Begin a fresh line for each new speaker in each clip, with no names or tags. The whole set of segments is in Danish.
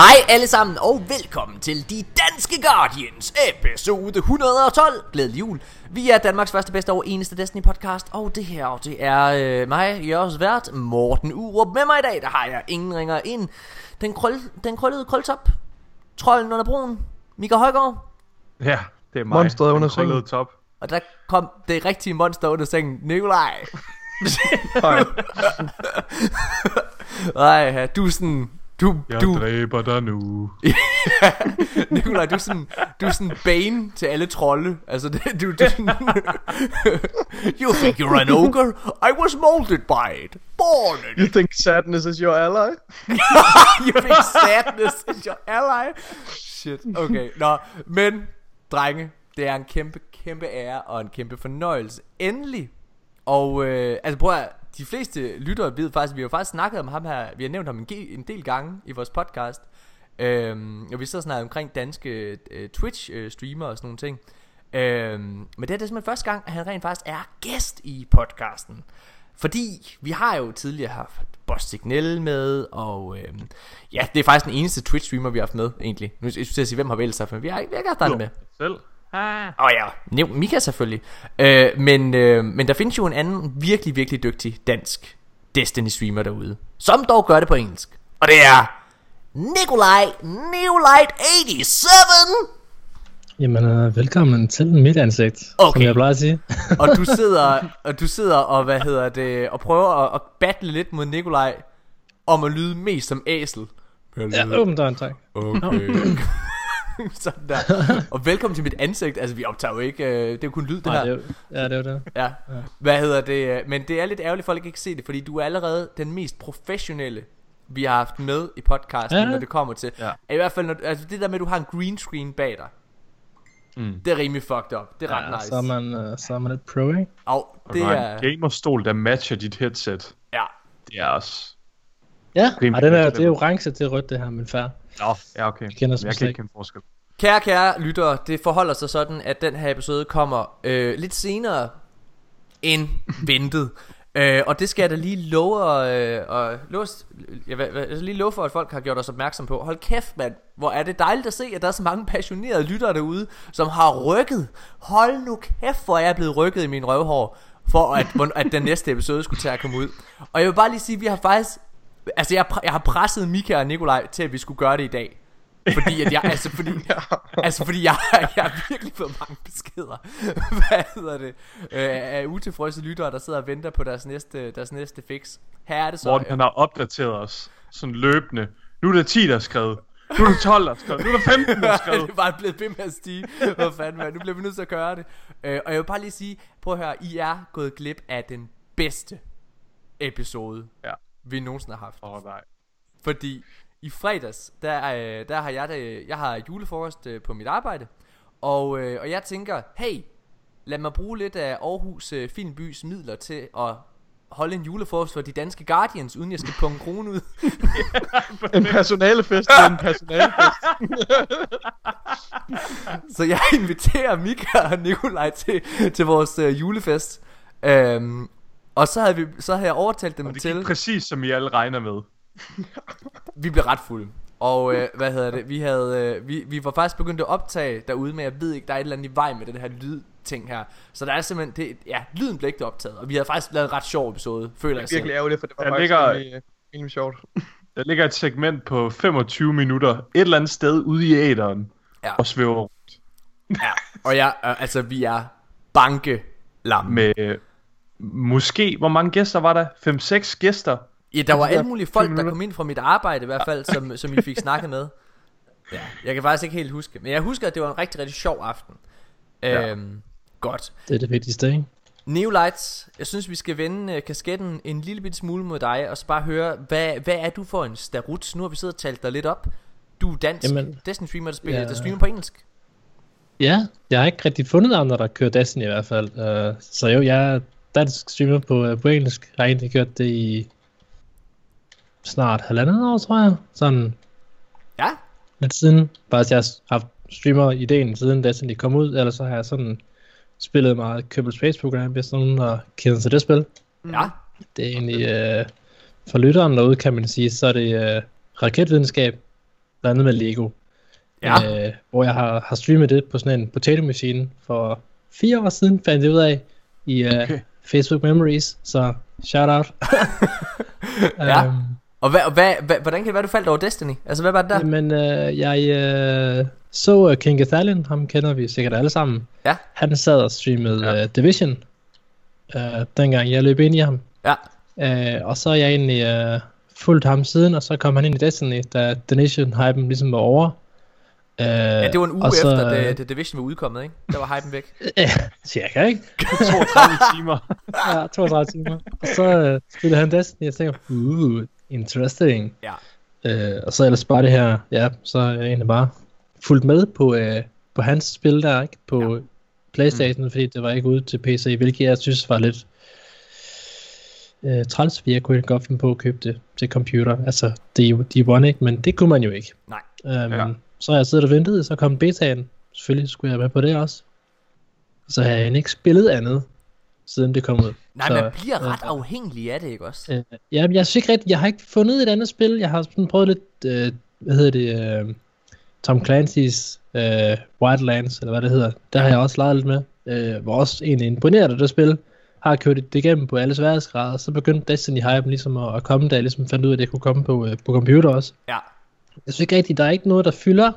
Hej alle sammen og velkommen til De Danske Guardians episode 112 Glædelig jul Vi er Danmarks første bedste og eneste Destiny podcast Og det her det er øh, mig, Jørgens vært, Morten Urup Med mig i dag, der har jeg ingen ringer ind Den, krøl, den krøllede krøltop Trolden under broen Mika Højgaard
Ja, det er mig.
Monsteret under sengen.
top.
Og der kom det rigtige monster under sengen Nikolaj
Hej.
Ej, du er sådan du,
Jeg
du,
dræber dig nu.
Nikolaj, du er sådan, du er sådan bane til alle trolde. Altså, det, du, du er sådan, You think you're an ogre? I was molded by it. Born in
You think sadness is your ally?
You think sadness is your ally? Shit, okay. Nå, men, drenge, det er en kæmpe, kæmpe ære og en kæmpe fornøjelse. Endelig. Og, øh, altså prøv at, de fleste lyttere ved faktisk, vi har faktisk snakket om ham her, vi har nævnt ham en, en del gange i vores podcast. Øhm, og vi sidder snakket omkring danske øh, Twitch-streamer og sådan nogle ting. Øhm, men det er det simpelthen første gang, at han rent faktisk er gæst i podcasten. Fordi vi har jo tidligere haft Boss Signal med, og øhm, ja, det er faktisk den eneste Twitch-streamer, vi har haft med, egentlig. Nu jeg skulle til at sige, hvem har vel haft med, vi har, vi har ikke haft andre med.
Selv. Ah.
Åh oh, ja, nævn Mika selvfølgelig. Øh, men, øh, men der findes jo en anden virkelig, virkelig dygtig dansk Destiny-streamer derude, som dog gør det på engelsk. Og det er Nikolaj Neolight87!
Jamen, øh, velkommen til mit ansigt,
Okay.
som jeg plejer at sige.
Og du sidder, og du sidder og, hvad hedder det, og prøver at, at battle lidt mod Nikolaj, om at lyde mest som æsel.
Ja, åben døren, tak.
Okay. Sådan der. Og velkommen til mit ansigt. Altså, vi optager jo ikke, øh, det er jo kun lyd, det
Nej,
her.
det er, ja, det er jo det.
Ja. Hvad hedder det? øh, Men det er lidt ærgerligt, at folk ikke kan se det, fordi du er allerede den mest professionelle, vi har haft med i podcasten,
Ja.
når det kommer til.
Ja.
I hvert fald, når, altså det der med, at du har en green screen bag dig.
Mm.
Det er rimelig fucked up. Det er ret
Ja,
nice.
så, er man, øh, så er man lidt pro, ikke?
Og
Det
det
er en gamerstol, der matcher dit headset.
Ja.
Det er også...
Ja, Ej, den er, det er orange, det er rødt, det her, men fair.
Nå, ja okay.
Jeg kender
jeg kan ikke kende forskel.
Kære, kære lyttere, det forholder sig sådan, at den her episode kommer øh, lidt senere end ventet. Øh, og det skal jeg da lige love, øh, og love, jeg, vil, jeg vil lige love for, at folk har gjort os opmærksom på. Hold kæft, mand. Hvor er det dejligt at se, at der er så mange passionerede lyttere derude, som har rykket. Hold nu kæft, hvor er jeg blevet rykket i min røvhår, for at, at den næste episode skulle til at komme ud. Og jeg vil bare lige sige, at vi har faktisk... Altså, jeg, jeg har presset Mika og Nikolaj til, at vi skulle gøre det i dag. Fordi at jeg, altså fordi, altså fordi jeg, jeg har virkelig fået mange beskeder, hvad hedder det, øh, af utilfredse lyttere, der sidder og venter på deres næste, deres næste fix. Her er det så,
Morten, han har opdateret os sådan løbende. Nu er der 10, der er skrevet. Nu er der 12, der er skrevet. Nu er der 15, der er
det
skrevet.
er bare blevet ved med at stige. Hvad fanden, man. Nu bliver vi nødt til at gøre det. Øh, og jeg vil bare lige sige, prøv at høre, I er gået glip af den bedste episode,
Ja.
Vi nogensinde har haft.
Åh oh, nej.
Fordi i fredags, der, øh, der har jeg, det, jeg har julefrokost øh, på mit arbejde. Og, øh, og jeg tænker, hey, lad mig bruge lidt af Aarhus Filmbys midler til at holde en julefrokost for de danske Guardians, uden jeg skal punge en krone ud.
En personalefest er en personalefest.
Så jeg inviterer Mika og Nikolaj til, til vores øh, julefest. Øhm, og så havde, vi, så havde jeg overtalt dem
Og det
til...
gik præcis, som I alle regner med.
Vi blev ret fulde. Og øh, hvad hedder det? Vi havde øh, vi, vi var faktisk begyndt at optage derude, men jeg ved ikke, der er et eller andet i vej med den her lydting her. Så der er simpelthen det, ja, lyden blev ikke optaget, og vi havde faktisk lavet en ret sjov episode, føler jeg
Det er virkelig ærgerligt, for det var
Der
faktisk
ligger-
egentlig, øh, egentlig sjovt.
Der ligger et segment på 25 minutter et eller andet sted ude i æderen
Ja.
og svæver rundt
Ja. Og ja, øh, altså vi er banke lam.
med øh, måske, hvor mange gæster var der? 5-6 gæster?
Ja, der var
Altså,
alle mulige folk, der kom ind fra mit arbejde i hvert fald, som, som I fik snakket med. Ja, jeg kan faktisk ikke helt huske. Men jeg husker, at det var en rigtig, rigtig sjov aften.
Ja.
Øhm, godt.
Det er det vigtigste, ikke?
Neolights, jeg synes, vi skal vende øh, kasketten en lille bit smule mod dig, og så bare høre, hvad, hvad er du for en starut? Nu har vi siddet og talt dig lidt op. Du er dansk
Jamen,
Destiny streamer, der spiller,
ja.
der streamer på engelsk.
Ja, jeg har ikke rigtig fundet andre, der kører Destiny i hvert fald. Uh, så jo, jeg er dansk streamer på, uh, på engelsk. Jeg har egentlig gjort det i snart halvandet år, tror jeg. Sådan
Ja,
lidt siden. Bare jeg har haft streamer-ideen siden Destiny kom ud, eller så har jeg sådan spillet meget Kerbal Space Program, hvis nogen der kender til det spil.
ja.
Det er egentlig, øh, for lytteren derude kan man sige, så er det øh, raketvidenskab. blandt andet med Lego.
Ja.
Øh, hvor jeg har, har streamet det på sådan en potato machine for fire år siden, fandt jeg ud af, i uh,
Okay.
Facebook Memories, så shout out.
Ja.
Øhm,
Og hvad, hvad, hvad, hvordan kan det være, du faldt over Destiny? Altså, hvad var det der?
Jamen, øh, jeg øh, så uh, King Gathallion, ham kender vi sikkert alle sammen.
Ja.
Han sad og streamede
Ja.
uh, Division, uh, dengang jeg løb ind i ham.
Ja.
Uh, og så er jeg egentlig uh, fulgt ham siden, og så kom han ind i Destiny, da Donation-hypen ligesom var over. Uh,
Ja, det var en uge
og så,
efter,
øh,
det, det Division var udkommet, ikke? Der var hypen væk.
Ja, cirka, ikke?
32 timer.
Ja, 32 timer. Og så uh, spillede han Destiny, og jeg tænkte, uh, interesting.
Ja.
Øh, og så ellers bare det her, ja, så er jeg egentlig bare fulgt med på, øh, på hans spil der, ikke? På ja. Playstation, mm. fordi det var ikke ude til PC, hvilket jeg synes var lidt øh, træls, fordi jeg kunne ikke godt finde på at købe det til computer. Altså, det er jo de one, ikke? Men det kunne man jo ikke.
Nej.
Um,
Ja.
Så jeg siddet og ventet, så kom betaen. Selvfølgelig skulle jeg med på det også. Så har jeg ikke spillet andet, siden det kom ud.
Nej,
så,
man bliver ret
øh,
afhængig af det, ikke også?
Øh, ja, jeg synes ikke rigtigt, jeg har ikke fundet et andet spil. Jeg har sådan prøvet lidt, øh, hvad hedder det, øh, Tom Clancy's øh, Wildlands, eller hvad det hedder. Der har jeg også leget lidt med. Øh, var også egentlig imponeret af det spil. Har kørt det igennem på alle sværhedsgrader. Så begyndte Destiny hype ligesom at, at komme, da jeg ligesom fandt ud af, at det kunne komme på, øh, på computer også.
Ja.
Jeg synes ikke rigtigt, der er ikke noget, der fylder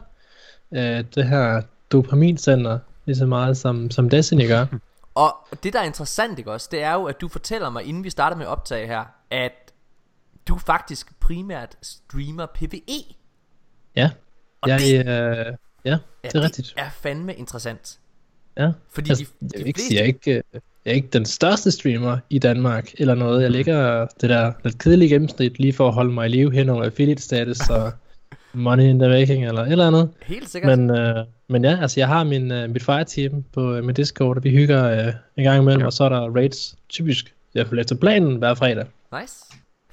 øh, det her dopamincenter lige så meget, som, som Destiny gør.
Og det, der er interessant, ikke også, det er jo, at du fortæller mig, inden vi starter med optag her, at du faktisk primært streamer PvE.
Ja,
Og
jeg,
det,
øh, ja, det er rigtigt.
det er fandme interessant.
Ja.
Fordi
Altså,
de,
jeg,
de
vil ikke
fleste...
jeg, er ikke, øh, jeg er ikke den største streamer i Danmark eller noget. Jeg ligger det der lidt kedelige gennemsnit lige for at holde mig i live hen over affiliate status og money in the making eller et eller andet.
Helt sikkert.
Men, øh, men ja, altså jeg har min, øh, mit fireteam på øh, min Discord, og vi hygger øh, en gang imellem,
Ja.
og så er der raids typisk, i hvert fald efter planen hver fredag.
Nice.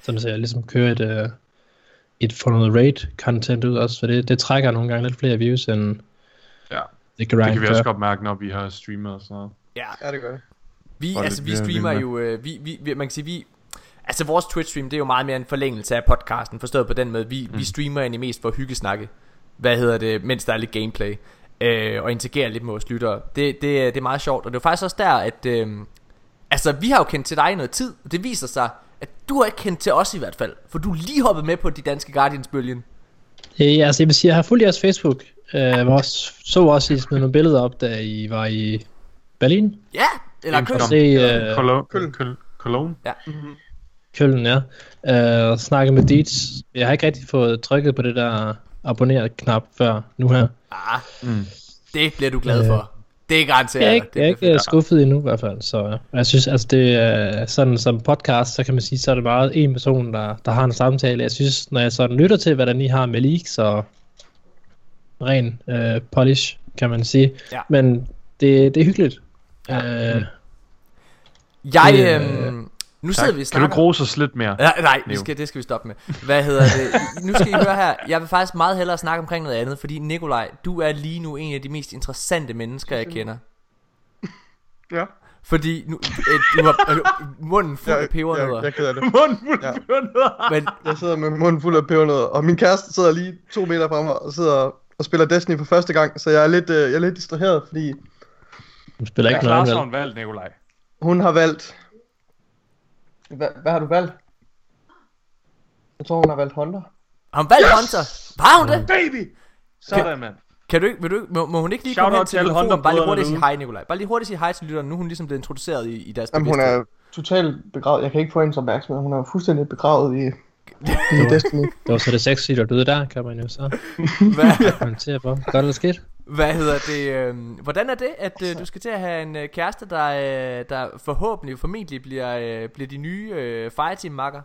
Som så jeg ligesom kører et, øh, et for noget raid-content ud også, for det, det trækker nogle gange lidt flere views end
Ja.
det grind
Det kan vi også godt mærke, når vi har streamet og sådan noget.
Ja,
Ja, det gør det.
vi,
Og
altså,
det
vi streamer jo... Øh, vi, vi, vi, man kan sige, vi... Altså, vores Twitch-stream, det er jo meget mere en forlængelse af podcasten, forstået på den måde. Vi, mm. vi streamer egentlig mest for hyggesnakke. Hvad hedder det? Mens der er lidt gameplay. Øh, og interagere lidt med vores lyttere. Det, det, det er meget sjovt. Og det er faktisk også der, at... Øh, altså, vi har jo kendt til dig i noget tid. Og det viser sig, at du har ikke kendt til os i hvert fald. For du er lige hoppet med på de danske Guardians-bølgen.
Øh, Ja, altså jeg vil sige, jeg har fulgt jeres Facebook. Jeg var også, så også, I smed nogle billeder op, da I var i Berlin.
Ja, eller køb.
Se øh,
Cologne.
Køln.
Køln. Cologne.
Køln, ja. Øh, snakke med Deets. Jeg har ikke rigtig fået trykket på det der abonner-knap før nu her.
Ah,
Mm.
det bliver du glad
Øh,
for. Det er garanteret.
Jeg er ikke,
det
jeg er ikke skuffet endnu i hvert fald. Så jeg synes, altså det er sådan som podcast, så kan man sige, så er det meget en person, der, der har en samtale. Jeg synes, når jeg sådan lytter til, hvordan I har med leaks og ren øh, polish, kan man sige.
Ja.
Men det, det er hyggeligt.
Ja.
Øh,
Jeg,
Det,
øhm, nu sidder
Tak.
vi og
Kan du
snakker...
grose os lidt mere?
Ja, nej, vi skal, det skal vi stoppe med. Hvad hedder det? Nu skal I høre her. Jeg vil faktisk meget hellere snakke omkring noget andet, fordi Nikolaj, du er lige nu en af de mest interessante mennesker, jeg kender.
Ja.
Fordi nu, øh, du har øh, munden fuld af
Jeg, jeg,
pebernødder.
jeg ked af det.
Munden fuld
Ja.
ja.
Men
Jeg sidder med munden fuld af pebernødder, og min kæreste sidder lige to meter fra mig og sidder og spiller Destiny for første gang, så jeg er lidt, øh, jeg er lidt distraheret, fordi
du spiller ikke noget vel?
har hun valgt, Nikolaj.
hun har valgt... Hva, hvad har du valgt? Jeg tror, hun har valgt Hunter.
har hun valgt Hunter? Har hun det?
Baby! Sådan, mand.
Kan du ikke, vil du, må, må hun ikke lige
Shout
komme hen til mikrofonen? Bare lige hurtigt sige hej, Nikolaj. Bare lige hurtigt sige hej til lytteren. Nu hun ligesom blevet introduceret i, i deres
Jamen, hun er totalt begravet. Jeg kan ikke få hendes opmærksomhed. Hun er fuldstændig begravet i, i Destiny.
Det var så det sexy, der døde der, kan man jo så
Hvad,
kommentere på. Godt eller skidt?
Hvad hedder det? Øh, hvordan er det, at øh, du skal til at have en øh, kæreste, der, øh, der forhåbentlig, formentlig bliver, øh, bliver de nye øh, fireteam-makker?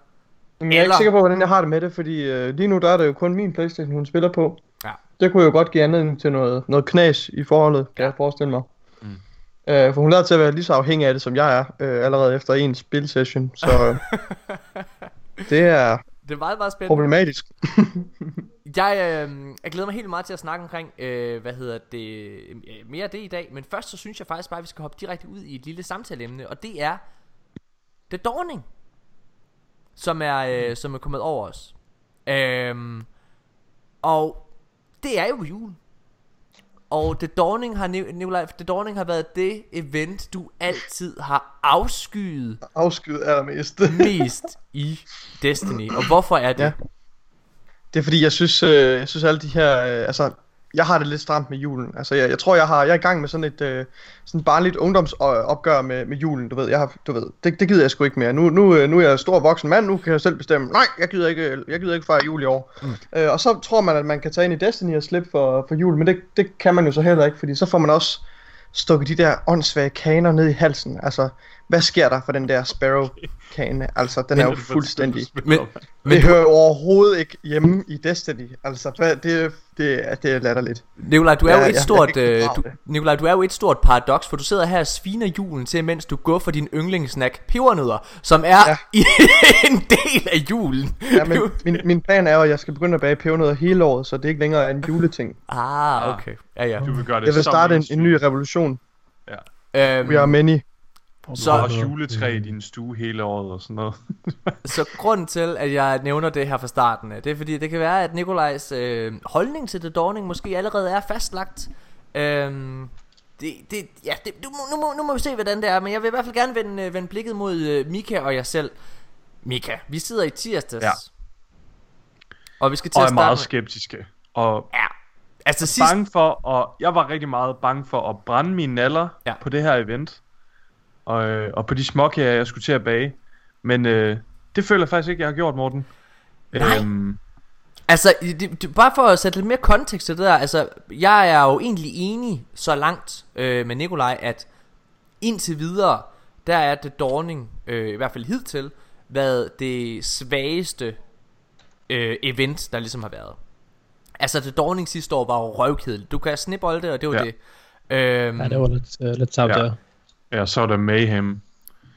Jeg er
Eller-
ikke sikker på, hvordan jeg har det med det, fordi øh, lige nu der er det jo kun min Playstation, hun spiller på.
Ja.
Det kunne jo godt give anledning til noget, noget knas i forholdet, kan
Ja.
jeg forestille mig.
Mm.
Øh, for hun lader til at være lige så afhængig af det, som jeg er, øh, allerede efter en spilsession, så øh, det er
Det er meget, meget spændende.
problematisk.
Jeg, øh, jeg glæder mig helt meget til at snakke omkring, øh, hvad hedder det, øh, mere af det i dag. Men først så synes jeg faktisk bare, at vi skal hoppe direkte ud i et lille samtaleemne, og det er The Dawning, som er, øh, som er kommet over os. Øhm, og det er jo jul. Og The Dawning har, Ni- Nikolaj, The Dawning har været det event, du altid har afskyet
Afskyet allermest.
mest i Destiny. Og hvorfor er det?
Ja. Det er fordi, jeg synes, øh, jeg synes alle de her, øh, altså, jeg har det lidt stramt med julen. Altså, jeg, jeg tror, jeg har, jeg er i gang med sådan et, øh, sådan barnligt ungdomsopgør med, med julen, du ved. Jeg har, du ved, det, det gider jeg sgu ikke mere. Nu, nu, øh, nu er jeg stor voksen mand, nu kan jeg selv bestemme, nej, jeg gider ikke, jeg gider ikke fejre jul i år. Mm. Øh, og så tror man, at man kan tage ind i Destiny og slippe for, for jul, men det, det kan man jo så heller ikke, fordi så får man også stukket de der åndssvage kaner ned i halsen. Altså, hvad sker der for den der Sparrow-kane? Altså, den er jo fuldstændig...
Men,
Men det hører jo overhovedet ikke hjemme i Destiny. Altså, hvad- det, det, er- det er latterligt.
Nikolaj, du er
Ja,
jo
jeg-
et stort, øh, du,
det.
Nikolaj, du er jo et stort paradoks, for du sidder her og sviner julen til, mens du går for din yndlingssnack pebernødder, som er
Ja.
i en del af julen.
Ja, men min, min plan er jo, at jeg skal begynde at bage pebernødder hele året, så det ikke længere er en juleting.
ah, okay. Ja, ja.
Du vil gøre det
Jeg vil starte en, en ny revolution.
Øhm,
We are many.
Så-
også juletræ i din stue hele året og sådan noget.
Så grunden til, at jeg nævner det her fra starten af, det er fordi, det kan være, at Nikolajs øh, holdning til The Dawning måske allerede er fastlagt. Øhm, det, det, ja, det, nu, må- nu, må, nu må vi se, hvordan det er, men jeg vil i hvert fald gerne vende, øh, vende blikket mod øh, Mika og jeg selv. Mika, vi sidder i tirsdags.
Ja.
Og vi skal til
Og
at
er
starte
meget
med-
skeptiske. Og
Ja. Altså sidst...
bange for, og jeg var rigtig meget bange for at brænde mine naller
ja.
på det her event. Og, øh, og på de småkager, jeg skulle til at bage. Men øh, det føler jeg faktisk ikke, jeg har gjort, Morten.
Nej.
Øhm,
Altså, det, det, bare for at sætte lidt mere kontekst til det der, altså, jeg er jo egentlig enig så langt øh, med Nikolaj, at indtil videre, der er det Dawning, øh, i hvert fald hidtil, været det svageste øh, event, der ligesom har været. Altså, det Dawning sidste år var jo røvkedeligt. Du kan snibbolde, og det var
Ja.
det. Øhm,
Ja, det var lidt, uh, lidt tabt
Ja.
der.
Ja, så er der Mayhem.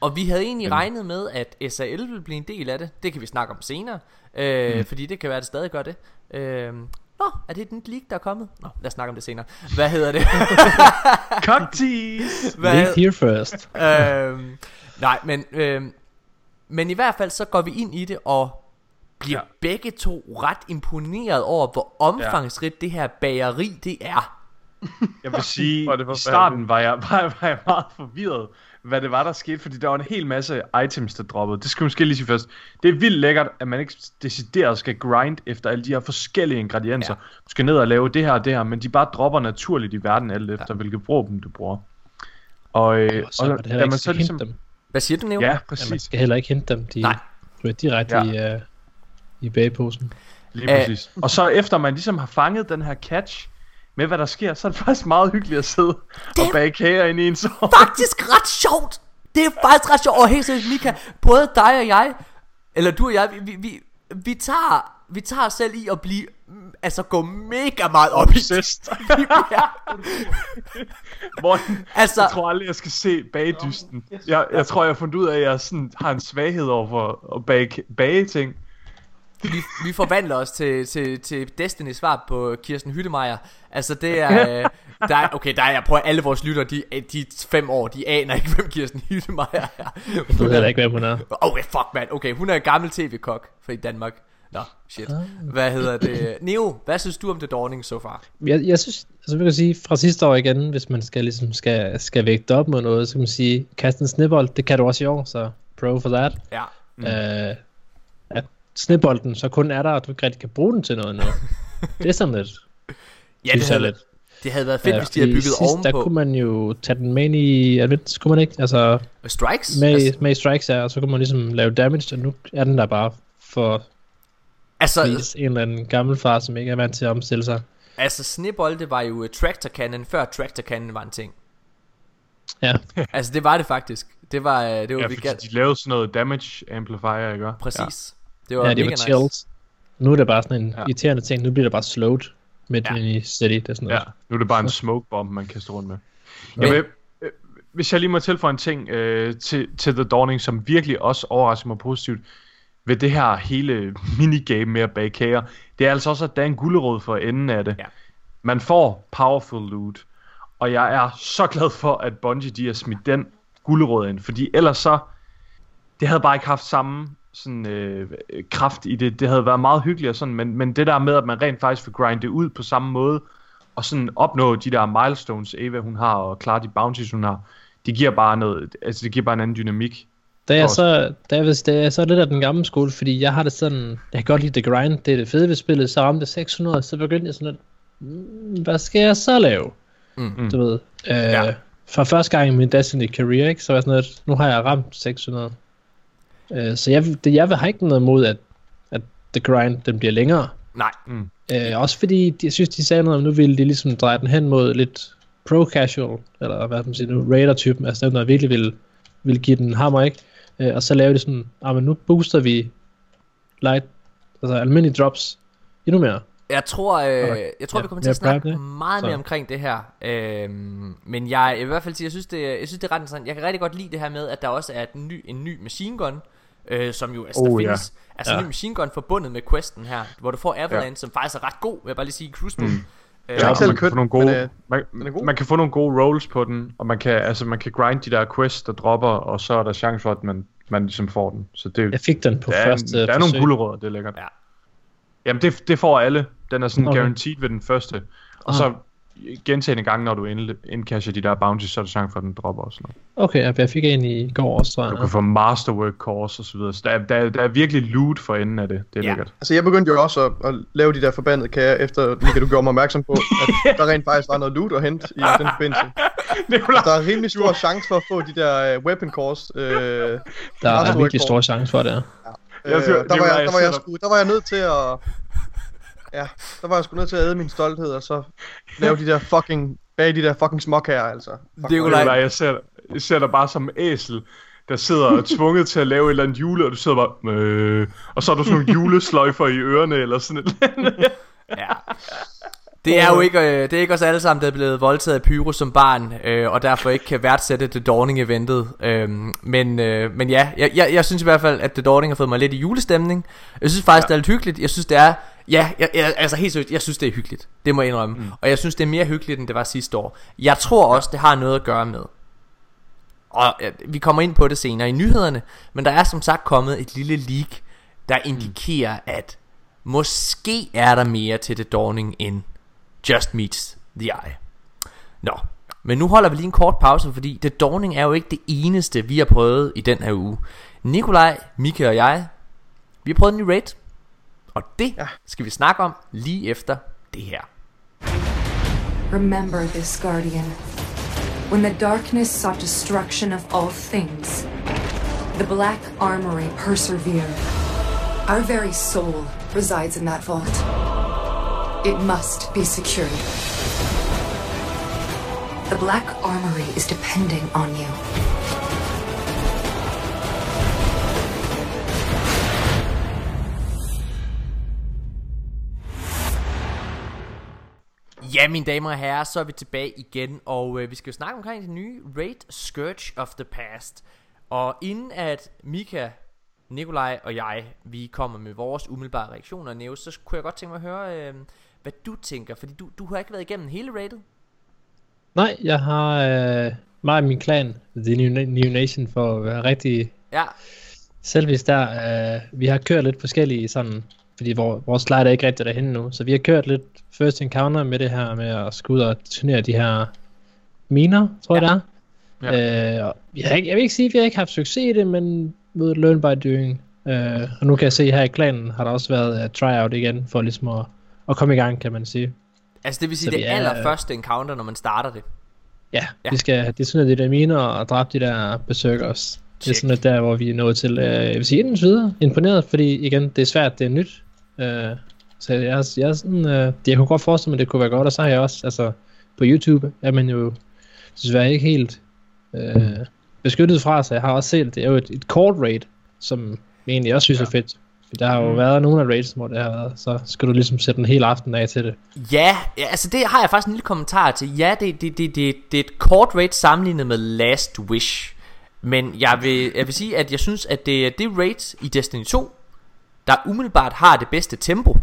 Og vi havde egentlig
Mm.
regnet med, at SAL ville blive en del af det. Det kan vi snakke om senere. Øh,
Mm.
Fordi det kan være, at det stadig gør det. Øh, nå, er det et nyt leak, der er kommet? Nå, lad os snakke om det senere. Hvad hedder det?
Cocktease!
Link here first.
øhm, nej, men, øhm, men i hvert fald så går vi ind i det og bliver ja.
Ja.
begge to ret imponeret over, hvor omfangsrigt det her bageri det er.
Jeg vil sige,
det
i starten var jeg, var, var jeg meget forvirret, hvad det var, der skete, fordi der var en hel masse items, der droppede. Det skal jeg måske lige sige først. Det er vildt lækkert, at man ikke decideret skal grind efter alle de her forskellige ingredienser. Ja. Du skal ned og lave det her og det her, men de bare dropper naturligt i verden, alt efter ja. hvilket våben du bruger. Og, øh,
Og så er heller ikke skal hente dem.
Hvad siger du, Neo?
Ja,
Ja, man
præcis.
skal heller ikke hente dem. De
Nej.
ryger direkte
Ja.
i, uh, i bageposen.
Lige
Æh.
præcis. Og så efter man ligesom har fanget den her catch, med hvad der sker, så er det faktisk meget hyggeligt at sidde og bage kager ind i en så.
Faktisk ret sjovt! Det er faktisk ret sjovt. Og helt seriøst, Mika, både dig og jeg, eller du og jeg, vi, vi, vi, tager... Vi tager selv i at blive mm, Altså gå mega meget op i det
Morten,
Altså-
jeg tror aldrig, jeg skal se bagdysten. Jeg, jeg tror, jeg har fundet ud af, at jeg sådan, har en svaghed over for at bage, bage ting.
Vi, vi forvandler os til, til, til Destiny svar på Kirsten Hyttemeier. Altså det er, øh, der er okay, der er, jeg prøver alle vores lytter, de, de fem år, de aner ikke, hvem Kirsten Hyttemeier er.
Jeg ved ikke, hvem hun er.
Okay, fuck man, okay, hun er en gammel tv-kok fra i Danmark. Nå, shit. Hvad hedder det? Neo, hvad synes du om The Dawning so far?
Jeg, jeg synes, altså vi kan sige, fra sidste år igen, hvis man skal, ligesom, skal, skal vægte op mod noget, så kan man sige, kaste en snibbold, det kan du også i år, så pro for that.
Ja.
Mm. Øh, at snibbolden så kun er der, og du ikke rigtig kan bruge den til noget nu. det er sådan lidt,
Ja, det havde,
lidt.
det havde været fedt,
Ja,
hvis de havde bygget
sidst,
ovenpå.
Der kunne man jo tage den med ind i Advent, kunne man ikke? Altså
Strikes?
med,
Altså,
med strikes her, og så kunne man ligesom lave damage, og nu er den der bare for
altså,
vis en eller anden gammel far, som ikke er vant til at omstille sig.
altså snebolde var jo uh, Tractor Cannon, før Tractor Cannon var en ting.
Ja,
Altså det var det faktisk. Det var, øh, det var
Ja,
vi
fordi
galt.
de lavede sådan noget damage amplifier, ikke?
Præcis. Det var
ja, det var
nice.
chills. Nu er det bare sådan en
Ja.
ja. irriterende ting, nu bliver det bare slowed midt
Ja.
ja. i city, det er sådan
Ja.
noget.
ja. Nu er det bare en smoke bomb, man kaster rundt med.
Men-
Jeg vil, øh, hvis jeg lige må tilføje en ting øh, til, til The Dawning, som virkelig også overrasker mig positivt ved det her hele minigame med at bage kager, det er altså også, at der er en gulderod for enden af det.
Ja.
Man får powerful loot, og jeg er så glad for, at Bungie de har smidt den gulderod ind, fordi ellers så, det havde bare ikke haft samme sådan, øh, kraft i det. Det havde været meget hyggeligt og sådan, men, men det der med, at man rent faktisk får grindet det ud på samme måde, og sådan opnå de der milestones, Eva hun har, og klare de bounties hun har, det giver bare noget, altså det giver bare en anden dynamik.
Jeg
Også.
så, da jeg, da jeg så er lidt af den gamle skole, fordi jeg har det sådan, jeg kan godt lide det grind, det er det fede ved spillet, så ramte det 600, så begyndte jeg sådan lidt, "Mm, hvad skal jeg så lave?
Mm.
Du ved, øh, ja. for første gang i min Destiny career, ikke, så var jeg sådan lidt, nu har jeg ramt 600. Øh, så jeg, det, jeg vil have ikke noget imod, at, at the grind, den bliver længere.
Nej.
Øh, også fordi, jeg synes, de sagde noget om, nu ville de ligesom dreje den hen mod lidt pro-casual, eller hvad man siger nu, raider-typen, altså dem, der virkelig vil, vil give den hammer, ikke? Øh, og så lave det sådan, ah, men nu booster vi light, altså almindelige drops endnu mere.
Jeg tror, øh, jeg tror
Ja,
vi kommer til at snakke
ikke?
meget
Så.
mere omkring det her. Øhm, men jeg, jeg vil i hvert fald sige, jeg synes, det, jeg synes, det er ret interessant. Jeg kan rigtig godt lide det her med, at der også er en ny, en ny machine gun, øh, som jo altså,
Oh,
der
ja.
findes. Altså
Ja.
en ny machine gun forbundet med questen her, hvor du får Avalanche, ja. som faktisk er ret god, vil jeg bare lige sige, Cruise mm. øh,
Ja, man kan få nogle gode,
men, øh,
man, man kan få nogle gode rolls på den, og man kan, altså, man kan grind de der quests, der dropper, og så er der chance for, at man, man ligesom får den. Så det,
Jeg fik den på
der, er,
første
der er nogle
forsøg.
gulerødder, det er lækkert.
Ja.
Jamen, det, det får alle. Den er sådan
Okay.
guaranteed ved den første. Og
Ah.
så gentagende gange, når du ind- indcasher de der bounties, så er der chance for, at den dropper og sådan noget.
Okay, ja, jeg fik en i går også, tror jeg.
Du kan få masterwork course og så videre. Så der, er- der, er- der er virkelig loot for enden af det. Det er
Ja.
ja. lækkert.
Altså jeg begyndte jo også at, at lave de der forbandede kager, efter Mika, du gjorde mig opmærksom på, at der rent faktisk var noget loot at hente i den forbindelse.
Nikolaj,
Der er rimelig stor chance for at få de der uh, weapon cores. Øh,
Der er virkelig stor chance for det. her.
øh,
Jeg
der, var jeg,
jeg
der, var jeg
sidder-
sgu, der var jeg nødt til at... Ja, der var jeg sgu nødt til at æde min stolthed, og så lave de der fucking... Bag de der fucking småkager, altså. Fuck,
Det er jo
Nikolaj, jeg ser, jeg ser dig bare som æsel, der sidder og er tvunget til at lave et eller andet jule, og du sidder bare... Øh, og så har du sådan nogle julesløjfer i ørerne, eller sådan et eller andet.
Ja. Det er jo ikke, øh, det er ikke os alle sammen, der er blevet voldtaget af Pyro som barn, øh, og derfor ikke kan værdsætte The Dawning-eventet. Øhm, men, øh, men ja, jeg, jeg, jeg synes i hvert fald, at The Dawning har fået mig lidt i julestemning. Jeg synes faktisk, ja. det er lidt hyggeligt. Jeg synes, det er... Ja, jeg, jeg, altså helt seriøst, jeg synes, det er hyggeligt. Det må jeg indrømme. Mm. Og jeg synes, det er mere hyggeligt, end det var sidste år. Jeg tror også, det har noget at gøre med. Og øh, vi kommer ind på det senere i nyhederne, men der er som sagt kommet et lille leak, der indikerer, at måske er der mere til The Dawning end Just Meets the Eye. Nå, men nu holder vi lige en kort pause, fordi The Dawning er jo ikke det eneste, vi har prøvet i den her uge. Nikolaj, Mika og jeg, vi har prøvet en ny raid, og det
Ja.
skal vi snakke om lige efter det her.
Remember this, Guardian. When the darkness sought destruction of all things, the Black Armory persevered. Our very soul resides in that vault. It must be secured. The Black Armory is depending on you.
Ja, mine damer og herrer, så er vi tilbage igen, og øh, vi skal jo snakke omkring det nye Raid Scourge of the Past. Og inden at Mika, Nikolaj og jeg, vi kommer med vores umiddelbare reaktioner, Neo, så kunne jeg godt tænke mig at høre, øh, hvad du tænker, fordi du, du har ikke været igennem hele raidet.
Nej, jeg har øh, mig og min klan, The New, New Nation, for at være rigtig
Ja,
selvis der. Øh, vi har kørt lidt forskellige sådan, fordi vor, vores slide er ikke rigtig derhen nu, så vi har kørt lidt first encounter med det her med at skulle ud og turnere de her miner, tror jeg
Ja.
det er. Øh, og vi har ikke, jeg vil ikke sige, at vi har ikke haft succes i det, men ved learn by doing. Øh, og nu kan jeg se her i klanen, har der også været uh, tryout igen, for ligesom at, at komme i gang, kan man sige.
altså det vil sige
Så
det
er-
allerførste encounter, når man starter det.
Ja,
Ja.
ja. vi skal det er sådan, at de der miner og dræbe de der berserkers. Det er sådan, at der, hvor vi er nået til, øh, jeg vil sige indens videre, imponeret, fordi igen, det er svært, det er nyt. Øh, så jeg, jeg er sådan, øh, jeg kunne godt forestille mig, at det kunne være godt, og så har jeg også, altså, på YouTube er man jo desværre ikke helt øh, beskyttet fra, så jeg har også set, det er jo et, et kort raid, som jeg egentlig også synes er fedt. For Der har jo været nogle af raids, hvor det har været, så skal du ligesom sætte en hel aften af til det.
Ja, ja, altså det har jeg faktisk en lille kommentar til. Ja, det, det, det, det, det er et kort rate sammenlignet med Last Wish. Men jeg vil, jeg vil sige, at jeg synes, at det er det rate i Destiny 2, der umiddelbart har det bedste tempo.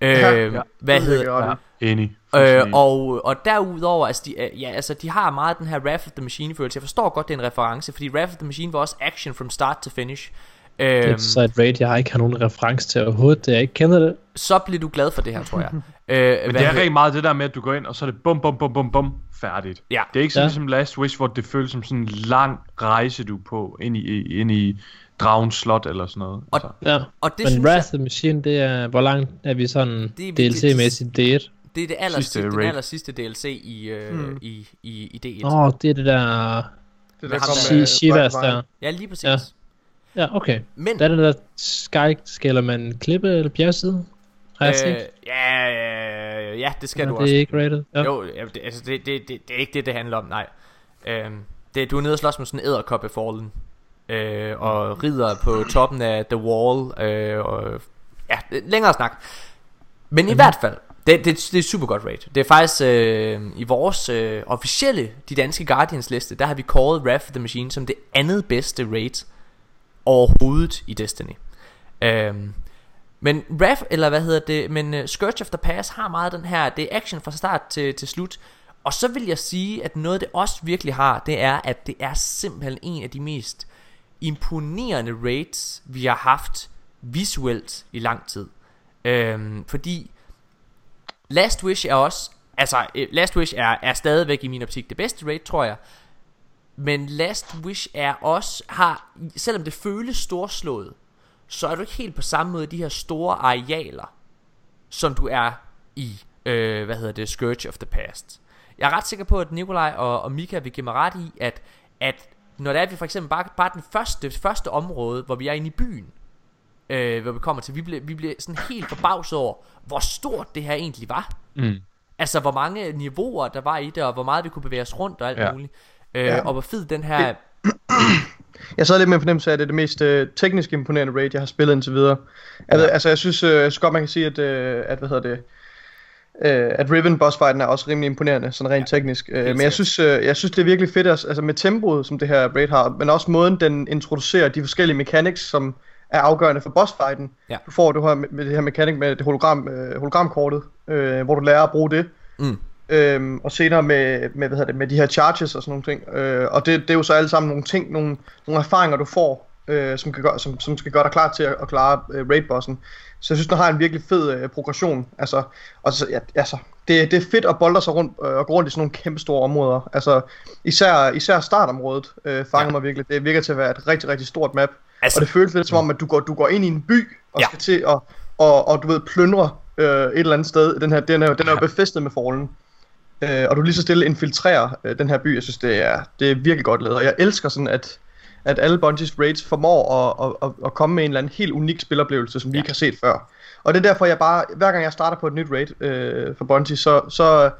Øh,
Ja,
ja, hvad
det
hedder
gøre.
Ja, enig.
Øh, og, og derudover, altså de, øh, ja, altså de har meget den her Wrath of the Machine følelse. Jeg forstår godt, det er en reference, fordi Wrath of the Machine var også action from start to finish.
Det
Øhm,
er så et raid, jeg har ikke har nogen reference til overhovedet. Jeg ikke kender det.
så bliver du glad for det her, tror jeg. øh,
Men det er rigtig meget det der med, at du går ind, og så er det bum, bum, bum, bum, bum, færdigt.
Ja.
Det er ikke sådan
Ja.
ligesom Last Wish, hvor det føles som sådan en lang rejse, du er på, ind i, ind i Dragens Slot eller sådan noget.
Og-
Altså.
Ja.
Og det
Men
synes
Wrath
jeg,
of the Machine, det er, hvor langt er vi sådan
Det er-
DLC-mæssigt det?
det er det aller,
Sidste
sidste, den aller sidste DLC i, øh,
Hmm.
i, i, i D1.
Åh, oh, det er det der
Det der kom med
Shi- Shivas der.
Ja, lige præcis.
Ja. Ja, okay.
Men,
Der er det der sky, man klippe eller bjergside? Har jeg set?
øh, ja, ja, ja, det skal
Nå,
du
det
også.
er ikke rated. Ja.
Jo, ja, det, altså det, det, det, det er ikke det, det handler om, nej. Øhm, det, du er nede og slås med sådan en æderkoppe fallen. Øh, og rider på toppen af The Wall. Øh, og, ja, længere snak. Men i hvert fald, det, det, det er super godt raid. Det er faktisk øh, i vores øh, officielle, de danske Guardians liste, der har vi kåret Wrath of the Machine som det andet bedste raid overhovedet i Destiny. Øhm, men Wrath, eller hvad hedder det, men uh, Scourge of the Pass har meget den her, det er action fra start til, til slut. Og så vil jeg sige, at noget det også virkelig har, det er, at det er simpelthen en af de mest imponerende rates, vi har haft visuelt i lang tid. Øhm, fordi Last Wish er også, altså øh, Last Wish er, er stadigvæk i min optik det bedste rate, tror jeg. Men Last Wish er også, har, selvom det føles storslået, så er du ikke helt på samme måde de her store arealer, som du er i, øh, hvad hedder det, Scourge of the Past. Jeg er ret sikker på, at Nikolaj og, og Mika vil give mig ret i, at, at når det er, at vi for eksempel bare, bare den første, det første område, hvor vi er inde i byen, øh, hvor vi kommer til, vi bliver, vi bliver sådan helt forbavset over, hvor stort det her egentlig var.
Mm.
Altså, hvor mange niveauer der var i det, og hvor meget vi kunne bevæge os rundt og alt
Ja.
muligt. Øh,
Ja.
Og hvor fed den her...
Jeg sad lidt med en fornemmelse af, at det er det mest øh, teknisk imponerende raid, jeg har spillet indtil videre. Jeg ved, altså, jeg synes, øh, jeg synes godt, man kan sige, at, øh, at hvad hedder det, øh, at Riven boss fighten er også rimelig imponerende, sådan rent ja, teknisk. Øh, men jeg synes, øh, jeg synes, det er virkelig fedt, altså med tempoet, som det her raid har, men også måden, den introducerer de forskellige mechanics, som er afgørende for boss fighten.
Ja.
Du får du har med, det her mechanic med det hologram, øh, hologramkortet, øh, hvor du lærer at bruge det.
Mm.
Øhm, og senere med, med, hvad hedder det, med de her charges og sådan nogle ting. Øh, og det, det er jo så alle sammen nogle ting, nogle, nogle erfaringer, du får, øh, som, kan gøre, som, som skal gøre dig klar til at, at klare øh, raidbossen. Så jeg synes, den har en virkelig fed øh, progression. Altså, og så, ja, altså, det, det er fedt at bolde sig rundt øh, og gå rundt i sådan nogle kæmpe store områder. Altså, især, især startområdet øh, fanger
Ja.
mig virkelig. Det virker til at være et rigtig, rigtig stort map.
Altså-
Altså, og det føles lidt som om, at du går, du går ind i en by og
Ja.
skal til at, og, og du ved, plyndre øh, et eller andet sted. Den her, den er, den er jo befæstet med forlen. Øh, og du lige så stille infiltrerer øh, den her by. Jeg synes, det er, det er virkelig godt lavet. Og jeg elsker sådan, at, at alle Bungies raids formår at, at, at, at komme med en eller anden helt unik spiloplevelse, som vi ikke har set før. Og det er derfor, jeg bare, hver gang jeg starter på et nyt raid øh, for Bungie, så, så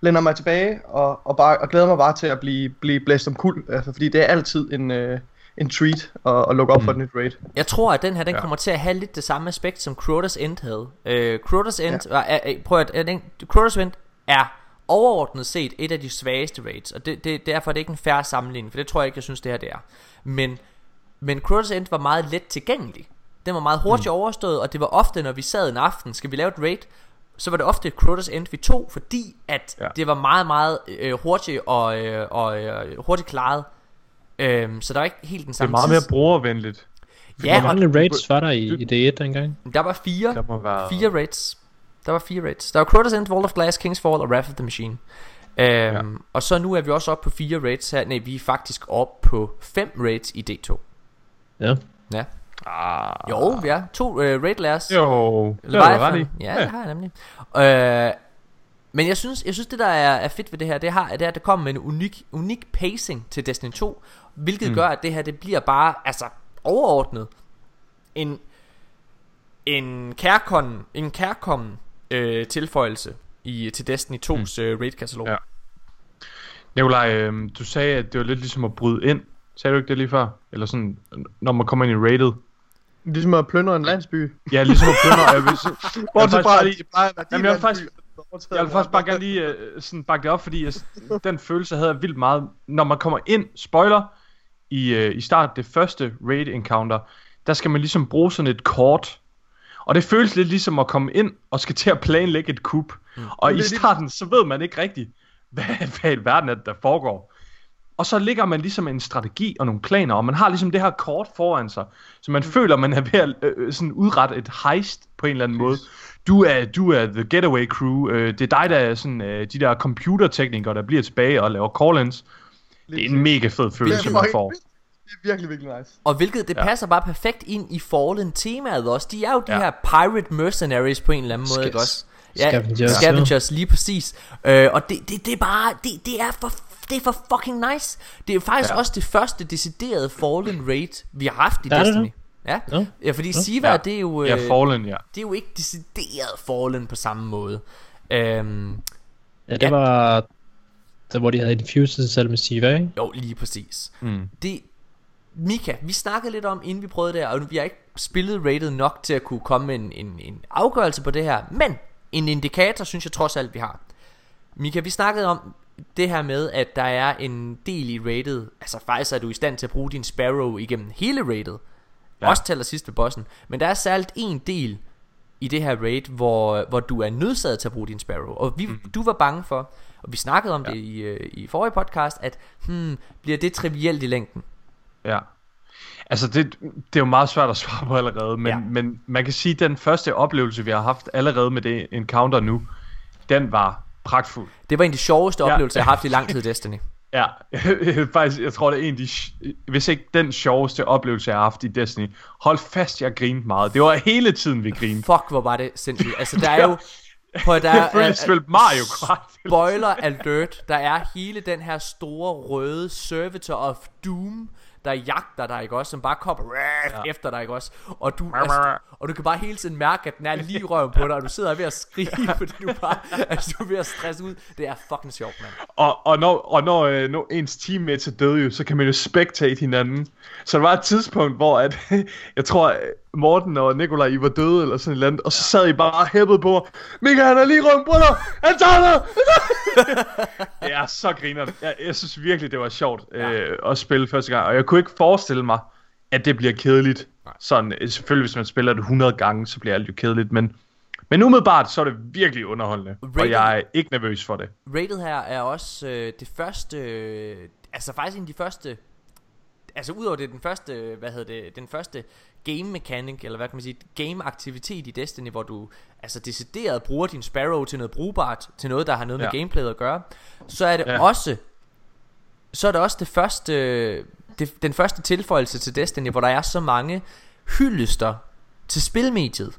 lænder mig tilbage og, og, bare, og glæder mig bare til at blive, blive blæst om kul. Altså, fordi det er altid en, øh, en treat at, at lukke op mm. for et nyt raid.
Jeg tror, at den her, den ja.
Ja.
kommer til at have lidt det samme aspekt, som Crotas End havde. Øh, Crotas End, ja. er, er, prøv at, er, Crotas End er overordnet set et af de svageste raids, og det, det, derfor er det ikke en færre sammenligning, for det tror jeg ikke, jeg synes, det her det er. Men, men Crotas End var meget let tilgængelig. Den var meget hurtigt mm. overstået, og det var ofte, når vi sad en aften, skal vi lave et raid, så var det ofte Crotas End vi tog, fordi at ja. Det var meget, meget øh, hurtigt og, øh, og øh, hurtigt klaret. Øhm, så der var ikke helt den
Det er
samme
meget mere brugervenligt.
Ja,
Hvor
og
mange raids var der i, i D1 dengang?
der var fire
Der være...
Fire raids. Der var fire raids. Der var Crotas End, Wall of Glass, King's Fall og Wrath of the Machine. Øhm, ja. Og så nu er vi også oppe på fire raids her. Nej, vi er faktisk oppe på fem raids i D2.
Ja.
Ja.
Ah,
Jo, vi er to uh, raid lærers.
Jo, det har ret i.
Ja, det har jeg nemlig. Øh, men jeg synes, jeg synes det der er, er fedt ved det her, det, har, det er, at det kommer med en unik, unik pacing til Destiny 2, hvilket mm. gør, at det her, det bliver bare, altså, overordnet, en, en kærkommen, en kærkommen øh, tilføjelse i, til Destiny 2's mm. øh, raid-katalog.
Ja. Nikolaj, øh, du sagde, at det var lidt ligesom at bryde ind. Sagde du ikke det lige før? Eller sådan, når man kommer ind i rated.
Ligesom at plyndre en landsby.
Ja, ligesom at plyndre. Jeg vil, jeg
Bortset fra, at
faktisk,
det plejer at være
faktisk- jeg vil faktisk bare gerne lige øh, sådan bakke det op, fordi jeg, den følelse havde jeg vildt meget. Når man kommer ind, spoiler, i, øh, i start det første raid encounter, der skal man ligesom bruge sådan et kort. Og det føles lidt ligesom at komme ind og skal til at planlægge et kup. Mm. Og i
det er lige-
starten, så ved man ikke rigtigt, hvad, hvad i verden er det, der foregår. og så ligger man ligesom en strategi og nogle planer, og man har ligesom det her kort foran sig, så man føler, man er ved at øh, øh, sådan udrette et heist på en eller anden måde. Du er, du er the getaway crew, øh, det er dig, der er sådan, øh, de der computerteknikere, der bliver tilbage og laver call-ins. Det er en mega fed følelse, man får.
Det er virkelig, virkelig nice.
Og hvilket, det
Ja.
passer bare perfekt ind i Fallen temaet også. De er jo de
Ja.
her pirate mercenaries på en eller anden måde,
Ska-
ikke også?
Scavengers.
Scavengers, lige præcis. Øh, og det, det, det er bare, det, det er for det er for fucking nice. Det er faktisk ja.
Ja.
også det første deciderede Fallen raid, vi har haft i
Er det
Destiny.
det?
Ja.
Nå.
ja, fordi Siva,
Ja.
det er jo...
Ja,
øh,
Fallen, ja.
det er jo ikke decideret Fallen på samme måde. Øhm,
Ja, det
Ja.
var... Der, hvor de havde infused sig selv med Siva, ikke?
jo, lige præcis.
Mm.
Det, Mika, vi snakkede lidt om, inden vi prøvede det her, og vi har ikke spillet rated nok til at kunne komme en, en, en afgørelse på det her, men en indikator synes jeg trods alt, vi har. Mika, vi snakkede om det her med, at der er en del i rated, altså faktisk er du i stand til at bruge din Sparrow igennem hele rated, ja.
Ja.
også til sidst ved bossen, men der er særligt en del i det her raid, hvor, hvor du er nødsaget til at bruge din Sparrow, og vi, mm. du var bange for, og vi snakkede om ja. det i, øh, i forrige podcast, at hmm, bliver det trivielt i længden?
Ja. Altså, det, det er jo meget svært at svare på allerede, men,
Ja.
men man kan sige, at den første oplevelse, vi har haft allerede med det encounter nu, den var pragtfuld.
Det var en af de sjoveste
Ja.
oplevelser, jeg har haft i lang tid i Destiny.
Ja, faktisk, jeg tror, det er en af de, hvis ikke den sjoveste oplevelse, jeg har haft i Destiny. Hold fast, jeg grinede meget. Det var hele tiden, vi grinede.
Fuck, hvor var det sindssygt. Altså, der er jo... På, der
følte, jeg spillede Mario Kart.
Spoiler alert. Der er hele den her store røde servitor of doom, der jagter dig, ikke også? Som bare kommer ja. efter dig, ikke også? Og du, altså, og du kan bare hele tiden mærke, at den er lige røven på dig, og du sidder ved at skrige, fordi du bare, altså, du er ved at stresse ud. Det er fucking sjovt, mand.
Og, og når, og når, øh, når ens teammates er døde jo, så kan man jo spectate hinanden. Så der var et tidspunkt, hvor at, jeg tror, Morten og Nikolaj, I var døde eller sådan et eller andet, og så sad I bare hæppet på mig. Mika, han er lige rundt på dig! Han tager dig! det er så griner jeg, jeg synes virkelig, det var sjovt øh, at spille første gang, og jeg kunne ikke forestille mig, at det bliver kedeligt. Sådan, øh, selvfølgelig, hvis man spiller det 100 gange, så bliver alt jo kedeligt, men, men umiddelbart, så er det virkelig underholdende, og
Rated-
jeg er ikke nervøs for det.
Rated her er også øh, det første, øh, altså faktisk en af de første, altså udover det den første, hvad hedder det, den første game mechanic, eller hvad kan man sige, game aktivitet i Destiny, hvor du altså decideret bruger din Sparrow til noget brugbart, til noget, der har noget ja. med gameplayet at gøre, så er det.
Ja.
også, så er det også det første, det, den første tilføjelse til Destiny, hvor der er så mange hyldester til spilmediet.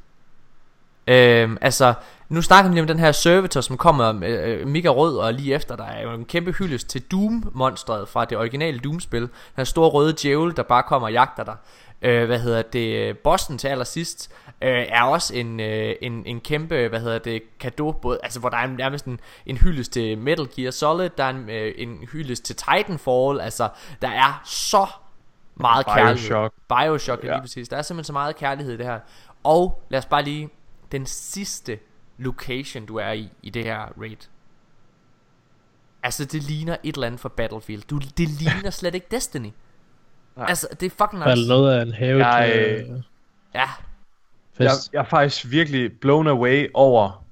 Øhm, altså, nu snakker vi lige om den her servitor, som kommer øh, mega rød, og lige efter der er jo en kæmpe hyldest til Doom-monstret fra det originale Doom-spil. Den her store røde djævel, der bare kommer og jagter dig. Øh, hvad hedder det, bossen til allersidst, øh, er også en, øh, en, en kæmpe, hvad hedder det, kado, både, altså hvor der er nærmest en, en hyldest til Metal Gear Solid, der er en, øh, en hyldest til Titanfall, altså der er så meget kærlighed.
Bioshock.
Bioshock. Ja. lige præcis. Der er simpelthen så meget kærlighed i det her. Og lad os bare lige den sidste location du er i i det her raid. Altså det ligner et eller andet fra Battlefield. Du, det ligner slet ikke Destiny.
Nej.
Altså det er fucking
Der er
nice.
noget af en have
Jeg,
øh,
Ja,
Jeg, jeg er faktisk virkelig blown away over,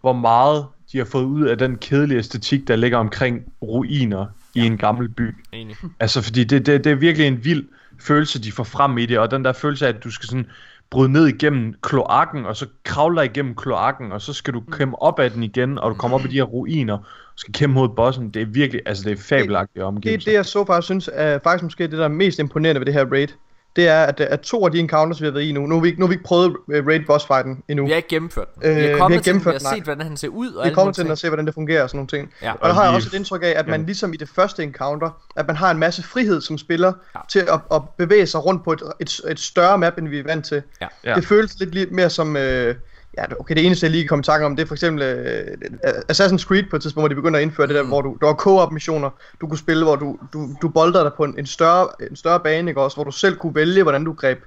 hvor meget de har fået ud af den kedelige æstetik, der ligger omkring ruiner i en gammel by.
enig.
Altså, fordi det, det, det er virkelig en vild følelse, de får frem i det, og den der følelse af, at du skal sådan bryde ned igennem kloakken, og så kravle dig igennem kloakken, og så skal du kæmpe op ad den igen, og du kommer op i de her ruiner, og skal kæmpe mod bossen. Det er virkelig, altså det er fabelagtigt
Det er
omgivelser.
det, jeg så faktisk synes er faktisk måske det, der er mest imponerende ved det her raid. Det er, at, at to af de encounters, vi har været i nu, nu har vi ikke, nu har vi ikke prøvet øh, raid boss fighten endnu.
Vi har ikke gennemført den.
Øh,
vi
vi
har
har
kommet til den, vi
gennemført
har
den, nej.
set, hvordan han ser ud. Og
Vi er kommet
de
til at se, hvordan det fungerer og sådan nogle ting.
Ja.
Og der har jeg
Og
også
vi-
et indtryk af, at man
Ja.
ligesom i det første encounter, at man har en masse frihed som spiller
Ja.
ja. til at, at bevæge sig rundt på et, et, et større map, end vi er vant til.
Ja.
Ja.
Det føles lidt, lidt mere som... Øh, ja, okay, det eneste, jeg lige komme i tanke om, det er for eksempel øh, Assassin's Creed på et tidspunkt, hvor de begynder at indføre det der,
Mm.
hvor du, der var co-op missioner, du kunne spille, hvor du, du, du bolder dig på en, en, større, en større bane, ikke også, hvor du selv kunne vælge, hvordan du greb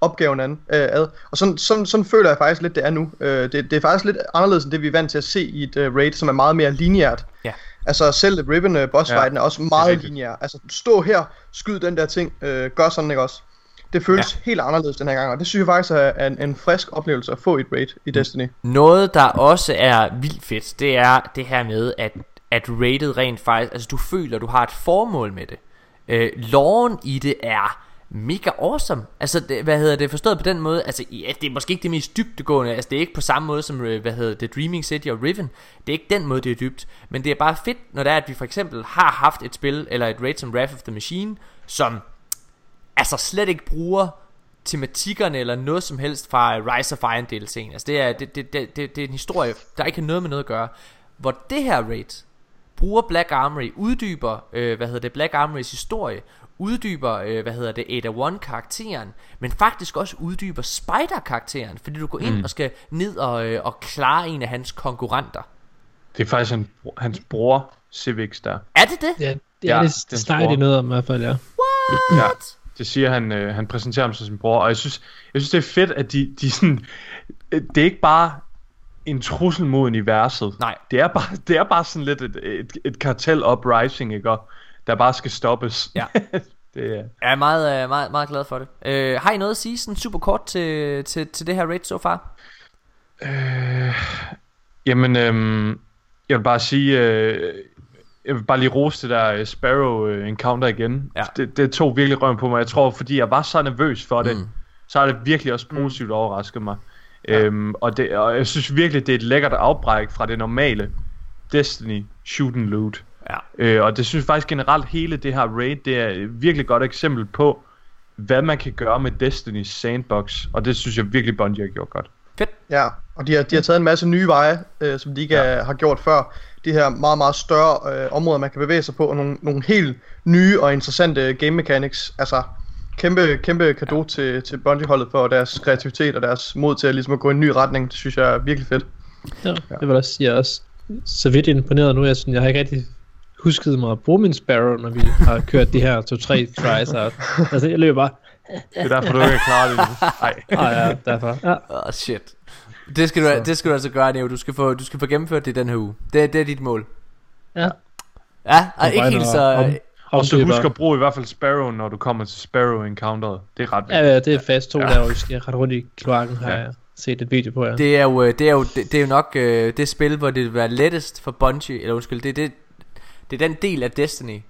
opgaven an, øh, ad. Og sådan, sådan, sådan føler jeg faktisk lidt, det er nu. Øh, det, det er faktisk lidt anderledes end det, vi er vant til at se i et uh, raid, som er meget mere lineært.
Ja.
Altså selv Ribbon uh, boss
Ja,
er også meget
rigtigt.
lineær. Altså stå her, skyd den der ting, øh, gør sådan, ikke også? Det føles ja. helt anderledes den her gang, og det synes jeg faktisk er, en, en frisk oplevelse at få i et raid i Destiny.
Noget, der også er vildt fedt, det er det her med, at at rated rent faktisk, altså du føler, du har et formål med det. Øh, loven i det er mega awesome. Altså, det, hvad hedder det, forstået på den måde, altså, ja, det er måske ikke det mest dybdegående, altså, det er ikke på samme måde som, øh, hvad hedder det, Dreaming City og Riven. Det er ikke den måde, det er dybt, men det er bare fedt, når det er, at vi for eksempel har haft et spil, eller et raid som Wrath of the Machine, som altså slet ikke bruger tematikkerne eller noget som helst fra Rise of Iron DLC'en. Altså det er, det, det, det, det, det er en historie, der ikke har noget med noget at gøre. Hvor det her raid bruger Black Armory, uddyber, øh, hvad hedder det, Black Armorys historie, uddyber, øh, hvad hedder det, Ada One karakteren, men faktisk også uddyber Spider karakteren, fordi du går ind mm. og skal ned og, øh, og klare en af hans konkurrenter.
Det er faktisk han, hans bror, Civics, der.
Er det det?
Ja, det,
Ja,
det, det snakker de noget om i hvert fald, ja.
Ja, det siger han, øh, han præsenterer ham som sin bror, og jeg synes, jeg synes det er fedt, at de, de sådan, øh, det er ikke bare en trussel mod universet.
Nej.
Det er bare, det er bare sådan lidt et, et, et kartel uprising, ikke? Og der bare skal stoppes.
Ja.
det er,
Jeg er meget, øh, meget, meget glad for det. Øh, har I noget at sige sådan super kort til, til, til det her raid so far?
Jamen, øhm, jeg vil bare sige, øh, jeg vil bare lige rose det der øh, Sparrow øh, encounter igen.
Ja.
Det, det tog virkelig røven på mig. Jeg tror, fordi jeg var så nervøs for det,
Mm.
mm. så har det virkelig også positivt mm. overrasket mig. Ja. Øhm, og, det, og jeg synes virkelig, det er et lækkert afbræk fra det normale Destiny shoot and loot.
Ja.
Øh, og det synes jeg faktisk generelt, hele det her raid, det er et virkelig godt eksempel på, hvad man kan gøre med Destiny's sandbox. Og det synes jeg virkelig, Bungie har gjort godt.
Fedt.
Ja, og de har, de har taget en masse nye veje, øh, som de ikke ja. har gjort før. De her meget, meget større øh, områder, man kan bevæge sig på, og nogle, nogle helt nye og interessante game mechanics. Altså, kæmpe, kæmpe kado ja. til, til Bungie-holdet for deres kreativitet og deres mod til at, ligesom at gå i en ny retning. Det synes jeg er virkelig fedt.
ja. Jeg vil også sige, jeg er også så vidt imponeret nu. Jeg, sådan, jeg har ikke rigtig husket mig at bruge min Sparrow, når vi har kørt de her to-tre tries. Og, altså, jeg løber bare,
Det er derfor, du ikke er klar det nu. Nej.
ah, ja, derfor. Ja.
Åh, oh, shit. Det skal, du, det skal du altså gøre, Neo. Du skal få, du skal få gennemført det den her uge. Det, det er dit mål.
Ja.
Ja, og ikke helt så...
om-
Og så husk at bruge i hvert fald Sparrow, når du kommer til Sparrow Encounteret. Det er ret
Ja,
vigtigt.
ja, det er fast to,
Ja.
der vi skal ret rundt i kloakken, har
Ja.
jeg set et video på, ja.
Det er jo, øh, det er jo, det, det er jo nok øh, det spil, hvor det vil være lettest for Bungie, eller undskyld, det er, det, det er den del af Destiny,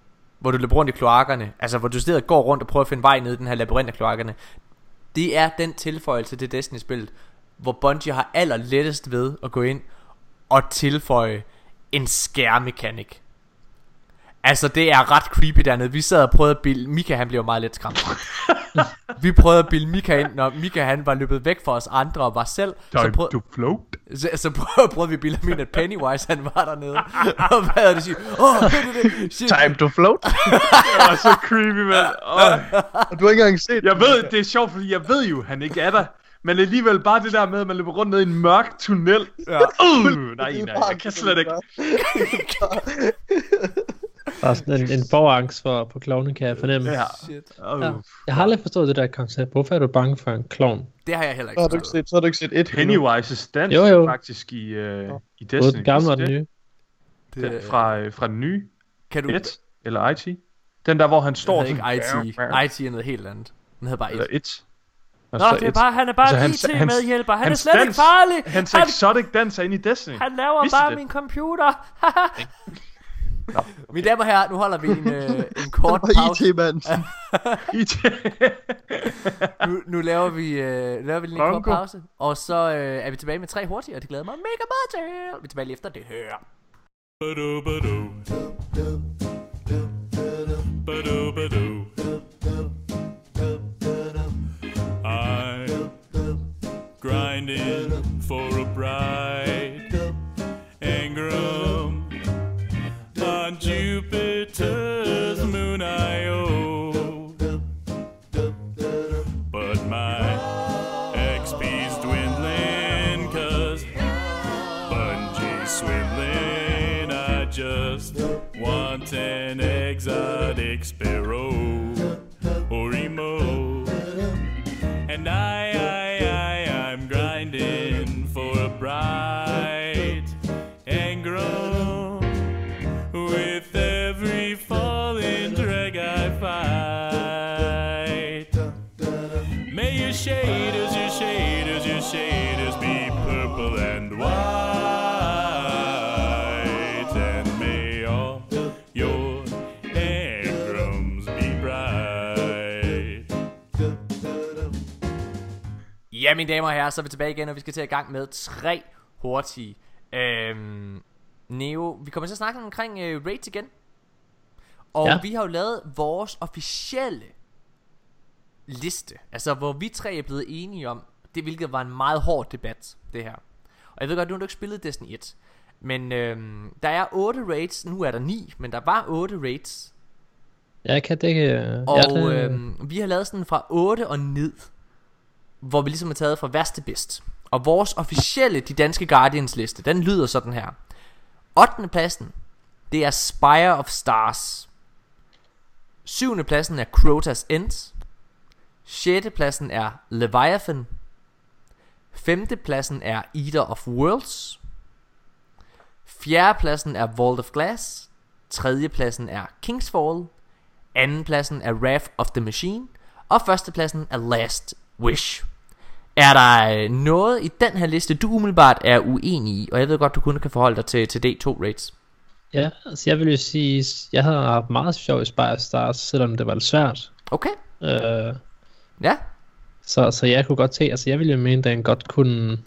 hvor du løber rundt i kloakkerne, altså hvor du stedet går rundt og prøver at finde vej ned i den her labyrint af kloakkerne. Det er den tilføjelse til Destiny-spillet, hvor Bungie har allerlettest ved at gå ind og tilføje en skærmekanik. Altså det er ret creepy dernede Vi sad og prøvede at bilde Mika han blev meget let skræmt Vi prøvede at bilde Mika ind Når Mika han var løbet væk fra os andre Og var selv Så,
Time
prøv,
to float.
så, så prøvede, prøvede vi at bilde ham ind At Pennywise han var dernede Og hvad er det sige Åh oh, det, det, det, shit.
Time to float.
Det var så creepy, mand. Oh.
og du har ikke engang set
Jeg ved, det er sjovt, fordi jeg ved jo, han ikke er der. Men alligevel bare det der med, at man løber rundt ned i en mørk tunnel.
Ja.
Uh, nej, nej, jeg kan slet ikke.
Er sådan en, en forangst for, på klovnen, kan jeg fornemme.
Ja.
Shit.
Oh.
Ja. Jeg har aldrig forstået det der koncept. Hvorfor er du bange for en klovn?
Det har jeg heller
Så
ikke
har du ikke
forstået
set, så har du ikke set et.
Pennywise's dans
Jo, jo.
faktisk i, uh, i
Både
Destiny.
den gamle og
Det-
den nye.
Den, fra, øh, fra den nye
Kan du
1, eller IT. Den der, hvor han står
Det hedder ikke IT IT er noget helt andet Den hedder bare
Eller
1
1.
Nå det er bare Han er bare
Altså,
altså,
hans-
IT-medhjælper Han er
hans
slet ikke
dans-
farlig
Hans
han,
exotic dans er inde i Destiny.
han laver
Vidste
bare
det?
min computer Mine damer og herrer Nu holder vi en, øh, en kort pause.
IT-mand.
IT.
nu, nu laver vi, øh, laver vi en kort pause Og så øh, er vi tilbage med tre hurtige Og det glæder mig mega meget til Vi er tilbage lige efter det her.
I'm grinding for a bride. On Jupiter's
Ja, mine damer og herrer, så er vi tilbage igen, og vi skal til i gang med tre hurtige. Øhm, Neo, vi kommer til at snakke omkring øh, raids igen. Og ja. Vi har jo lavet vores officielle liste. Altså, hvor vi tre er blevet enige om, det hvilket var en meget hård debat, det her. Og jeg ved godt, nu har du ikke spillet Destiny 1. Men øhm, der er 8 raids, nu er der 9, men der var 8 raids.
Jeg kan dække... øh,
Og
det,
øhm, vi har lavet sådan fra 8 og ned, hvor vi ligesom er taget fra værst til bedst. Og vores officielle De Danske Guardians liste, den lyder sådan her. 8. pladsen, det er Spire of Stars. 7. pladsen er Crota's End. 6. pladsen er Leviathan. 5. pladsen er Eater of Worlds. 4. pladsen er Vault of Glass. 3. pladsen er Kingsfall. 2. pladsen er Wrath of the Machine. Og 1. pladsen er Last Wish. Er der øh, noget i den her liste, du umiddelbart er uenig i? Og jeg ved godt, du kun kan forholde dig til, til D2 rates.
ja, altså jeg vil jo sige, jeg havde haft meget sjov i Spire Stars, selvom det var lidt svært.
Okay,
Øh,
ja.
så, så jeg kunne godt se, altså jeg ville jo mene, at den godt kunne...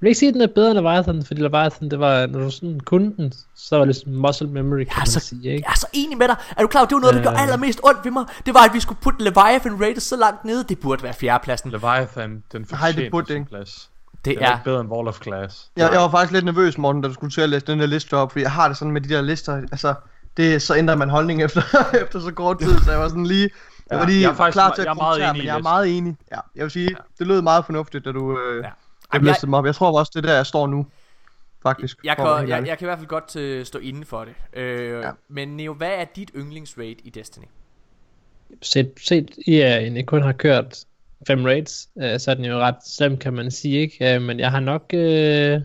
Jeg vil ikke sige, at den er bedre end Leviathan, fordi Leviathan, det var, når du sådan kunne den, så var det sådan muscle memory, kan
Jeg er,
man
så,
sige, ikke?
jeg er så enig med dig. Er du klar, det var noget, der gjorde
Øh.
allermest ondt ved mig. Det var, at vi skulle putte Leviathan rated så langt nede. Det burde være fjerdepladsen.
Leviathan, den
Nej, det
fortjener
burde det ikke.
plads.
Det
Den er
er...
ikke bedre end Wall of Glass.
Jeg, jeg var faktisk lidt nervøs, Morten, da du skulle til at læse den der liste op, fordi jeg har det sådan med de der lister, altså, det, så ændrer man holdning efter, efter så kort tid, så jeg var sådan lige, jeg var
Ja,
lige
jeg er faktisk
klar til at
jeg er meget enig
men jeg er meget enig. Ja, jeg vil sige, det lød meget fornuftigt, da du øh,
Ja.
Ja.
Jeg,
listede dem op. Jeg tror også, det er der, jeg står nu, faktisk.
jeg, kan, jeg, jeg kan i hvert fald godt øh, stå inden for det. Øh, ja.
Ja.
Men Neo, hvad er dit yndlingsrate i Destiny?
set, set i at jeg kun har kørt fem raids, øh, så er den jo ret slem, kan man sige, ikke? Øh, men jeg har nok, øh,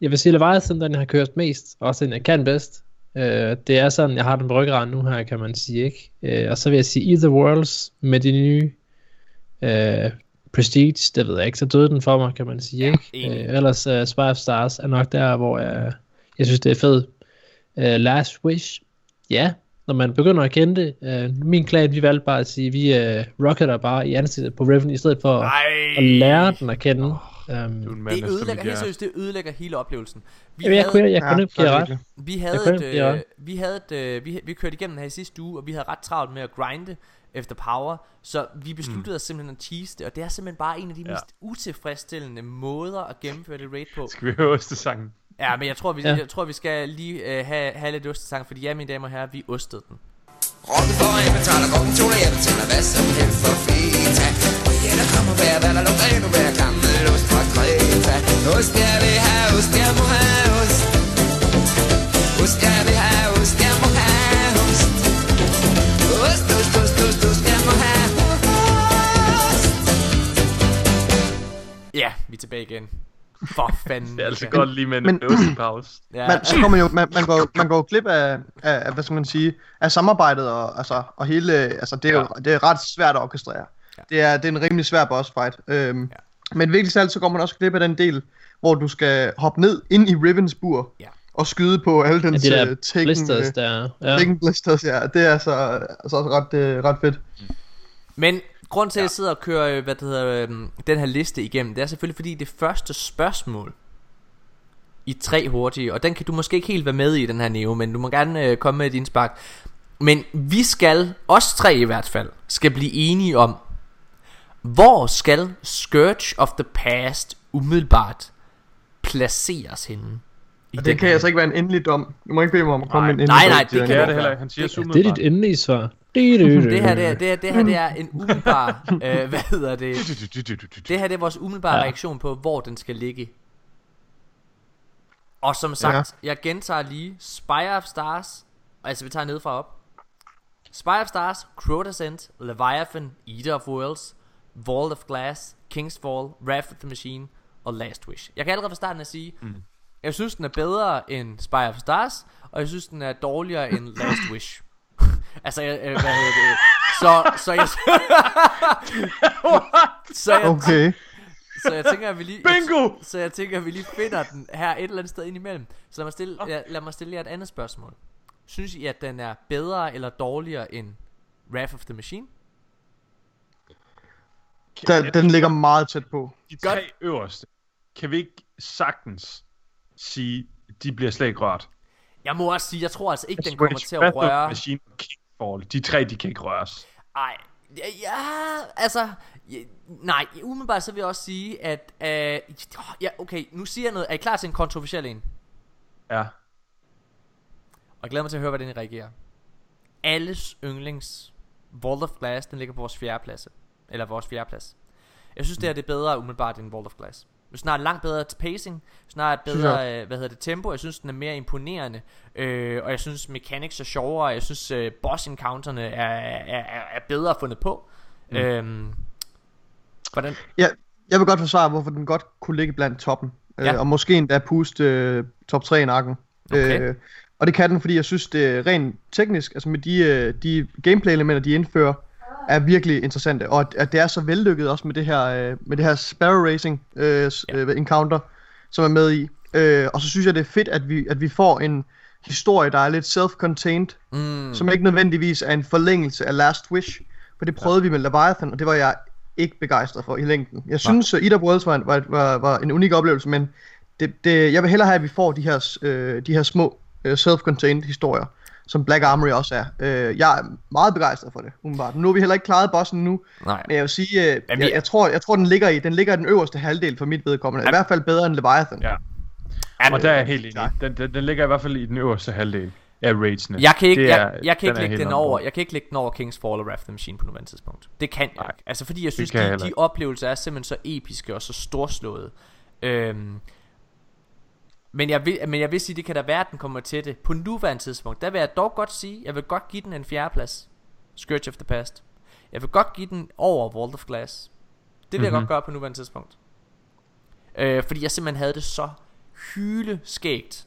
jeg vil sige Leviathan, den jeg har kørt mest, og også den jeg kan bedst. Øh, det er sådan, jeg har den på nu her, kan man sige, ikke? Øh, og så vil jeg sige Either Worlds med de nye øh, Prestige, det ved jeg ikke, så døde den for mig, kan man sige, ikke?
enig.
Øh, ellers uh, Spy of Stars er nok der, hvor jeg, jeg synes, det er fedt. Uh, Last Wish, ja, når man begynder at kende det. Uh, min klan, vi valgte bare at sige, vi uh, rocketer bare i ansigtet på Riven, i stedet for at, at lære den at kende. Um,
er en mand
Det ødelægger, helt seriøst, det ødelægger hele oplevelsen. Vi
jeg, jeg, kunne, jeg
Ja,
kunne ikke
det
ret.
Vi havde
kunne
et, øh, vi havde et, øh, vi, vi kørte igennem her i sidste uge, og vi havde ret travlt med at grinde efter power, så vi besluttede mm. os simpelthen at tease det, og det er simpelthen bare en af de
Ja.
mest utilfredsstillende måder at gennemføre det raid på.
Skal vi høre ostesangen?
Ja, men jeg tror, vi,
Ja.
jeg tror, vi skal lige øh, have, have lidt ostesang, fordi ja, mine damer og herrer, vi ostede den.
Rocken for en betaler rocken to jeg betaler hvad som helst for feta Og ja, der kommer hver, hvad der lugter endnu hver gammel ost fra Kreta Ost, jeg vil have ost, jeg må have ost Ost, jeg vil have ost, jeg må have
Ja, vi er tilbage igen. For fanden.
Det er altså godt lige med en
Men-
ostepause.
Ja.
Man, så går man jo, man, man, går, man går glip af, af, af, hvad skal man sige, af samarbejdet og, altså, og hele, altså det er jo det er ret svært at orkestrere.
Ja.
Det, er, det er en rimelig svær boss fight. Øhm,
Ja.
Men vigtigst af alt, så går man også glip af den del, hvor du skal hoppe ned ind i Rivens bur
Ja.
og skyde på alle
Ja,
dens
de der
øh, Taken,
blisters
øh,
der. Ja.
Taken blisters, ja. Det er altså, altså også ret, øh, ret fedt.
Men grund til, at jeg sidder og kører øh, hvad det hedder, øh, den her liste igennem, det er selvfølgelig fordi det første spørgsmål i tre hurtige, og den kan du måske ikke helt være med i den her Neo, men du må gerne øh, komme med din spark. Men vi skal, os tre i hvert fald, skal blive enige om, hvor skal Scourge of the Past umiddelbart placeres henne? I
Og det kan
her-
altså ikke være en endelig dom. Du må ikke bede mig om at komme
Nej,
med en
nej,
endelig
nej,
dom,
det
siger
kan
Det er
du
det heller ikke. Han siger
Det-
så
Det er dit endelige svar.
Det her, det, er- det, her, det, her, det er en umiddelbar, øh, hvad hedder det? Det her det er vores umiddelbare ja. Reaktion på, hvor den skal ligge. Og som sagt, ja. jeg gentager lige Spire of Stars, altså vi tager ned fra op. Spire of Stars, Crota's End, Leviathan, Eater of Worlds, Vault of Glass, King's Fall, Wrath of the Machine og Last Wish. Jeg kan allerede fra starten at sige, mm. jeg synes den er bedre end Spire of Stars, og jeg synes den er dårligere end Last Wish. Altså, øh, hvad hedder det? Så, så jeg... så jeg,
Okay.
så jeg tænker, at vi lige...
Bingo!
Så jeg tænker, at vi lige finder den her et eller andet sted ind imellem. Så lad mig stille, ja, lad mig stille jer et andet spørgsmål. Synes I, at den er bedre eller dårligere end Wrath of the Machine?
Den, den ligger meget tæt på.
De tre øverste, kan vi ikke sagtens sige, de bliver slet ikke rørt.
Jeg må også sige, jeg tror altså ikke, den kommer til at røre...
Machine Kickball, de tre, de kan ikke røres.
Ej, ja, ja altså... Ja, nej, umiddelbart så vil jeg også sige, at... Øh, ja, okay, nu siger jeg noget. Er I klar til en kontroversiel en?
Ja.
Og jeg glæder mig til at høre, hvordan I reagerer. Alles yndlings Vault of Glass, den ligger på vores fjerde plads. Eller vores fjerde plads. Jeg synes, det her det er bedre umiddelbart end Vault of Glass. Har et langt bedre pacing. Snart bedre, øh, hvad hedder det, tempo. Jeg synes, den er mere imponerende. Øh, og jeg synes, mechanics er sjovere. Jeg synes, øh, boss encounterne er, er, er, er bedre fundet på. Mm. Øhm, hvordan?
Ja, jeg vil godt forsvare, hvorfor den godt kunne ligge blandt toppen.
Ja.
Ja. Øh, og måske endda puste øh, top 3 i nakken.
Okay.
Øh, og det kan den, fordi jeg synes, det er rent teknisk, altså med de, øh, de gameplay-elementer, de indfører, er virkelig interessante. Og at, at det er så vellykket også med det her, øh, med det her Sparrow Racing øh,
Ja.
øh, encounter, som er med i. Øh, og så synes jeg, det er fedt, at vi, at vi får en historie, der er lidt self-contained,
Mm,
som ikke nødvendigvis er en forlængelse af Last Wish. For det prøvede ja. vi med Leviathan, og det var jeg ikke begejstret for i længden. Jeg synes, at Ida Worlds var, var, var, var en unik oplevelse, men det, det, jeg vil hellere have, at vi får de her, øh, de her små øh, self-contained historier, som Black Armory også er. Øh, jeg er meget begejstret for det, umiddelbart. Nu har vi heller ikke klaret bossen nu,
nej.
men jeg vil sige, øh,
Jamen,
jeg, jeg, tror, jeg tror, den ligger i den ligger i den øverste halvdel for mit vedkommende. I hvert fald bedre end Leviathan.
Ja. Og der er jeg helt enig. Den, den, den ligger i hvert fald i den øverste halvdel af raidsene.
Jeg kan ikke,
Det
jeg,
er-
jeg kan ikke
er
lægge den over, jeg kan ikke lægge den over Kings Fall og Wrath of the Machine på nuværende tidspunkt. Det kan jeg
Nej,
ikke. Altså fordi jeg synes, de, de oplevelser er simpelthen så episke og så storslåede. Øhm, men jeg, vil, men jeg vil sige, det kan da være, at den kommer til det. På nuværende tidspunkt, der vil jeg dog godt sige, jeg vil godt give den en fjerdeplads. Scourge of the Past. Jeg vil godt give den over Vault of Glass. Det vil mm-hmm. jeg
Mhm.
godt gøre på nuværende tidspunkt. Øh, fordi jeg simpelthen havde det så hyle skægt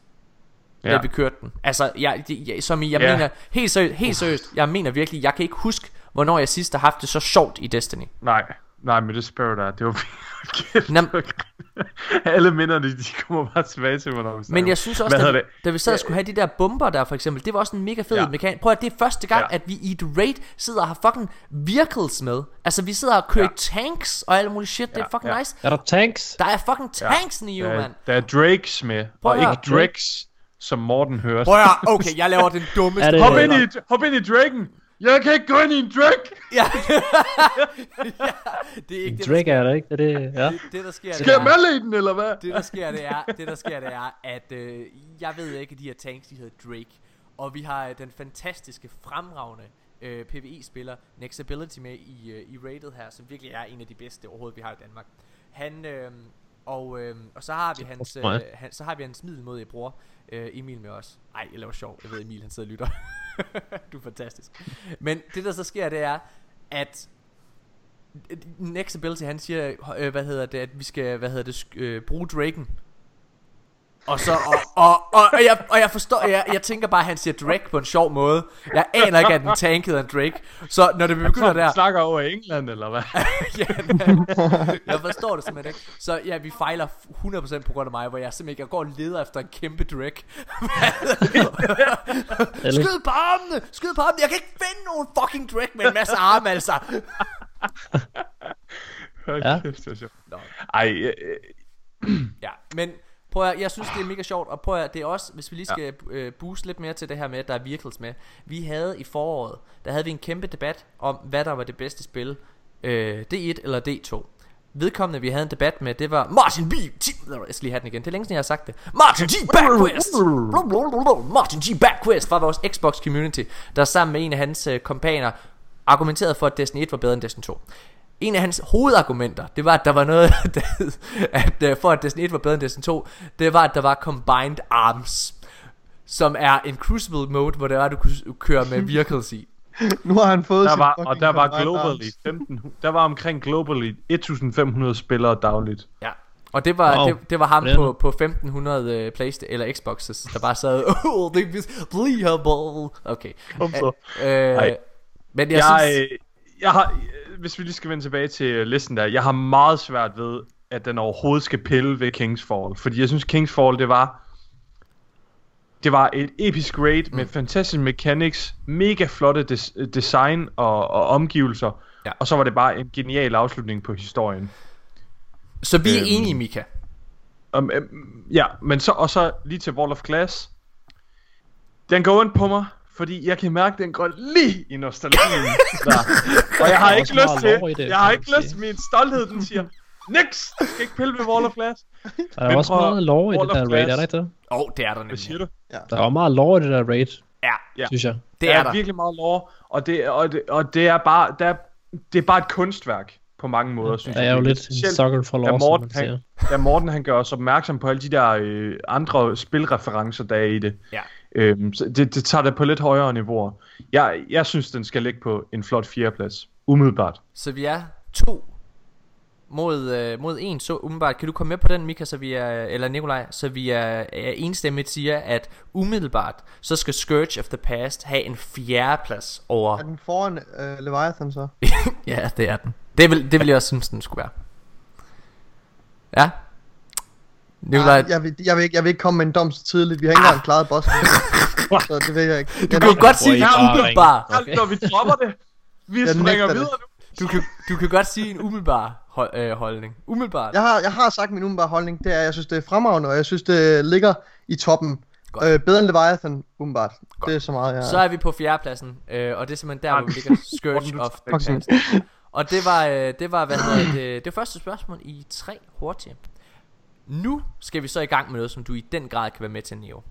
ja. da vi kørte den. Altså, jeg, jeg, som i, jeg
Ja.
mener, helt seriøst, helt seriøst, jeg mener virkelig, jeg kan ikke huske, hvornår jeg sidst har haft det så sjovt i Destiny.
Nej, nej, men det spørger der. Det var kæft.
Nam-
Alle minderne, de kommer bare tilbage til, hvornår vi
Men jeg synes også,
Hvad
da, vi- da vi sad og skulle have de der bomber der for eksempel, det var også en mega fed ja.
Ja.
mekanik. Prøv at det er første gang, ja.
Ja.
at vi i et raid sidder og har fucking vehicles med. Altså, vi sidder og kører ja.
Ja.
tanks og alt muligt shit, det er
Ja,
fucking
ja.
nice.
Er der tanks?
Der er fucking tanks ja. i
der,
mand.
er, der er Drakes med,
Prøv
og ikke. Drakes, som Morten hørte.
Prøv at, okay, jeg laver den dummeste.
Hop ind, i, hop ind i Draken! Jeg kan ikke gå ind i en Drake!
Ja. ja. Det er ikke det, der
Drake er der ikke? Er det, ja.
Det der sker,
Skal
det
jeg
er,
i den, eller hvad?
det der sker, det er, det der sker, det er, at øh, jeg ved ikke, at de her tanks, de hedder Drake. Og vi har øh, den fantastiske, fremragende øh, PvE-spiller Nexability med i, øh, i rated her, som virkelig er en af de bedste overhovedet, vi har i Danmark. Han, øh, og, øh, og så har vi hans, øh, han, så har vi hans middelmodige bror, øh, Emil med os. Ej, jeg laver sjov. Jeg ved, Emil han sidder og lytter. du er fantastisk. Men det der så sker, det er, at Next Ability, han siger, øh, hvad hedder det, at vi skal, hvad hedder det, øh, bruge Draken. Og så, og, og, og, og, jeg, og jeg forstår, jeg, jeg tænker bare, at han siger Drake på en sjov måde. Jeg aner ikke, at en tank hedder en Drake. Så når det begynder der,
Der. snakker over England, eller hvad?
ja, jeg forstår det simpelthen ikke. Så ja, vi fejler 100% på grund af mig, hvor jeg simpelthen jeg går og leder efter en kæmpe Drake. Skyd på armene! Skyd på armene! Jeg kan ikke finde nogen fucking Drake med en masse arme, altså!
Hold
Ja.
kæft, det er sjovt. Ej, øh, øh,
Ja, men prøv at, jeg synes det er mega sjovt Og prøv at, det er også, hvis vi lige skal ja. booste lidt mere til det her med At der er vehicles med. Vi havde i foråret, der havde vi en kæmpe debat Om hvad der var det bedste spil øh, D1 eller D2 Vedkommende vi havde en debat med Det var Martin B. T- Jeg skal lige have den igen. Det er længe siden jeg har sagt det. Martin G. Backquest. Martin G. Backquest Fra vores Xbox community Der sammen med en af hans øh, kompaner Argumenterede for at Destiny 1 var bedre end Destiny 2 en af hans hovedargumenter, det var, at der var noget, der hed, at uh, for at Destiny 1 var bedre end Destiny 2, det var, at der var Combined Arms, som er en Crucible mode, hvor det var, at du kunne køre med vehicles i.
Nu har han fået
der var, og der var globally
arms.
15, der var omkring globally 1500 spillere dagligt.
Ja. Og det var,
Wow.
det, det var ham på, på 1500 uh, Playstation eller Xboxes, der bare sad, oh, det er playable. Okay.
Kom så.
Øh,
Ej.
men jeg,
Jeg,
synes,
øh, jeg har, øh, hvis vi lige skal vende tilbage til listen der, jeg har meget svært ved, at den overhovedet skal pille ved Kingsfall. Fordi jeg synes, Kingsfall, det var... Det var et episk raid med fantastisk mechanics, mega flotte des- design og, og omgivelser.
Ja.
Og så var det bare en genial afslutning på historien.
Så vi er
Øhm.
enige, Mika.
Um, um, ja, men så, og så lige til Wall of Glass. Den går ondt på mig, fordi jeg kan mærke, at den går lige i nostalgien. der. Og jeg har
Der er
ikke lyst til,
det,
jeg har ikke lyst til min stolthed, den siger, Niks, du skal ikke pille ved Wall of Glass.
Der er
Men
også meget lore i det der raid, er der ikke det?
Åh, oh, det er der
Hvad
nemlig.
siger du?
Der er meget lore i det der raid,
Ja,
Ja.
synes jeg.
det er der.
virkelig meget lore, og det, og det, og det er bare, der, det er bare et kunstværk på mange måder, synes
Der er jo lidt en sucker for
da
lore, som
Morten,
man siger.
han, da Morten han gør os opmærksom på alle de der øh, andre spilreferencer, der er i det.
Ja.
Øhm, så det, det tager det på lidt højere niveauer. Jeg, jeg synes, den skal ligge på en flot fjerdeplads. Umiddelbart.
Så vi er to mod, øh, mod en, så umiddelbart. Kan du komme med på den, Mika, så vi er, eller Nikolaj, så vi er, er enstemmigt siger, at umiddelbart, så skal Scourge of the Past have en fjerde plads over...
Er den foran øh, Leviathan så?
ja, det er den. Det vil, det vil jeg også synes, den skulle være. Ja. Nikolaj,
Ej, jeg, vil, jeg, vil ikke, jeg vil ikke komme med en dom så tidligt. Vi har ikke engang klaret bossen. så det vil jeg ikke.
du kan jo godt sige en
bare
umiddelbar.
Okay. Når vi dropper det, vi
Jeg
springer
nægter det.
videre nu.
Du kan, du kan godt sige en umiddelbar hold, øh, holdning. Umiddelbart.
Jeg har, jeg har sagt min umiddelbare holdning. Det er, jeg synes, det er fremragende, og jeg synes, det ligger i toppen.
Godt.
Øh, bedre end Leviathan, umiddelbart. Det er så meget, jeg...
Så er vi på fjerdepladsen, øh, og det er simpelthen der, hvor vi ligger Scourge of the. Og det var, øh, det var, hvad hedder det, det var første spørgsmål i tre hurtige. Nu skal vi så i gang med noget, som du i den grad kan være med til, Neo.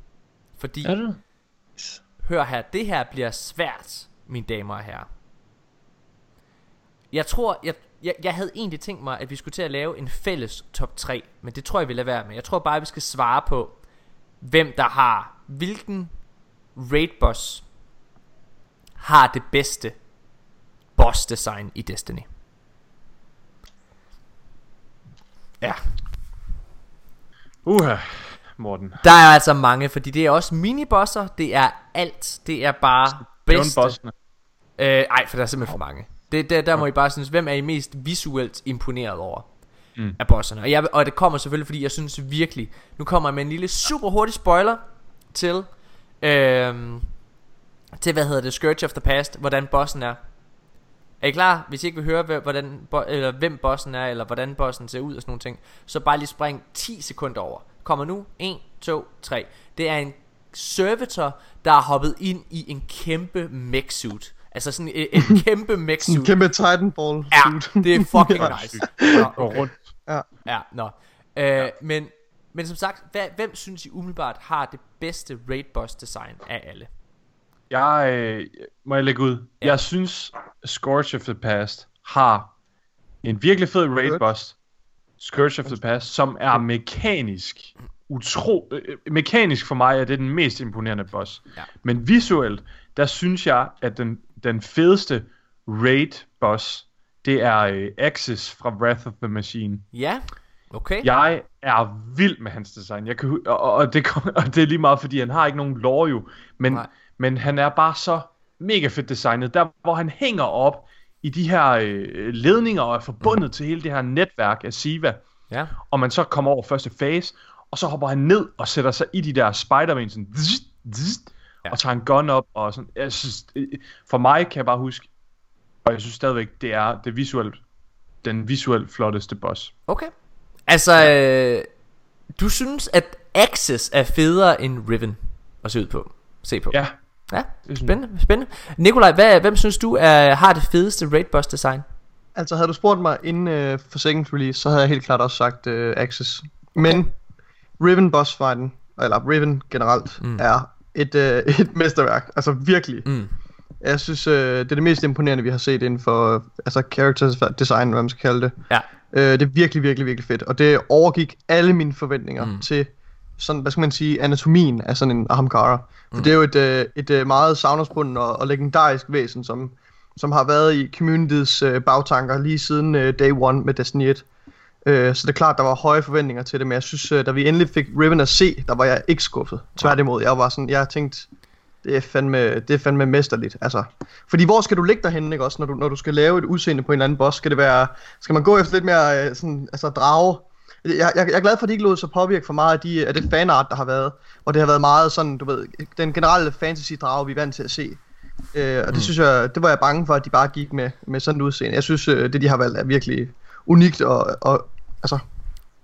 Fordi,
Er det?
hør her, det her bliver svært, mine damer og herrer. Jeg tror, jeg, jeg, jeg havde egentlig tænkt mig, at vi skulle til at lave en fælles top 3, men det tror jeg, vi lader være med. Jeg tror bare, vi skal svare på, hvem der har, hvilken raid boss har det bedste boss design i Destiny. Ja,
Uha, Morten.
der er altså mange, fordi det er også minibosser, det er alt, det er bare bedste.
Bossene.
Øh, ej, for der er simpelthen for mange. Det, der, der må I bare synes, hvem er I mest visuelt imponeret over
Mm.
af bosserne? Og, jeg, og det kommer selvfølgelig, fordi jeg synes virkelig, nu kommer jeg med en lille super hurtig spoiler til, øhm, til hvad hedder det, Scourge of the Past, hvordan bossen er. Er I klar? Hvis I ikke vil høre, hvordan, bo- eller hvem bossen er, eller hvordan bossen ser ud og sådan nogle ting, så bare lige spring 10 sekunder over. Kommer nu. 1, 2, 3. Det er en servitor, der er hoppet ind i en kæmpe mech suit. Altså sådan en, en kæmpe mech
En kæmpe Titanfall
Ja,
suit.
det er fucking
Ja.
nice. Nå, okay.
rundt.
Ja, nå. Øh, men, men som sagt, hvad, hvem synes I umiddelbart har det bedste raid boss design af alle?
Jeg, øh, må jeg lægge ud?
Ja.
Jeg synes, Scourge of the Past har en virkelig fed raid boss. Scourge of the Past, som er mekanisk. Utro, øh, mekanisk for mig er det den mest imponerende boss.
Ja.
Men visuelt, der synes jeg, at den, den fedeste raid boss, det er øh, Axis fra Wrath of the Machine.
Ja, okay.
Jeg er vild med hans design. Jeg kan, og, og, det, og det er lige meget, fordi han har ikke nogen lore jo. Men,
Nej.
Men han er bare så mega fedt designet. Der, hvor han hænger op i de her øh, ledninger og er forbundet mm. til hele det her netværk af Siva.
Ja.
Og man så kommer over første fase, og så hopper han ned og sætter sig i de der Spider-Man sådan, zzzt, zzzt,
Ja.
og tager en gun op og sådan. Jeg synes, øh, for mig kan jeg bare huske, og jeg synes stadigvæk, det er det visuelt, den visuelt flotteste boss.
Okay. Altså, øh, du synes, at Axis er federe end Riven at se ud på? Se på.
Ja,
ja spændende, spændende. Nikolaj, hvad, hvem synes du er, har det fedeste raid boss design?
Altså, havde du spurgt mig inden øh, for second release, så havde jeg helt klart også sagt øh, Axis. Men Riven boss fighten, eller Riven generelt,
Mm.
er et, øh, et mesterværk. Altså virkelig.
Mm.
Jeg synes, øh, det er det mest imponerende, vi har set inden for øh, altså character design, hvad man skal kalde det.
Ja.
Øh, det er virkelig, virkelig, virkelig fedt. Og det overgik alle mine forventninger
mm.
til sådan, hvad skal man sige, anatomien af sådan en Ahamkara. For mm. det er jo et, øh, et øh, meget savnersbundet og, og legendarisk væsen, som, som har været i communityets øh, bagtanker lige siden øh, day one med Destiny 1. Øh, så det er klart, der var høje forventninger til det, men jeg synes, øh, da vi endelig fik Riven at se, der var jeg ikke skuffet. Tværtimod, jeg var sådan, jeg tænkte, det er fandme, det er fandme mesterligt, altså. Fordi hvor skal du ligge derhen, ikke også, når du, når du skal lave et udseende på en eller anden boss? Skal det være, skal man gå efter lidt mere, øh, sådan, altså drage? Jeg, jeg, jeg er glad for, at de ikke lod sig påvirke for meget af, de, af det fanart, der har været. Og det har været meget sådan, du ved, den generelle fantasy-drage, vi er vant til at se. Øh, og det synes jeg, det var jeg bange for, at de bare gik med, med sådan et udseende. Jeg synes, øh, det de har valgt er virkelig unikt og, og altså,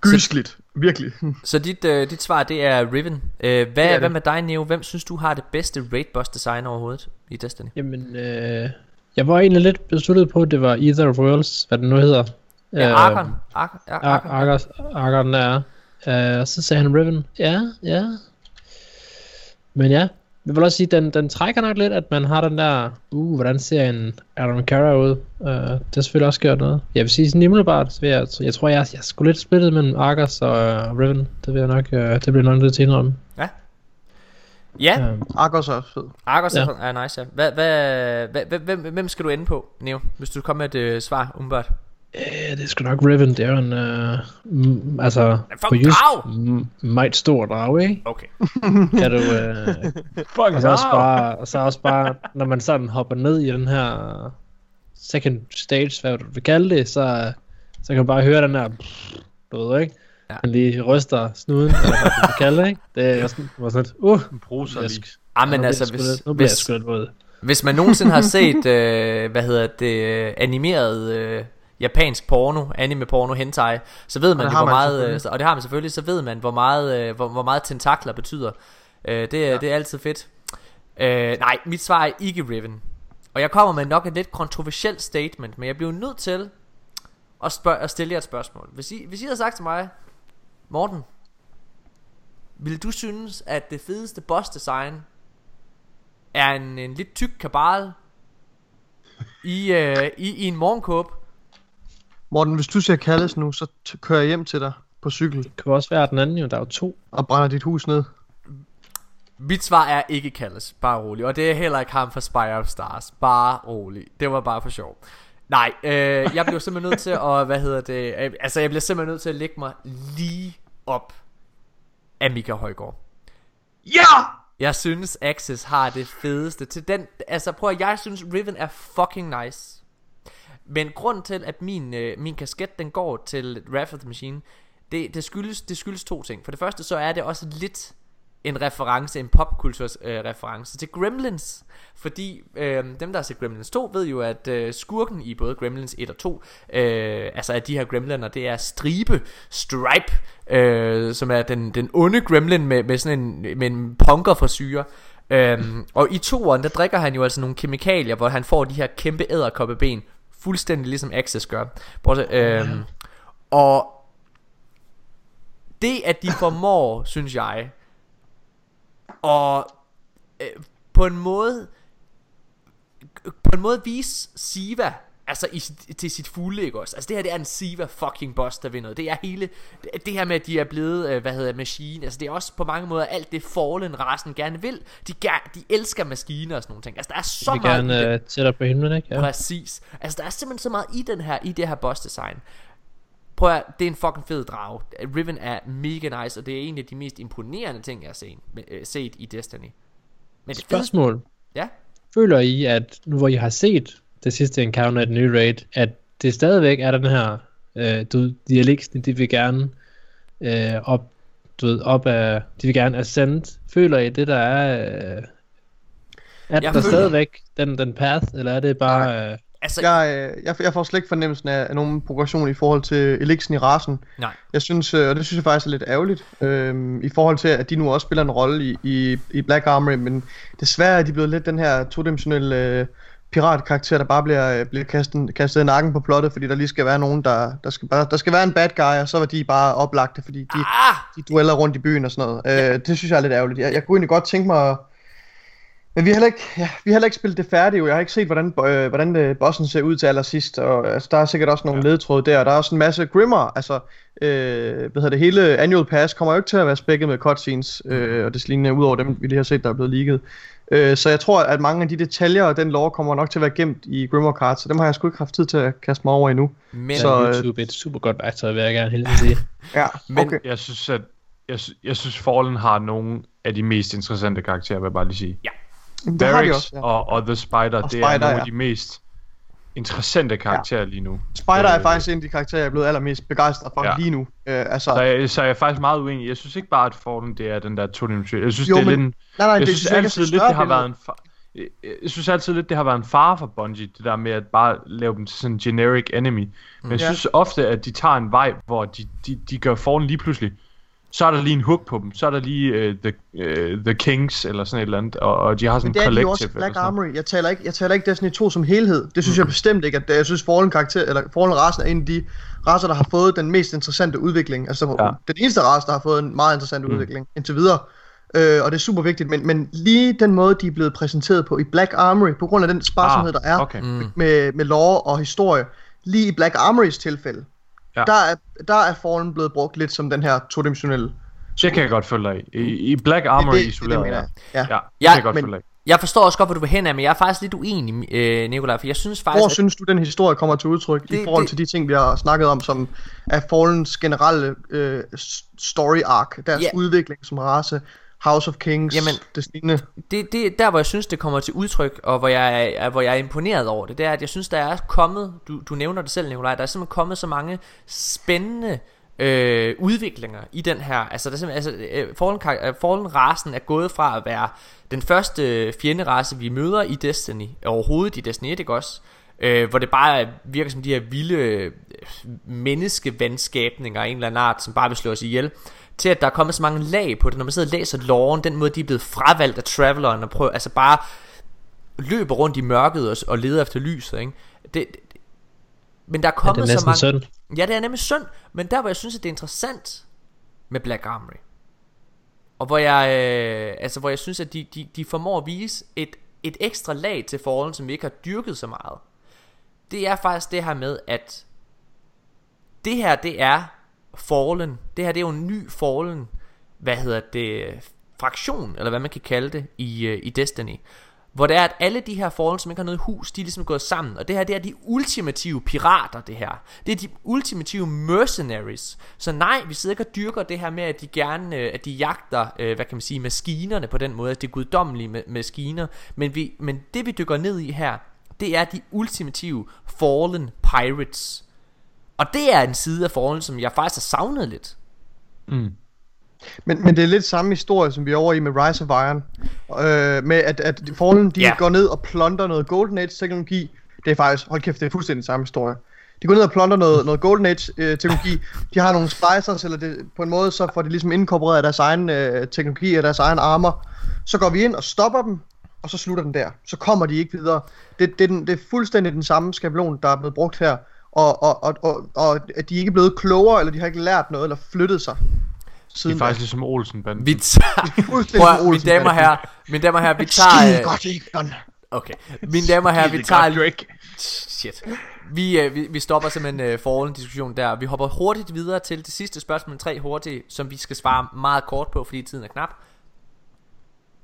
gysligt. Virkelig.
Så dit, øh, dit svar, det er Riven. Øh, hvad,
det.
hvad med dig, Neo? Hvem synes du har det bedste raid boss design overhovedet i Destiny?
Jamen, øh, jeg var egentlig lidt besluttet på, at det var Either Worlds, hvad det nu hedder.
Ja,
Øh,
Argon. Argon. Ar-
Ar-
Argon.
Argon, Argon er. Øh, så sagde han Riven. Ja, ja. Men ja, jeg vil også sige, den, den trækker nok lidt, at man har den der, uh, hvordan ser en Adam Kara ud? Uh, det har selvfølgelig også gjort noget. Jeg vil sige sådan umiddelbart, så vil jeg, jeg tror, jeg, jeg er sgu lidt splittet mellem Argos og uh, Riven. Det vil jeg nok, uh, det bliver nok lidt til at indrømme.
Ja,
Uh,
Argos er fed.
Argos
Ja.
er, er nice, ja. Hvad, hvad, hvad, hvad, hvem, hvem skal du ende på, Neo? Hvis du kommer med et øh, svar, umiddelbart.
Øh, det er sgu nok Riven, det er en, uh, m- altså, på jysk, m- meget stor drag, ikke?
Okay.
Kan du, uh,
Fuck,
Og så også bare, og så også bare, når man sådan hopper ned i den her second stage, hvad du vil kalde det, så, så kan man bare høre den her, du ved ikke?
Ja.
Ja. Man lige ryster snuden, eller hvad du vil kalde det, ikke? Det er sådan, var sådan lidt, uh,
en bruser
jeg
lige.
sk-
Ah, men altså,
jeg
hvis,
lidt- nu bliver jeg
hvis,
sgu lidt våd.
hvis man nogensinde har set, øh, hvad hedder det, øh, animeret øh, japansk porno, anime porno, hentai, så ved man jo, hvor
man
meget, øh, og det har man selvfølgelig, så ved man, hvor meget, øh, hvor, hvor meget tentakler betyder. Øh, det, ja. det er altid fedt. Øh, nej, mit svar er ikke Riven. Og jeg kommer med nok et lidt kontroversielt statement, men jeg bliver nødt til at, spørge, at stille jer et spørgsmål. Hvis I, hvis I havde sagt til mig, Morten, ville du synes, at det fedeste boss design er en, en lidt tyk kabal i, øh, i, i en morgenkåb?
Morten, hvis du siger Kalles nu, så t- kører jeg hjem til dig på cykel
Det kan også være den anden jo, der er jo to.
og brænder dit hus ned.
Mit svar er ikke Kalles, bare rolig. Og det er heller ikke ham fra Spire of Stars, bare rolig. Det var bare for sjov. Nej, øh, jeg bliver simpelthen nødt til at, hvad hedder det, øh, altså jeg bliver simpelthen nødt til at lægge mig lige op af Mika Højgaard.
Ja!
Jeg synes Axis har det fedeste til den Altså prøv at jeg synes Riven er fucking nice men grund til at min, øh, min kasket den går til Wrath of the Machine det, det, skyldes, det skyldes to ting. For det første så er det også lidt en reference, en popkulturs øh, reference til Gremlins. Fordi øh, dem der har set Gremlins 2 ved jo at øh, skurken i både Gremlins 1 og 2 øh, Altså at de her gremliner det er Stribe, Stripe øh, Som er den, den onde gremlin med, med sådan en, med en punker frisyre øhm, Og i toeren der drikker han jo altså nogle kemikalier Hvor han får de her kæmpe æderkoppeben. Fuldstændig ligesom Access gør. Prøv at, se, øhm, Og det at de formår, synes jeg Og øh, på en måde på en måde vise Siva Altså i, til sit fulde ikke også Altså det her det er en Siva fucking boss der vinder Det er hele det, det her med at de er blevet øh, Hvad hedder machine Altså det er også på mange måder alt det Fallen rasen gerne vil De, de elsker maskiner og sådan nogle ting Altså der er så
vi
meget i det.
gerne uh, tættere på himlen, ikke? Ja.
Præcis. Altså der er simpelthen så meget i den her i det her boss design. Prøv at, det er en fucking fed drage. Riven er mega nice, og det er en af de mest imponerende ting, jeg har set, øh, set i Destiny. Men det
Spørgsmål.
ja,
Føler I, at nu hvor I har set det sidste encounter af den nye raid, at det stadigvæk er den her, øh, du, dialekten, de vil gerne øh, op, du ved, op af, de vil gerne ascend. Føler I det, der er, øh, er
Jeg
der
føler-
stadigvæk den, den path, eller er det bare, øh,
altså,
Jeg, øh, jeg, jeg får slet ikke fornemmelsen af, af nogen progression i forhold til Elixen i rasen.
nej.
Jeg synes, øh, og det synes jeg faktisk er lidt ærgerligt, øh, i forhold til, at de nu også spiller en rolle i, i, i Black Armory, men desværre er de blevet lidt den her todimensionelle øh, piratkarakter, der bare bliver, øh, bliver kastet, kastet i nakken på plottet, fordi der lige skal være nogen, der, der, skal, bare, der skal være en bad guy, og så var de bare oplagte, fordi de,
Ah!
de dueller rundt i byen og sådan noget. Øh, det synes jeg er lidt ærgerligt. Jeg, jeg kunne egentlig godt tænke mig... Men vi har heller ikke, ja, vi har heller ikke spillet det færdigt. Jeg har ikke set, hvordan, øh, hvordan øh, bossen ser ud til allersidst. Og altså, der er sikkert også nogle ja. ledtråde der. Der er også en masse grimmer. Altså, øh, hvad hedder det, hele Annual Pass kommer jo ikke til at være spækket med cutscenes øh, og det lignende, udover dem, vi lige har set, der er blevet leaget. Øh, så jeg tror, at mange af de detaljer og den lore kommer nok til at være gemt i Grimmer Cards, så dem har jeg sgu ikke haft tid til at kaste mig over endnu.
Men,
Så, øh,
YouTube et super godt værktøj, vil jeg gerne helt sige.
Ja,
Men-
okay.
Jeg synes, at jeg, jeg synes, Fallen har nogle af de mest interessante karakterer, vil jeg bare lige sige.
Jamen, det har de
Barracks
også, ja.
og, og The Spider,
Og
det er
Spider,
nogle
ja.
af de mest interessante karakterer ja. lige nu.
Spider er
Øh,
faktisk en af de karakterer, jeg er blevet allermest begejstret for
Ja.
ja. lige nu. Øh, altså,
Så jeg, så er jeg faktisk meget uenig. Jeg synes ikke bare, at Fallen det er den der todimensionelle. Jeg synes,
Jo,
det er
men-
lidt en,
nej, nej,
jeg
det
synes
jeg er
altid lidt, det har været en... fa- Jeg, jeg synes altid lidt, det har været en fare for Bungie, det der med at bare lave dem til sådan en generic enemy. Men jeg
Ja.
synes ofte, at de tager en vej, hvor de, de, de gør Fallen lige pludselig. Så er der lige en hook på dem, så er der lige uh, the, uh, the Kings, eller sådan et eller andet, og, og de har sådan
Men det
en
er de jo
collective.
også Black. Armory. Jeg taler ikke, jeg taler ikke Destiny 2 som helhed. Det synes jeg bestemt ikke, at jeg synes Fallen karakter, eller Fallen rasen er en af de raser, der har fået den mest interessante udvikling. Altså
Ja.
den eneste race, der har fået en meget interessant
Mm.
udvikling indtil videre. Øh, og det er super vigtigt, men, men lige den måde, de er blevet præsenteret på i Black Armory, på grund af den sparsomhed, der er
okay.
Mm.
med, med lore og historie, lige i Black Armorys tilfælde,
Ja.
ja. der, er, der er Fallen blevet brugt lidt som den her todimensionelle.
Det kan jeg godt følge dig i. I, i Black Armory
det, det, det,
isoleret,
mener
ja.
jeg. Ja.
Ja, det
Ja,
kan jeg godt
men-
følge dig.
Jeg forstår også godt, hvor du vil hen af, men jeg er faktisk lidt uenig, øh, Nikolaj, for jeg synes faktisk,
Hvor
at
synes du, den historie kommer til udtryk
Det-
i forhold
det-
til de ting, vi har snakket om, som er Fallens generelle øh, story arc, deres
Ja.
udvikling som race, House of Kings,
Jamen,
det lignende.
det, det, der hvor jeg synes det kommer til udtryk Og hvor jeg, er, hvor jeg er imponeret over det Det er at jeg synes der er kommet Du, du nævner det selv Nikolaj Der er simpelthen kommet så mange spændende øh, udviklinger i den her. Altså der er simpelthen altså, øh, Fallen, øh, Fallen rasen er gået fra at være Den første fjenderace vi møder i Destiny Overhovedet i Destiny 1 ikke også? Øh, Hvor det bare virker som de her vilde øh, Menneskevandskabninger af en eller anden art Som bare vil slå os ihjel til at der er kommet så mange lag på det Når man sidder og læser loven Den måde de er blevet fravalgt af Traveleren Og prøver, altså bare løber rundt i mørket og, og leder efter lyset ikke? Det, det, men der er
Ja,
kommet
det er
så mange
synd.
Ja det er nemlig synd Men der hvor jeg synes at det er interessant Med Black Armory Og hvor jeg øh, Altså hvor jeg synes at de, de, de formår at vise Et, et ekstra lag til Fallen Som vi ikke har dyrket så meget Det er faktisk det her med at Det her det er Fallen Det her det er jo en ny Fallen Hvad hedder det Fraktion Eller hvad man kan kalde det I, øh, i Destiny hvor det er, at alle de her Fallen, som ikke har noget hus, de er ligesom gået sammen. Og det her, det er de ultimative pirater, det her. Det er de ultimative mercenaries. Så nej, vi sidder ikke og dyrker det her med, at de gerne, øh, at de jagter, øh, hvad kan man sige, maskinerne på den måde. At det er guddommelige maskiner. Men, vi, men det vi dykker ned i her, det er de ultimative Fallen Pirates. Og det er en side af Fallen, som jeg faktisk har savnet lidt.
Men, men det er lidt samme historie, som vi er over i med Rise of Iron. Øh, med at, at Fallen, de yeah. går ned og plunter noget Golden Age teknologi. Det er faktisk, hold kæft, det er fuldstændig samme historie. De går ned og plunter noget, noget Golden Age øh, teknologi. De har nogle splicers, eller det, på en måde, så får de ligesom inkorporeret deres egen øh, teknologi og deres egen armor. Så går vi ind og stopper dem, og så slutter den der. Så kommer de ikke videre. Det, det, er, den, det er fuldstændig den samme skabelon, der er blevet brugt her. Og, og, og, og, og at de ikke er blevet klogere, eller de har ikke lært noget, eller flyttet sig.
Det
Siden
er faktisk ligesom olsen banden
Vi tager, prøv, mine damer og herrer, mine damer og herrer, vi
Skide
tager, øh,
godt, Egon.
okay, mine damer og herrer, vi
Det er godt,
tager,
Drake.
Shit. Vi, øh, vi, vi stopper simpelthen øh, forholden diskussion der. Vi hopper hurtigt videre til det sidste spørgsmål, tre hurtigt, som vi skal svare meget kort på, fordi tiden er knap.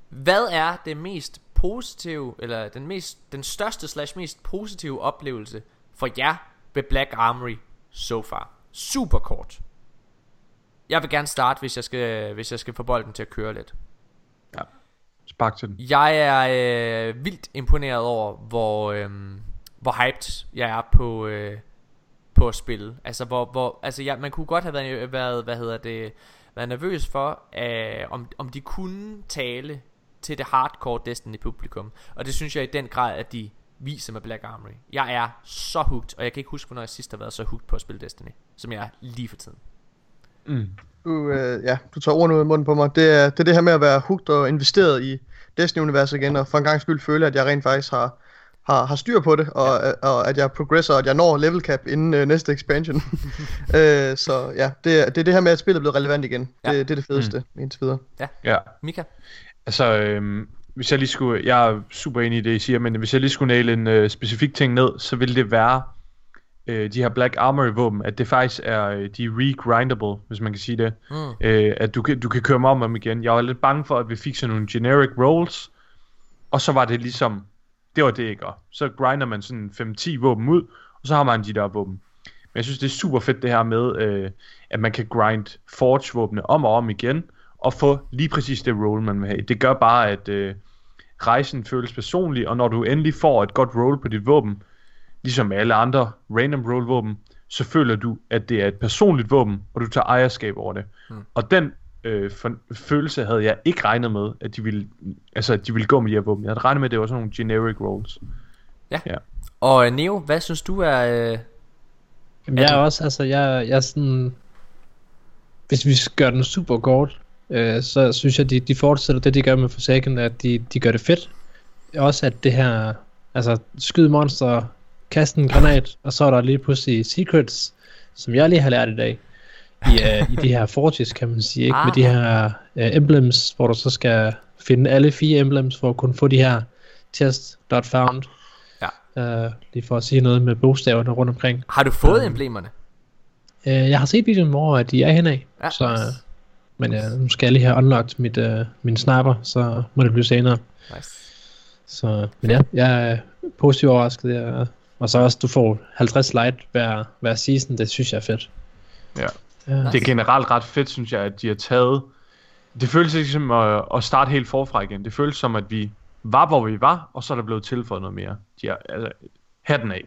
Hvad er det mest positive, eller den, mest, den største slash mest positive oplevelse for jer ved Black Armory so far? Super kort. Jeg vil gerne starte, hvis jeg skal, hvis jeg skal få bolden til at køre lidt.
Spark til den.
Jeg er øh, vildt imponeret over, hvor, øh, hvor hyped jeg er på, øh, på at spille. Altså, hvor, hvor, altså jeg, man kunne godt have været, været hvad hedder det, været nervøs for, øh, om, om de kunne tale til det hardcore Destiny publikum. Og det synes jeg i den grad, at de viser med Black Armory. Jeg er så hooked, og jeg kan ikke huske, hvornår jeg sidst har været så hooked på at spille Destiny, som jeg er lige for tiden.
Mm.
Du, øh, ja, du tager ordene ud af munden på mig. Det er, det er det her med at være hooked og investeret i Destiny-universet igen, og for en gang skyld føle, at jeg rent faktisk har, har, har styr på det, og, ja. og at jeg progresser, og at jeg når level cap inden øh, næste expansion. øh, så ja, det, er- det er det her med, at spillet er blevet relevant igen.
Ja.
Det, det er det fedeste, mm. indtil videre.
Ja.
Mika?
Altså, øhm, hvis jeg lige skulle, jeg er super enig i det, I siger, men hvis jeg lige skulle næle en øh, specifik ting ned, så ville det være øh, de her Black Armory våben, at det faktisk er, øh, de er regrindable, hvis man kan sige det.
Mm.
Øh, at du kan, du kan køre dem om om igen. Jeg var lidt bange for, at vi fik sådan nogle generic rolls, og så var det ligesom, det var det ikke. og Så grinder man sådan 5-10 våben ud, og så har man de der våben. Men jeg synes, det er super fedt det her med, øh, at man kan grind Forge-våbne om og om igen, og få lige præcis det roll, man vil have. Det gør bare, at øh, rejsen føles personlig, og når du endelig får et godt roll på dit våben, ligesom med alle andre random roll våben, så føler du, at det er et personligt våben, og du tager ejerskab over det. Mm. Og den øh, for, følelse havde jeg ikke regnet med, at de ville, altså, at de ville gå med de her våben. Jeg havde regnet med, at det var sådan nogle generic roles.
Og øh, Neo, hvad synes du er... Øh,
Jamen, jeg er også, altså, jeg, jeg er sådan... Hvis vi gøre den super kort, øh, så synes jeg, de, de fortsætter det, de gør med Forsaken, at de, de gør det fedt. Også at det her, altså, skyd monster, kaste en granat, og så er der lige pludselig secrets, som jeg lige har lært i dag, i, uh, i de her forges, kan man sige, ikke?
Ah.
med de her uh, emblems, hvor du så skal finde alle fire emblems, for at kunne få de her test not found.
Ja.
Uh, lige for at sige noget med bogstaverne rundt omkring.
har du fået emblemerne?
Uh, jeg har set videoen, hvor de er henad,
Ja,
så,
nice.
Men ja, nu skal jeg lige have unlocked mit, uh, min sniper, så må det blive senere.
Nice.
Så, men ja, jeg er positivt overrasket. Jeg, og så også, du får 50 light hver, hver season, det synes jeg er fedt.
Ja.
Ja,
Det er generelt ret fedt, synes jeg, at de har taget... Det føles ikke som at, at starte helt forfra igen. Det føles som, at vi var, hvor vi var, og så er der blevet tilføjet noget mere. De har, altså, hatten af.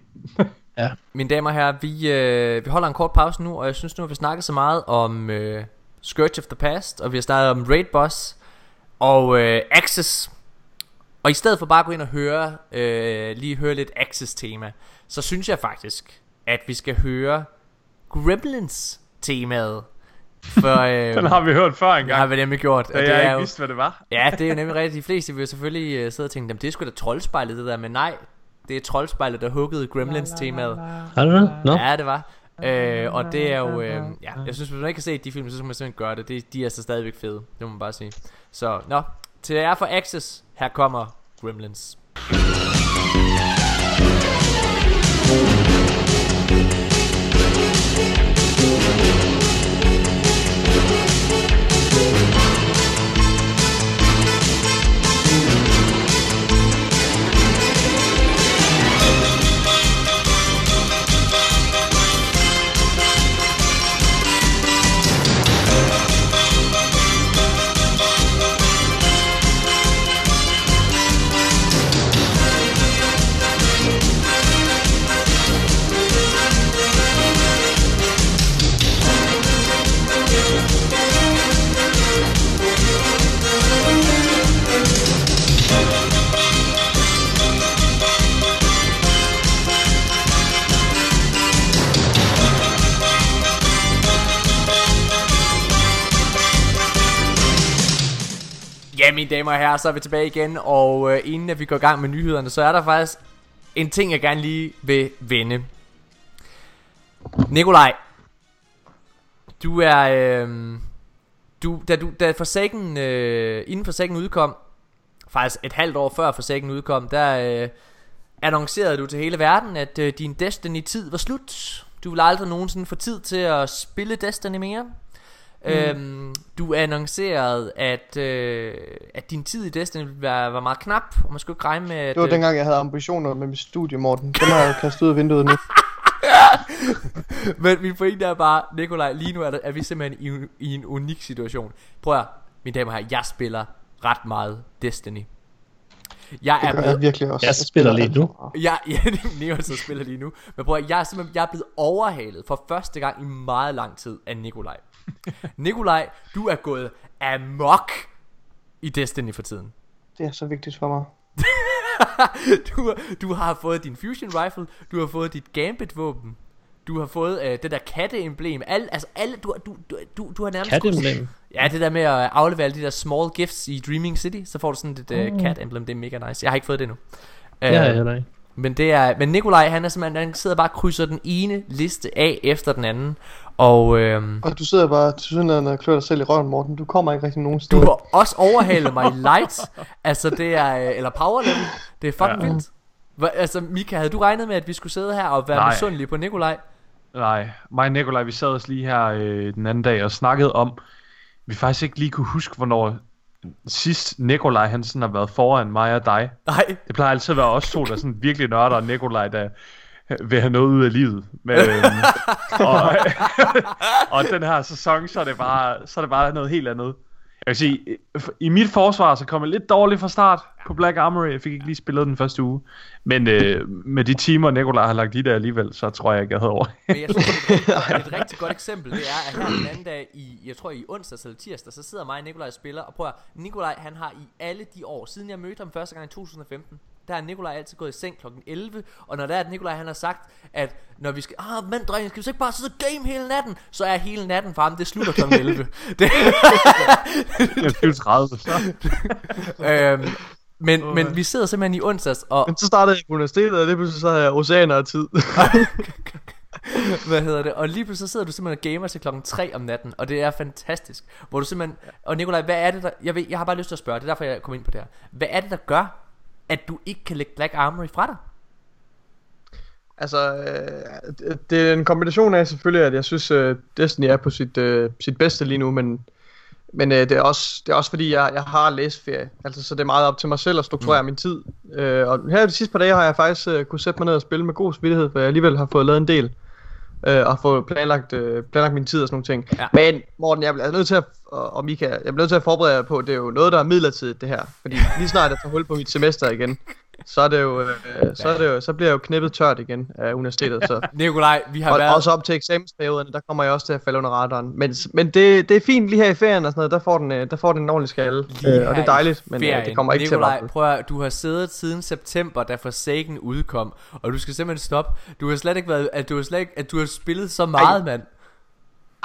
Mine damer og herrer, vi, øh, vi holder en kort pause nu, og jeg synes nu, at vi snakket så meget om øh, Scourge of the Past, og vi har snakket om Raid Boss og øh, Access. Og i stedet for bare at gå ind og høre, øh, lige høre lidt Access-tema, så synes jeg faktisk, at vi skal høre Gremlins-temaet. For øh,
Den har vi hørt før
det
engang,
har vi nemlig gjort.
da
og det
jeg
er
ikke
jo,
vidste, hvad det var.
Ja, det er jo nemlig rigtigt. De fleste vil jo selvfølgelig uh, sidde og tænke, "Jamen, det er sgu da troldspejlet det der, men nej, det er troldspejlet, der huggede Gremlins-temaet.
Har du det?
Ja, det var. Øh, og det er jo, øh, ja, jeg synes, hvis man ikke har set de film, så skal man simpelthen gøre det. det. De er så stadigvæk fede, det må man bare sige. Så, nå, til jer for Access, her kommer Gremlins. Ja, mine damer og herrer, så er vi tilbage igen, og øh, inden at vi går i gang med nyhederne, så er der faktisk en ting, jeg gerne lige vil vende. Nikolaj, du er, øh, du, da, du, da Forsaken, øh, inden Forsaken udkom, faktisk et halvt år før Forsaken udkom, der øh, annoncerede du til hele verden, at øh, din Destiny-tid var slut. Du vil aldrig nogensinde få tid til at spille Destiny mere. Mm. Øhm, du annoncerede, at, øh, at din tid i Destiny var, var meget knap, og man skulle ikke regne med, at...
Det var
øh,
dengang, jeg havde ambitioner med mit studie, Morten. Dem har jeg jo kastet ud af vinduet nu.
Men min pointe er bare, Nikolaj, lige nu er, der, er vi simpelthen i, i en unik situation. Prøv at, mine damer og herrer, jeg spiller ret meget Destiny. Jeg er
gør jeg
blevet,
virkelig også.
Jeg spiller lige nu.
jeg, ja, så spiller lige nu. Men prøv at, jeg er simpelthen jeg er blevet overhalet for første gang i meget lang tid af Nikolaj. Nikolaj, du er gået amok i Destiny for tiden.
Det er så vigtigt for mig.
du, har- du har fået din fusion rifle, du har fået dit gambit våben, du har fået øh, det der katteemblem, alle, altså alle, du, du, du, du, du har nærmest...
Katemblem.
Ja, det der med at aflevere alle de der small gifts i Dreaming City, så får du sådan et uh, cat emblem, det er mega nice. Jeg har ikke fået det endnu.
Det har jeg
Øh,
heller ikke.
men det er, men Nikolaj, han er simpelthen, han sidder bare og krydser den ene liste af efter den anden, og øhm,
Og du sidder bare til synligheden og klør dig selv i røven, Morten. Du kommer ikke rigtig nogen
du
steder.
har også overhalet mig i light, altså det er, øh, eller power level, det er fucking
Ja.
vildt. Hva, altså Mika, havde du regnet med, at vi skulle sidde her og være
Nej.
misundelige på Nikolaj?
Nej, mig og Nikolaj, vi sad os lige her øh, den anden dag og snakkede om, vi faktisk ikke lige kunne huske, hvornår sidst Nikolaj han sådan har været foran mig og dig.
Nej,
Det plejer altid at være os to, der sådan virkelig nørder, og Nikolaj, der vil have noget ud af livet. Men, øhm, og, og den her sæson, så er, det bare, så er det bare noget helt andet. Jeg vil sige, i mit forsvar, så kom jeg lidt dårligt fra start på Black Armory. Jeg fik ikke lige spillet den første uge. Men øh, med de timer, Nikolaj har lagt i det alligevel, så tror jeg ikke, jeg havde over.
Men jeg synes, det er et, et rigtig godt eksempel, det er, at her den anden dag, i, jeg tror i onsdag eller tirsdag, så sidder mig og Nikolaj og spiller, og prøv at, Nikolaj han har i alle de år, siden jeg mødte ham første gang i 2015, der er Nikolaj altid gået i seng kl. 11, og når der er, at Nikolaj han har sagt, at når vi skal, ah, men dreng, skal vi så ikke bare sidde og game hele natten? Så er hele natten for ham, det slutter kl. 11. det,
er 30, så.
øhm, men, men vi sidder simpelthen i onsdags, og
Men så startede jeg på universitetet, og det pludselig så havde jeg oceaner af tid.
Hvad hedder det? Og lige pludselig så sidder du simpelthen og gamer til klokken 3 om natten, og det er fantastisk. Hvor du simpelthen... Og Nikolaj, hvad er det der... Jeg, ved, jeg har bare lyst til at spørge, det er derfor jeg kom ind på det her. Hvad er det, der gør, at du ikke kan lægge Black Armory fra dig?
altså, øh, det- er en kombination af selvfølgelig, at jeg synes, øh, Destiny er på sit, øh, sit bedste lige nu, men, men øh, det, er også, det er også fordi, jeg, jeg har læsferie. Altså, så det er meget op til mig selv at strukturere mm. min tid. Øh, og her de sidste par dage har jeg faktisk øh, kunne sætte mig ned og spille med god svillighed, for jeg alligevel har fået lavet en del. Øh, og fået planlagt, øh, planlagt min tid og sådan nogle ting.
Ja.
Men Morten, jeg bliver nødt til at, og og Mika, jeg bliver nødt til at forberede jer på, at det er jo noget, der er midlertidigt det her. Fordi lige snart jeg tager hul på mit semester igen, så er det jo, øh, så, er det jo, så bliver jeg jo knippet tørt igen af universitetet. Så.
Nikolaj, vi har
Og
været...
også op til eksamensperioden, der kommer jeg også til at falde under radaren. Men, men det, det er fint lige her i ferien og sådan noget, der får den, øh, der får den en ordentlig skalle. Øh, og det er dejligt, men øh, det kommer ikke
Nikolaj,
til at
prøv at, du har siddet siden september, da Forsaken udkom, og du skal simpelthen stoppe. Du har slet ikke været, at du har slet ikke, at du har spillet så meget, mand.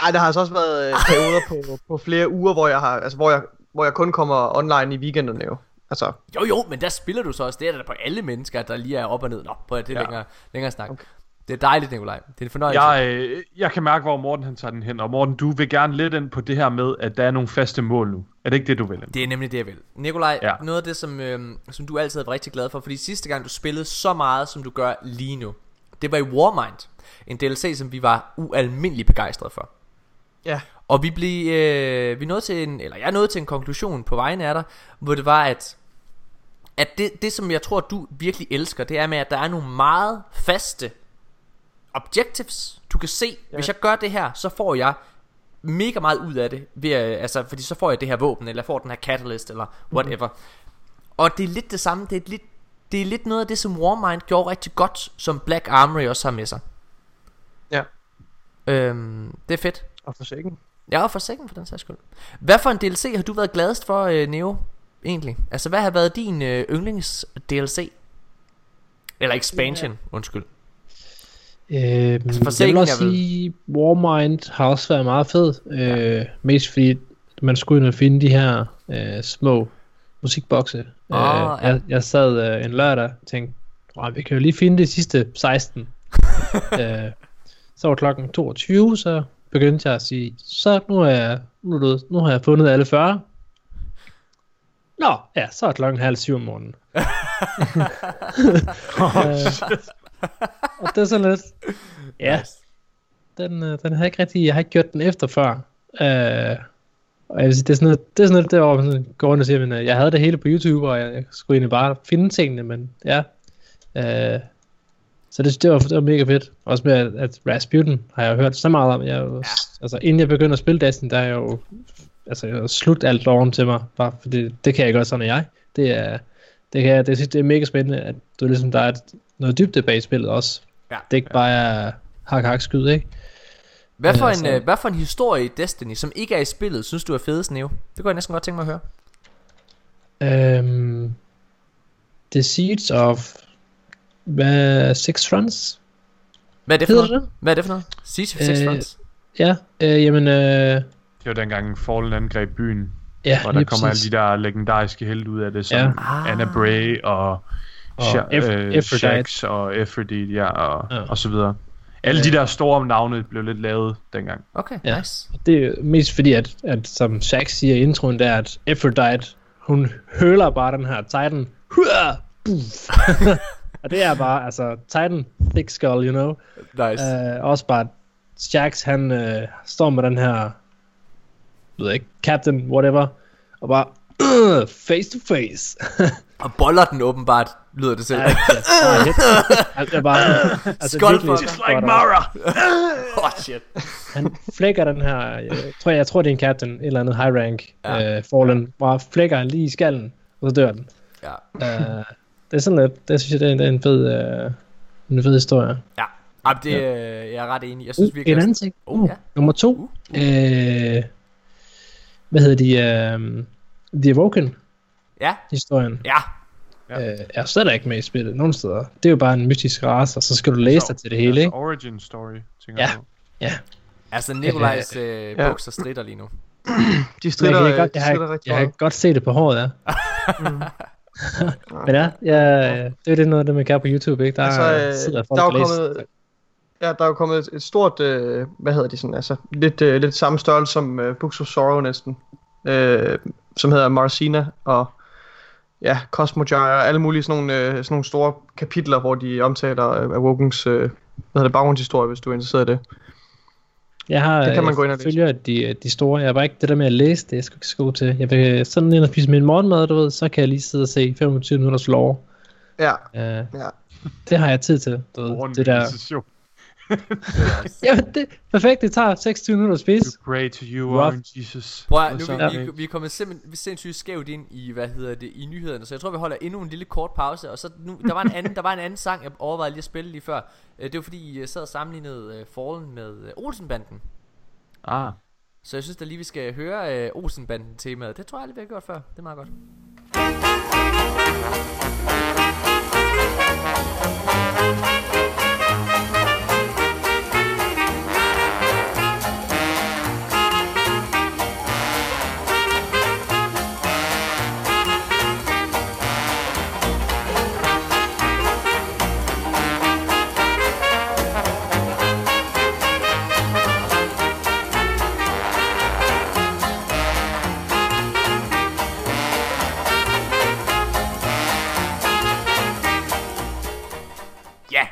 Ej, der har altså også været øh, perioder på, på flere uger, hvor jeg har, altså hvor jeg, hvor jeg kun kommer online i weekenderne jo. Altså,
Jo jo, men der spiller du så også. Det er der på alle mennesker, der lige er op og ned. Nå, prøv at det er
Ja.
længere, længere snak. Okay. Det er dejligt, Nikolaj. Det er en fornøjelse.
Jeg, øh, jeg kan mærke, hvor Morten han tager den hen. Og Morten, du vil gerne lidt ind på det her med, at der er nogle faste mål nu. Er det ikke det, du vil?
Det er nemlig det, jeg vil. Nikolaj, ja. Noget af det, som, øh, som du altid har været rigtig glad for, fordi sidste gang du spillede så meget, som du gør lige nu, det var i Warmind. En DLC, som vi var ualmindeligt begejstrede for.
ja.
Og vi blev, øh, vi nåede til en, eller jeg nåede til en konklusion på vegne af dig, hvor det var, at, at det, det, som jeg tror, du virkelig elsker, det er med, at der er nogle meget faste objectives. Du kan se, ja. hvis jeg gør det her, så får jeg mega meget ud af det, ved at, altså, fordi så får jeg det her våben, eller jeg får den her catalyst, eller whatever. Mm-hmm. Og det er lidt det samme, det er lidt, det er lidt noget af det, som Warmind gjorde rigtig godt, som Black Armory også har med sig.
Ja.
Øhm, det er fedt.
Og for sikken.
Jeg er for sikker for den sags skyld. Hvad for en DLC har du været gladest for, øh, Neo? Egentlig. Altså, hvad har været din øh, yndlings DLC? Eller expansion, yeah. undskyld.
Øh, jeg
Forsaken
vil også sige, Warmind har også været meget fed. Øh, mest fordi man skulle ind og finde de her øh, små musikbokse.
Ah,
øh,
ja.
jeg, jeg sad øh, en lørdag og tænkte, "Åh, vi kan jo lige finde de sidste 16. øh, så var klokken 22, så begyndte jeg at sige, så nu, er jeg, nu, er nu har jeg fundet alle 40. Nå, ja, så er klokken halv syv om morgenen. øh, og det er sådan lidt, ja, den, øh, den har jeg ikke rigtig, jeg har ikke gjort den efter før. Øh, og jeg vil sige, det er sådan noget, det er sådan noget, der hvor man sådan går rundt og siger, men jeg havde det hele på YouTube, og jeg, jeg skulle egentlig bare finde tingene, men ja. Øh, så det, det, var, det var mega fedt. Også med, at, at Rasputin har jeg hørt så meget om. Jeg, jo, ja. Altså, inden jeg begyndte at spille Destiny, der er jeg jo altså, slut alt loven til mig, bare fordi det kan jeg godt sådan, er jeg. Det er, det kan jeg, det, synes, det er mega spændende, at du ligesom, der er et, noget dybde bag spillet også.
Ja.
Det er ikke bare er hak hak skyd, ikke?
Hvad for,
Ja,
en,
så-
øh, hvad for en historie i Destiny, som ikke er i spillet, synes du er fedest, Neo? Det kunne jeg næsten godt tænke mig at høre.
Um, the Seeds of hvad, Six Fronts?
Hvad er det for
Hedder
noget?
det?
Hvad er det for noget? Siege of Six
Øh,
Fronts?
Ja, øh, jamen, øh,
Det var dengang Fallen angreb byen.
ja,
Og der kommer alle de der legendariske helte ud af det, som
Ja.
Anna Bray og,
Og
Sha- øh,
Aphrodite.
Shax og Aphrodite, ja, og,
Ja.
og så videre. Alle de der store navne blev lidt lavet dengang.
Okay,
Ja.
nice.
Det er mest fordi, at, at som Shaq siger i introen, der at Aphrodite, hun høler bare den her Titan. Og det er bare, altså, Titan, thick skull, you know.
Nice.
Uh, også bare, Shax, han uh, står med den her, ved jeg ikke, captain, whatever, og bare Uh, face to face.
Og boller den åbenbart, lyder det selv.
Ja, ja, ja, altså, jeg bare, altså,
Skuldfucker.
virkelig,
Just
Like Mara!
oh shit.
Han flækker den her, jeg tror, jeg tror det er en captain, et eller andet high rank,
Ja.
ja. uh, fallen, bare flækker han lige i skallen, og så dør den.
Ja.
Uh, det er sådan lidt, det synes jeg, det er, en- det er en fed, uh, en fed historie.
Ja. Jamen, det, øh, jeg er ret enig. Jeg synes
Uh,
virkelig
en anden ting.
Uh,
Uh,
ja.
Nummer to.
Uh,
Uh, uh. Hvad hedder de? Uh, The Awoken
Ja,
historien
ja.
Ja.
uh, er slet ikke med i spillet nogen steder. Det er jo bare en mystisk race, og så skal du læse dig til det hele, ikke?
origin story, tænker
Ja.
jeg på.
Ja.
Altså, Nikolajs øh,
Ja.
bukser strider lige nu.
De
Jeg,
strider, øh,
godt, jeg, har, jeg kan
meget.
godt se det på håret, ja. Men ja, ja, det er det noget, det man kan på YouTube, ikke? Der
Altså, øh,
sidder folk
der er
og
jo
læser.
kommet, ja, der er jo kommet et, et stort, øh, hvad hedder de sådan, altså lidt, øh, lidt samme størrelse som øh, Books of Sorrow næsten, øh, som hedder Marcina og ja, Cosmogyre og alle mulige sådan nogle, øh, sådan nogle store kapitler, hvor de omtaler øh, Awokens, øh, hvad hedder det, baggrundshistorie, hvis du er interesseret i det.
Jeg har,
det kan man
jeg
gå ind og læse.
følger de, de store. Jeg var ikke det der med at læse det, jeg skal ikke så god til. Jeg vil sådan ind og spise min morgenmad, du ved, så kan jeg lige sidde og se 25 minutters lore.
Ja,
Uh,
ja.
det har jeg tid til. Du ved, det der. Jamen, det er perfekt. Det tager 26 minutter at spise.
To pray to you,
Rough.
Orange Jesus.
Prøv at, nu vi, vi, vi er kommet simpelthen sindssygt skævt ind i, hvad hedder det, i nyhederne, så jeg tror vi holder endnu en lille kort pause, og så nu, der var en anden, der var en anden sang, jeg overvejede lige at spille lige før. Øh, Det var fordi, I øh, sad og sammenlignede uh, Fallen med uh, Olsenbanden.
Ah.
Så jeg synes da lige, vi skal høre uh, Olsenbanden temaet. Det tror jeg aldrig, vi har gjort før. Det er meget godt. Ja,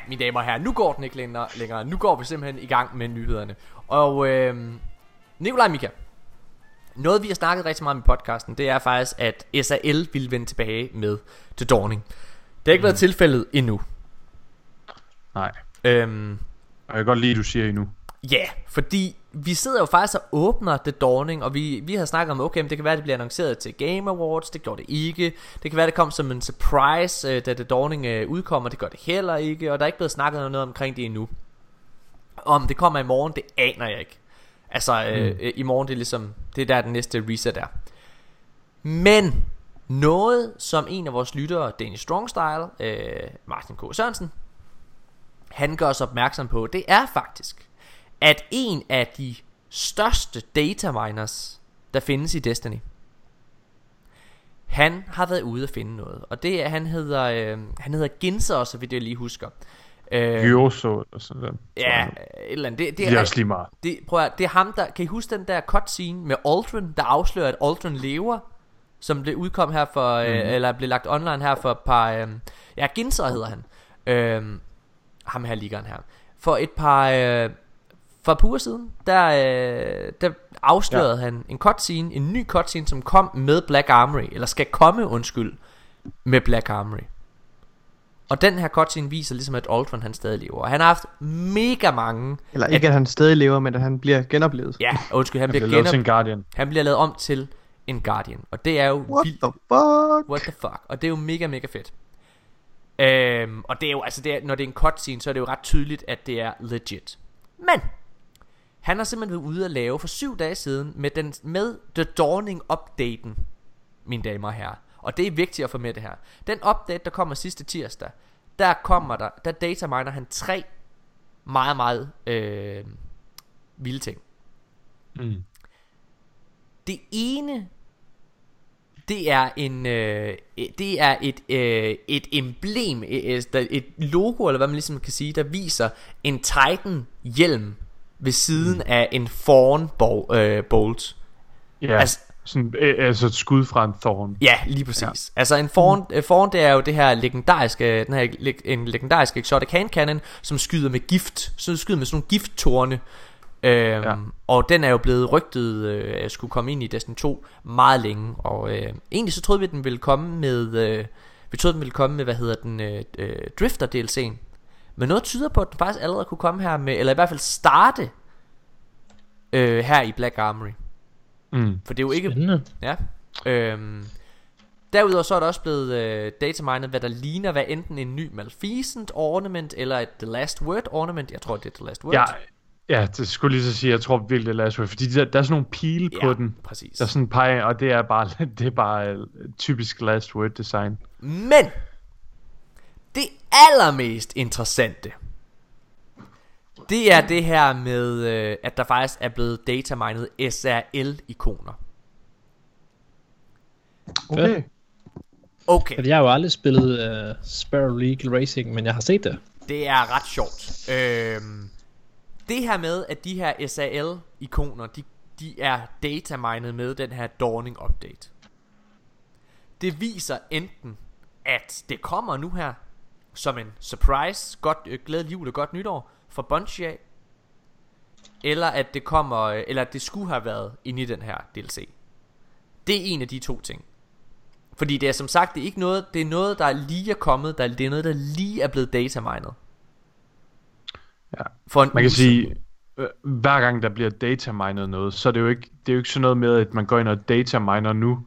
mine damer og herrer, nu går den ikke længere. længere. Nu går vi simpelthen i gang med nyhederne. Og øh, Nikolaj Mika, noget vi har snakket rigtig meget om i podcasten, det er faktisk, at SAL vil vende tilbage med The Dawning. Det har ikke været tilfældet endnu.
Nej.
Øhm,
Og jeg kan godt lide, at du siger endnu.
Ja, yeah, fordi vi sidder jo faktisk og åbner The Dawning, og vi, vi har snakket om, okay, men det kan være, det bliver annonceret til Game Awards, det gjorde det ikke. Det kan være, det kom som en surprise, øh, da The Dawning øh, udkommer, det gør det heller ikke, og der er ikke blevet snakket noget omkring det endnu. Om det kommer i morgen, det aner jeg ikke. Altså, øh, mm. i morgen, det er ligesom, det er der den næste reset er. Men, noget som en af vores lyttere, Danish Strongstyle, øh, Martin K. Sørensen, han gør os opmærksom på, det er faktisk, at en af de største data miners, der findes i Destiny, han har været ude at finde noget. Og det er, han hedder, øh, han hedder Ginser, så vidt jeg lige husker. Øh,
Gyoso eller sådan noget.
ja, et eller andet. Det,
Det er også lige meget.
det, prøv at, det er ham der Kan I huske den der cutscene med Aldrin Der afslører at Aldrin lever Som blev udkom her for mm. øh, Eller blev lagt online her for et par øh, Ja Ginser hedder han øh, Ham her liggeren her For et par øh, For et par uger siden Der, øh, der afslørede ja. han en cutscene En ny cutscene som kom med Black Armory Eller skal komme undskyld Med Black Armory og den her cutscene viser ligesom at Aldrin han stadig lever Og han har haft mega mange
Eller ikke, at han stadig lever, men at han bliver genoplevet.
Ja, undskyld, han
Han
bliver,
bliver lavet
genop...
til en Guardian.
han bliver lavet om til en Guardian. Og det er jo
What
vildt.
the fuck?
What the fuck? Og det er jo mega, mega fedt. Øhm, og det er jo, altså det er, når det er en cutscene, så er det jo ret tydeligt, at det er legit. Men, han har simpelthen været ude at lave for syv dage siden, med, den, med The Dawning updaten, mine damer og herrer. Og det er vigtigt at få med det her. Den update, der kommer sidste tirsdag, der kommer der, der dataminer han tre meget, meget øh, vilde ting.
Mm.
Det ene det er en øh, det er et øh, et emblem et, et logo eller hvad man ligesom kan sige der viser en Titan hjelm ved siden af en Thorn bol, øh, bolt.
Ja,
Altså-
altså, sådan, øh, altså et skud fra en thorn.
Ja, lige præcis. Ja. Altså en Thorn, mm. Thorn det er jo det her legendariske den her leg- en legendarisk exotic hand cannon som skyder med gift, så skyder med sådan nogle gifttorne Øhm,
Ja.
Og den er jo blevet rygtet øh, at skulle komme ind i Destiny 2 meget længe. Og øh, egentlig så troede vi, at den ville komme med... Øh, vi troede, den ville komme med, hvad hedder den, øh, øh, Drifter DLC'en. Men noget tyder på, at den faktisk allerede kunne komme her med, eller i hvert fald starte øh, her i Black Armory.
Mm.
For det er jo ikke
Spændende.
Ja. Øhm, derudover så er der også blevet øh, datamined, hvad der ligner hvad enten en ny Malfeasant ornament eller et The Last Word ornament. Jeg tror, det er The Last Word.
Ja, ja, det skulle lige så sige, jeg tror virkelig, det er Last Word, fordi der, der er sådan nogle pile på den.
præcis.
Der er sådan en pege, og det er bare, det er bare øh, typisk Last Word design.
Men det allermest interessante, det er det her med, øh, at der faktisk er blevet datamined SRL-ikoner.
Okay.
Okay.
Jeg har jo aldrig spillet uh, Sparrow League Racing, men jeg har set det.
Det er ret sjovt. Øhm, det her med, at de her SAL-ikoner, de, de er datamined med den her Dawning Update. Det viser enten, at det kommer nu her, som en surprise, godt, øh, glædelig jul og godt nytår, for Bungie af, eller at det kommer, øh, eller at det skulle have været inde i den her DLC. Det er en af de to ting. Fordi det er som sagt, det er ikke noget, det er noget, der lige er kommet, der, det er noget, der lige er blevet datamined.
Ja.
For en
Man kan sige, øh, hver gang der bliver datamined noget, så er det jo ikke, det er jo ikke sådan noget med, at man går ind og dataminer nu.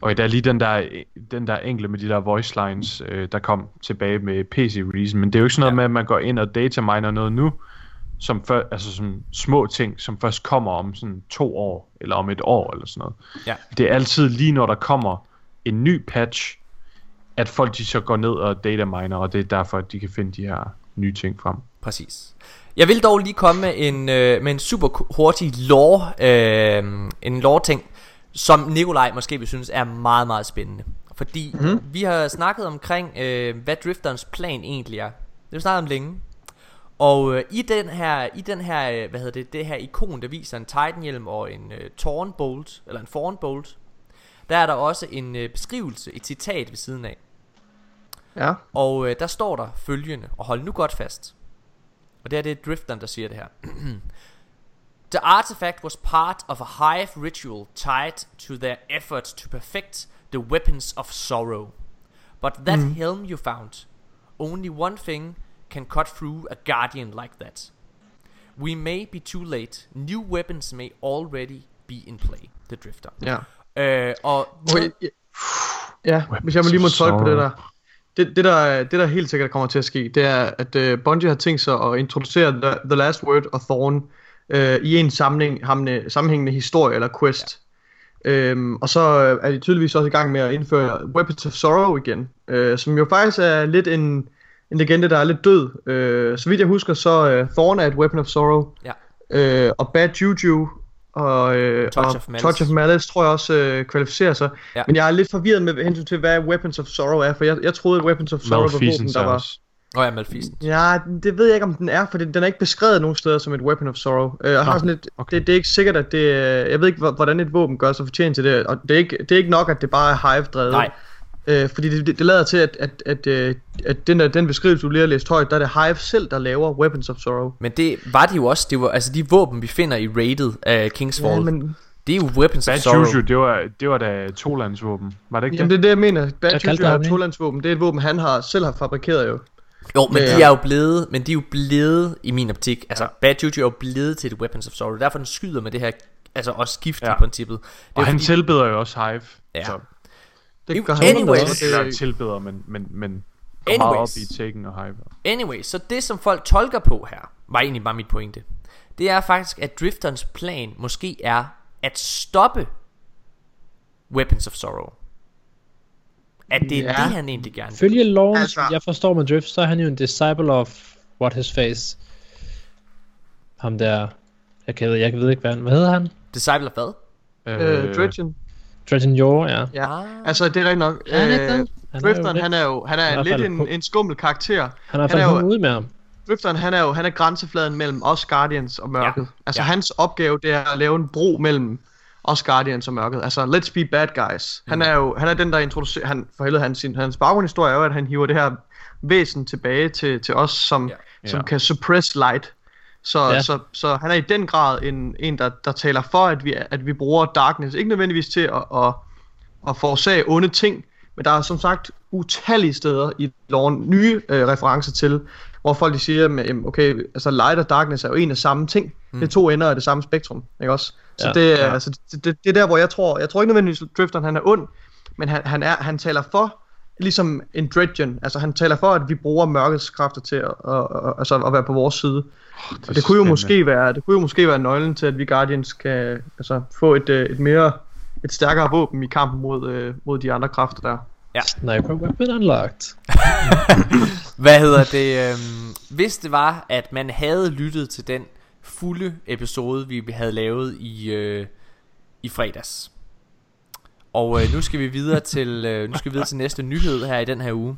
Og der er lige den der, den der enkle med de der voice lines, øh, der kom tilbage med PC Reason. Men det er jo ikke sådan noget
Ja.
med, at man går ind og dataminer noget nu, som før, altså som små ting, som først kommer om sådan to år, eller om et år, eller sådan noget.
Ja.
Det er altid lige når der kommer en ny patch, at folk de så går ned og dataminer, og det er derfor, at de kan finde de her nye ting frem.
Præcis. Jeg vil dog lige komme med en, øh, med en super hurtig lore, øh, en lore ting, som Nikolaj måske vil synes er meget, meget spændende. Fordi mm-hmm. vi har snakket omkring, øh, hvad drifterens plan egentlig er. Det har vi snakket om længe. Og øh, i den her, i den her, øh, hvad hedder det, det her ikon, der viser en Titanhjelm og en øh, Thornbolt, eller en Thornbolt, der er der også en øh, beskrivelse, et citat ved siden af.
Ja.
Og øh, der står der følgende, og hold nu godt fast. Og det er det Drifteren, der siger det her. The artifact was part of a hive ritual tied to their efforts to perfect the weapons of sorrow. But that helm you found, only one thing can cut through a guardian like that. We may be too late. New weapons may already be in play. The Drifter.
Ja.
Øh, og
Okay, ja. ja, hvis jeg må lige må tolke på det der. Det, det, der, det der helt sikkert kommer til at ske, det er, at uh, Bungie har tænkt sig at introducere The, The Last Word og Thorn uh, i en samling, hamne, sammenhængende historie eller quest. Ja. Øhm, og så øh, er de tydeligvis også i gang med at indføre Weapons of Sorrow igen, øh, som jo faktisk er lidt en, en legende, der er lidt død. Øh, så vidt jeg husker, så øh, Thorn er et Weapon of Sorrow,
Ja.
øh, og Bad Juju og, øh,
Touch
og
of Malice.
Touch of Malice tror jeg også øh, kvalificerer sig.
Ja.
Men jeg er lidt forvirret med hensyn til, hvad Weapons of Sorrow er, for jeg, jeg troede, at Weapons of Sorrow var våben, der
er
var...
Åh oh ja, Malfeasant.
Ja, det ved jeg ikke, om den er, for den, den er ikke beskrevet nogen steder som et Weapon of Sorrow. Uh, jeg har
Nå,
sådan lidt,
okay.
det, det er ikke sikkert, at det... øh, Jeg ved ikke, hvor- hvordan et våben gør sig fortjent til det, og det er ikke, det er ikke nok, at det bare er Hive-drevet.
Nej.
Øh, fordi det, det, det lader til, at, at, at, øh, at den, der, den beskrivelse, du lige har læst højt, der er det Hive selv, der laver Weapons of Sorrow.
Men det var det jo også. Det var altså de våben vi finder i rated af Kingsfall.
Ja, men
Det er jo weapons of
Bad
sorrow.
Juju, det var, det var da tolandsvåben. Var det ikke
jamen,
det?
det er det, jeg mener. Bad Juju er et
ikke?
tolandsvåben. Det er et våben, han har, selv har fabrikeret jo.
Jo, men
Men-
de er jo blevet, men de er jo blevet i min optik. Altså Bad Juju er jo blevet til et weapons of sorrow. Derfor den skyder med det her altså også gift ja.
Ja.
i princippet. Det
Og han
fordi-
tilbeder jo også Hive.
Ja.
Så,
Det gør han
Anyways.
også,
eller
det,
tilbeder, men, men, men går meget op
Anyways.
i Taken og Hive.
Anyway, så det som folk tolker på her, var egentlig bare mit pointe. Det er faktisk, at Drifterens plan måske er at stoppe Weapons of Sorrow. At det er
Ja.
det, han egentlig gerne vil.
Følge loven,
Altså-
jeg forstår med Drift, så er han jo en disciple of what his face. Ham der, jeg, kan, jeg ved ikke, hvad, han, hvad hedder han?
Disciple of hvad?
øh, Dredgen.
Dredgen Yor, ja.
Ja,
Ah.
altså det er rigtigt nok.
Er han
Øh,
det? Han er jo
Drifteren, han er han er lidt en,
på-
en skummel karakter.
Han har
han er jo-
ud med ham.
Drifteren, han er jo han er grænsefladen mellem os Guardians og mørket. Ja. Altså
Ja.
hans opgave, det er at lave en bro mellem os Guardians og mørket. Altså, let's be bad guys. Han er jo han er den, der introducerer... Han, for helvede, han, sin, hans baggrundshistorie er jo, at han hiver det her væsen tilbage til, til os, som,
Ja.
som
Ja.
kan suppress light. Så,
ja.
så, så han er i den grad en, en der, der taler for, at vi, at vi bruger darkness. Ikke nødvendigvis til at, at, at forårsage onde ting, men der er som sagt utallige steder i loven nye øh, referencer til, hvor folk de siger, at okay, altså light og darkness er jo en af samme ting. Mm. Det er to ender af det samme spektrum, ikke også? Så
Ja.
ja, det, er, altså, det, det, det er der, hvor jeg tror, jeg tror ikke nødvendigvis, at Drifteren han er ond, men han, han, er, han taler for, ligesom en Dredgen, altså han taler for, at vi bruger mørkets kræfter til at, at, at, altså at være på vores side.
Det,
Og det kunne jo måske være, det kunne jo måske være nøglen til, at vi Guardians kan altså, få et, øh, et mere et stærkere våben i kampen mod, øh, mod de andre kræfter der.
Sniper weapon unlocked.
Hvad hedder det? Øhm, hvis det var, at man havde lyttet til den fulde episode, vi havde lavet i, øh, i fredags. Og øh, nu skal vi videre til øh, nu skal vi videre til næste nyhed her i den her uge.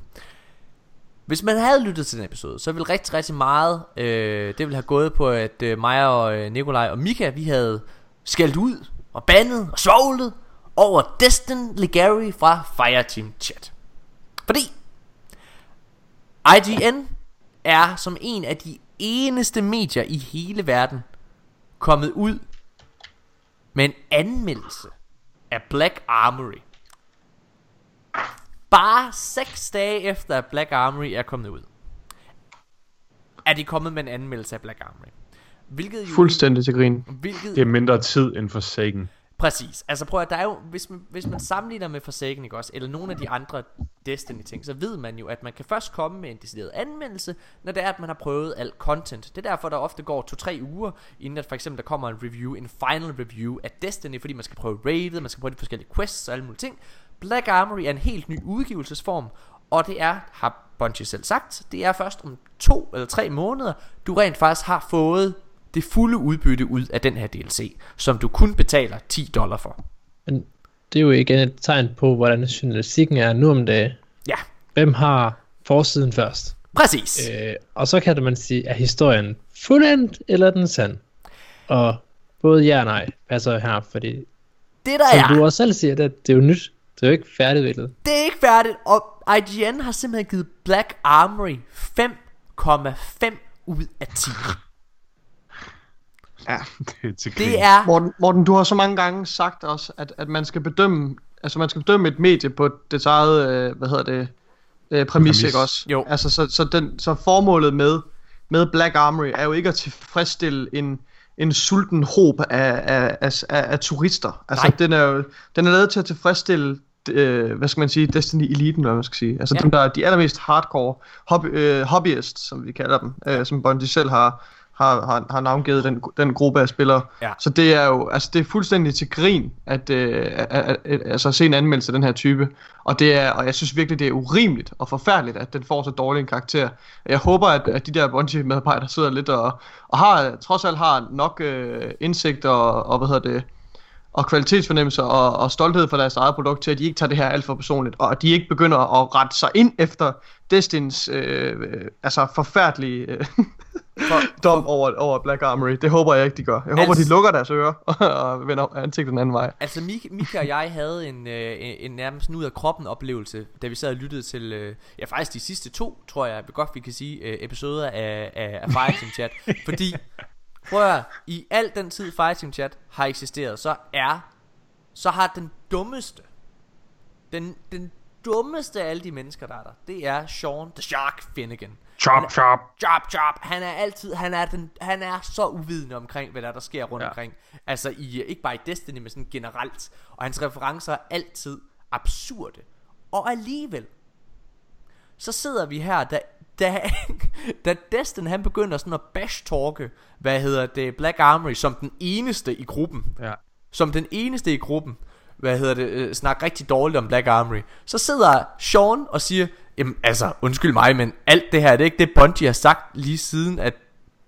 Hvis man havde lyttet til den episode, så ville rigtig, rigtig meget, øh, det ville have gået på, at øh, mig og øh, Nikolaj og Mika, vi havde skældt ud og bandet og svoglet over Destin Legary fra Fireteam Chat. Fordi IGN er som en af de eneste medier i hele verden kommet ud med en anmeldelse af Black Armory. Bare 6 dage efter at Black Armory er kommet ud, er de kommet med en anmeldelse af Black Armory. Hvilket jo,
Fuldstændig til grin.
hvilket,
Det er mindre tid end for Sagan.
Præcis. Altså prøv at der er jo, hvis man, hvis man sammenligner med Forsaken, ikke også, eller nogle af de andre Destiny-ting, så ved man jo, at man kan først komme med en decideret anmeldelse, når det er, at man har prøvet alt content. Det er derfor, der ofte går 2-3 uger, inden at for eksempel der kommer en review, en final review af Destiny, fordi man skal prøve raidet, man skal prøve de forskellige quests og alle mulige ting. Black Armory er en helt ny udgivelsesform, og det er, har Bungie selv sagt, det er først om to eller tre måneder, du rent faktisk har fået det fulde udbytte ud af den her DLC, som du kun betaler 10 dollar for.
Men det er jo igen et tegn på, hvordan journalistikken er nu om dagen.
Ja,
Hvem har forsiden først?
præcis.
Øh, og så kan man sige, er historien fuldendt, eller er den sand? Og både ja og nej passer her, fordi
Det der
som du
er,
også selv siger, det, det er jo nyt. Det er jo ikke færdigudviklet.
det er ikke færdigt, og IGN har simpelthen givet Black Armory 5,5 ud af 10.
Ja.
Det er til grin.
Det er,
Morten, Morten, du har så mange gange sagt også, at, at man skal bedømme, altså man skal bedømme et medie på dets eget, øh, hvad hedder det, øh, præmis, ikke også?
Jo.
Altså, så, så, den, så formålet med, med Black Armory er jo ikke at tilfredsstille en, en sulten håb af, af, af, af, af turister. Altså,
Nej.
den er jo den er lavet til at tilfredsstille øh, hvad skal man sige, Destiny Eliten, hvad man skal sige. Altså
Ja.
ja. dem, der er de allermest hardcore hobby, øh, hobbyists, som vi kalder dem, øh, som Bungie selv har, har, har, har navngivet den, den gruppe af spillere.
Ja.
Så det er jo, altså det er fuldstændig til grin, at, øh, at, at, at altså, at se en anmeldelse af den her type. Og, det er, og jeg synes virkelig, det er urimeligt og forfærdeligt, at den får så dårlig en karakter. Jeg håber, at, at de der Bungie-medarbejdere sidder lidt og, og har, trods alt har nok øh, indsigt og, og, hvad hedder det, og kvalitetsfornemmelse og, og stolthed for deres eget produkt til, at de ikke tager det her alt for personligt, og at de ikke begynder at rette sig ind efter Destins øh, øh, altså forfærdelige øh, dom over, over Black Armory. Det håber jeg ikke, de gør. Jeg håber,
Altså-
de lukker deres ører og vender ansigtet den anden vej.
Altså Mika, Mika og jeg havde en, øh, en, en nærmest ud af kroppen oplevelse, da vi sad og lyttede til, øh, ja faktisk de sidste to, tror jeg, godt vi kan sige, øh, episoder af, af, af Fireteam Chat. Fordi, prøv at i al den tid Fireteam Chat har eksisteret, så er, så har den dummeste, den, den dummeste af alle de mennesker, der er der, det er Sean the Shark Finnegan.
Chop, chop.
Chop, chop. Han er altid, han er, den, han er så uvidende omkring, hvad der, er, der sker rundt ja.
Ja.
omkring. Altså i, ikke bare i Destiny, men sådan generelt. Og hans referencer er altid absurde. Og alligevel, så sidder vi her, da, da, da Destin han begynder sådan at bash-talke, hvad hedder det, Black Armory, som den eneste i gruppen
Ja.
som den eneste i gruppen, hvad hedder det, øh, snakker rigtig dårligt om Black Armory, så sidder Sean og siger, jamen altså, undskyld mig, men alt det her, det er ikke det Bungie har sagt lige siden, at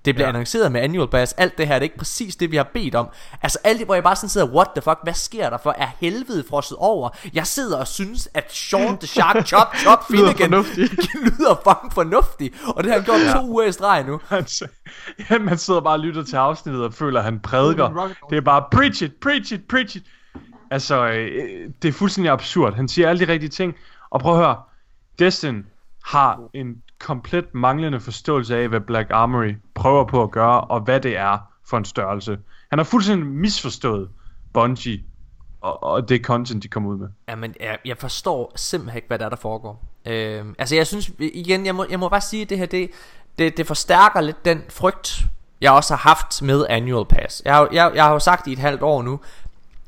det blev ja. Annonceret med Annual Pass, alt det her, det er ikke præcis det, vi har bedt om. Altså alt det, hvor jeg bare sådan sidder, what the fuck, hvad sker der for, er helvede frosset over? Jeg sidder og synes, at Sean the Shark Chop Chop
Lyder
Finnegan
fornuftig.
lyder fucking fornuftig, og det har han gjort ja. to uger i streg nu.
Altså, ja, man sidder bare og lytter til afsnittet og føler, at han prædiker. Det er bare, preach it, preach it, preach it. Altså, øh, det er fuldstændig absurd. Han siger alle de rigtige ting. Og prøv at høre, Destin har en komplet manglende forståelse af, hvad Black Armory prøver på at gøre, og hvad det er for en størrelse. Han har fuldstændig misforstået Bungie og, og det content, de kommer ud med.
Jamen, jeg, jeg forstår simpelthen ikke, hvad der er, der foregår. Øh, altså, jeg synes, igen, jeg må, jeg må bare sige, at det her, det, det, det forstærker lidt den frygt, jeg også har haft med Annual Pass. Jeg har, jeg, jeg har jo sagt i et halvt år nu,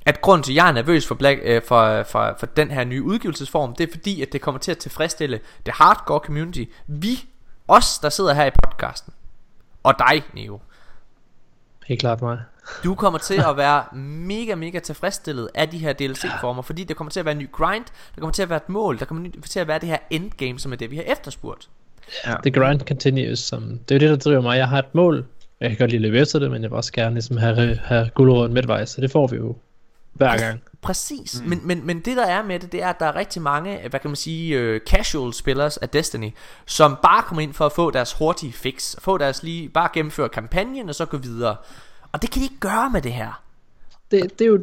at grunden til, at jeg er nervøs for, Black, øh, for, for, for den her nye udgivelsesform, det er fordi, at det kommer til at tilfredsstille det hardcore community. Vi, os, der sidder her i podcasten, og dig, Neo,
Helt klart mig.
du kommer til at være mega, mega tilfredsstillet af de her DLC-former, fordi der kommer til at være en ny grind, der kommer til at være et mål, der kommer til at være det her endgame, som er det, vi har efterspurgt.
The grind continues. Som, det er jo det, der driver mig. Jeg har et mål. Jeg kan godt lige løbe efter det, men jeg vil også gerne ligesom have, have guldråden midtvejs, så det får vi jo hver gang.
Præcis, mm. men, men, men det der er med det, det er, at der er rigtig mange, hvad kan man sige, uh, casual spillers af Destiny, som bare kommer ind for at få deres hurtige fix, få deres lige, bare gennemføre kampagnen og så gå videre. Og det kan de ikke gøre med det her.
Det, det er jo,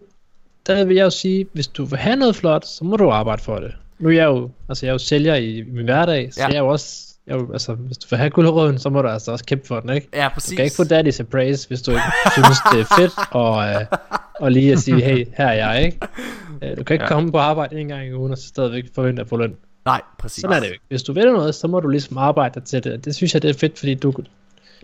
der vil jeg jo sige, hvis du vil have noget flot, så må du arbejde for det. Nu er jeg jo, altså jeg er jo sælger i min hverdag, så
Ja.
jeg er jo også, jeg er jo, altså hvis du vil have guldråden, så må du altså også kæmpe for den, ikke?
Ja,
Du
præcis.
kan ikke få daddy's appraise, hvis du ikke synes, det er fedt, og, øh, og lige at sige, hey, her er jeg, ikke? Øh, Du kan ikke
Ja.
komme på arbejde en gang i ugen, og så stadigvæk forvente at få løn.
Nej, præcis.
Sådan er det jo ikke. Hvis du vil noget, så må du ligesom arbejde dig til det. Det synes jeg, det er fedt, fordi du,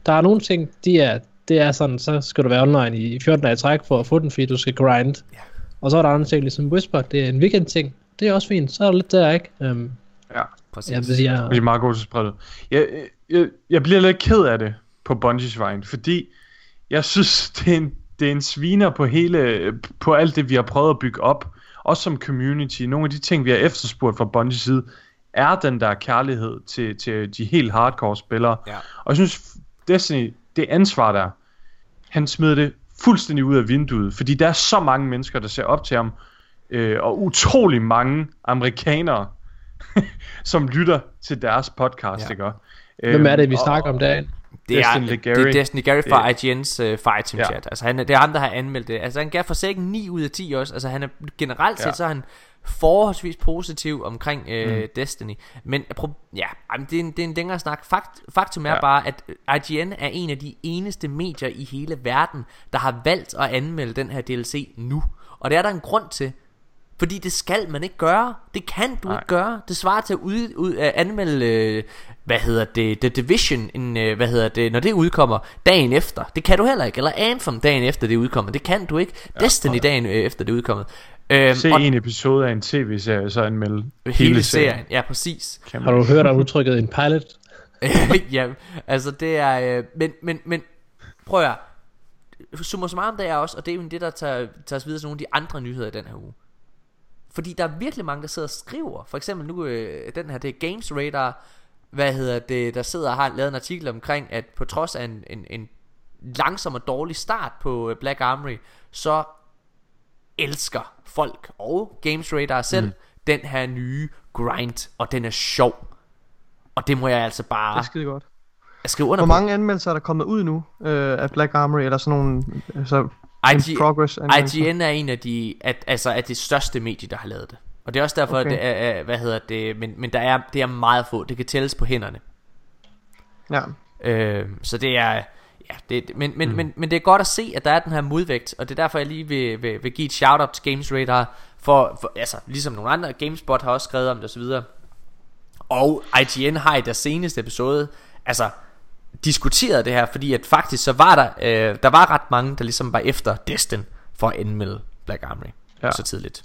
der er nogle ting, de er, det er sådan, så skal du være online i 14 dage i træk for at få den, fordi du skal grind.
Ja.
Og så er der andre ting, ligesom Whisper, det er en weekend ting. Det er også fint, så er der lidt der, ikke? Um,
Ja.
præcis.
jeg vil sige, jeg,
Vi er meget gode til at sprede det. Jeg, jeg, jeg bliver lidt ked af det på Bungies vejen, fordi jeg synes, det er en, det er en sviner på hele, på alt det, vi har prøvet at bygge op. Også som community. Nogle af de ting, vi har efterspurgt fra Bungies side, er den der kærlighed til, til de helt hardcore spillere.
Ja.
Og jeg synes, Destiny, det ansvar der, han smed det fuldstændig ud af vinduet, fordi der er så mange mennesker, der ser op til ham, øh, og utrolig mange amerikanere, som lytter til deres podcast,
Ja.
ikke?
hvem er det, vi
Øhm,
snakker om dagen?
Det er,
Destiny
det
Gary.
er Destiny Gary fra IGN's uh, Fireteam
Ja.
chat Altså han, er- det er ham der har anmeldt det Altså han gav for sikkert 9 ud af 10 også Altså han er generelt set
Ja.
så er han forholdsvis positiv omkring uh,
Mm.
Destiny Men ja, det, er en, det er en længere snak Fakt, Faktum er
Ja.
bare at øh, IGN er en af de eneste medier i hele verden Der har valgt at anmelde den her DLC nu Og det er der en grund til fordi det skal man ikke gøre. Det kan du
Nej.
ikke gøre. Det svarer til at ud, ud, uh, anmelde, øh, hvad hedder det, The Division, en, øh, hvad hedder det, når det udkommer dagen efter. Det kan du heller ikke. Eller Anthem dagen efter det udkommer. Det kan du ikke. Ja, Destiny dagen øh, efter det udkommer. Øhm,
Se
og
en episode af en tv-serie, så anmelde
hele, hele serien. Ja, præcis.
Har du hørt om udtrykket en pilot?
ja, altså det er, øh, men, men, men, prøv at. Summa summarum det er også, og det er jo det, der tager, tager os videre til nogle af de andre nyheder i den her uge. Fordi der er virkelig mange, der sidder og skriver. For eksempel nu, øh, den her, det er Games Radar, hvad hedder det, der sidder og har lavet en artikel omkring, at på trods af en, en, en langsom og dårlig start på øh, Black Armory, så elsker folk og Games Radar selv mm. den her nye grind, og den er sjov. Og det må jeg altså
Det
bare
er skide godt.
skrive under
Hvor
på.
mange anmeldelser er der kommet ud nu øh, af Black Armory, eller sådan nogle altså,
IG,
progress?
IGN er en af de at, altså er det største medie der har lavet det. Og det er også derfor
Okay.
er, er hvad hedder det, men men der er det er meget få. Det kan tælles på hænderne.
Ja.
Øh, så det er ja, det, men, men, mm. men, men det er godt at se, at der er den her modvægt, og det er derfor, jeg lige vil, vil, vil give et shout-out til Games Radar, for, for altså, ligesom nogle andre, GameSpot har også skrevet om det osv., og IGN har i deres seneste episode, altså, diskuteret det her, fordi at faktisk så var der, øh, der var ret mange, der ligesom var efter Destin, for at anmelde Black Armory, ja. Så tidligt.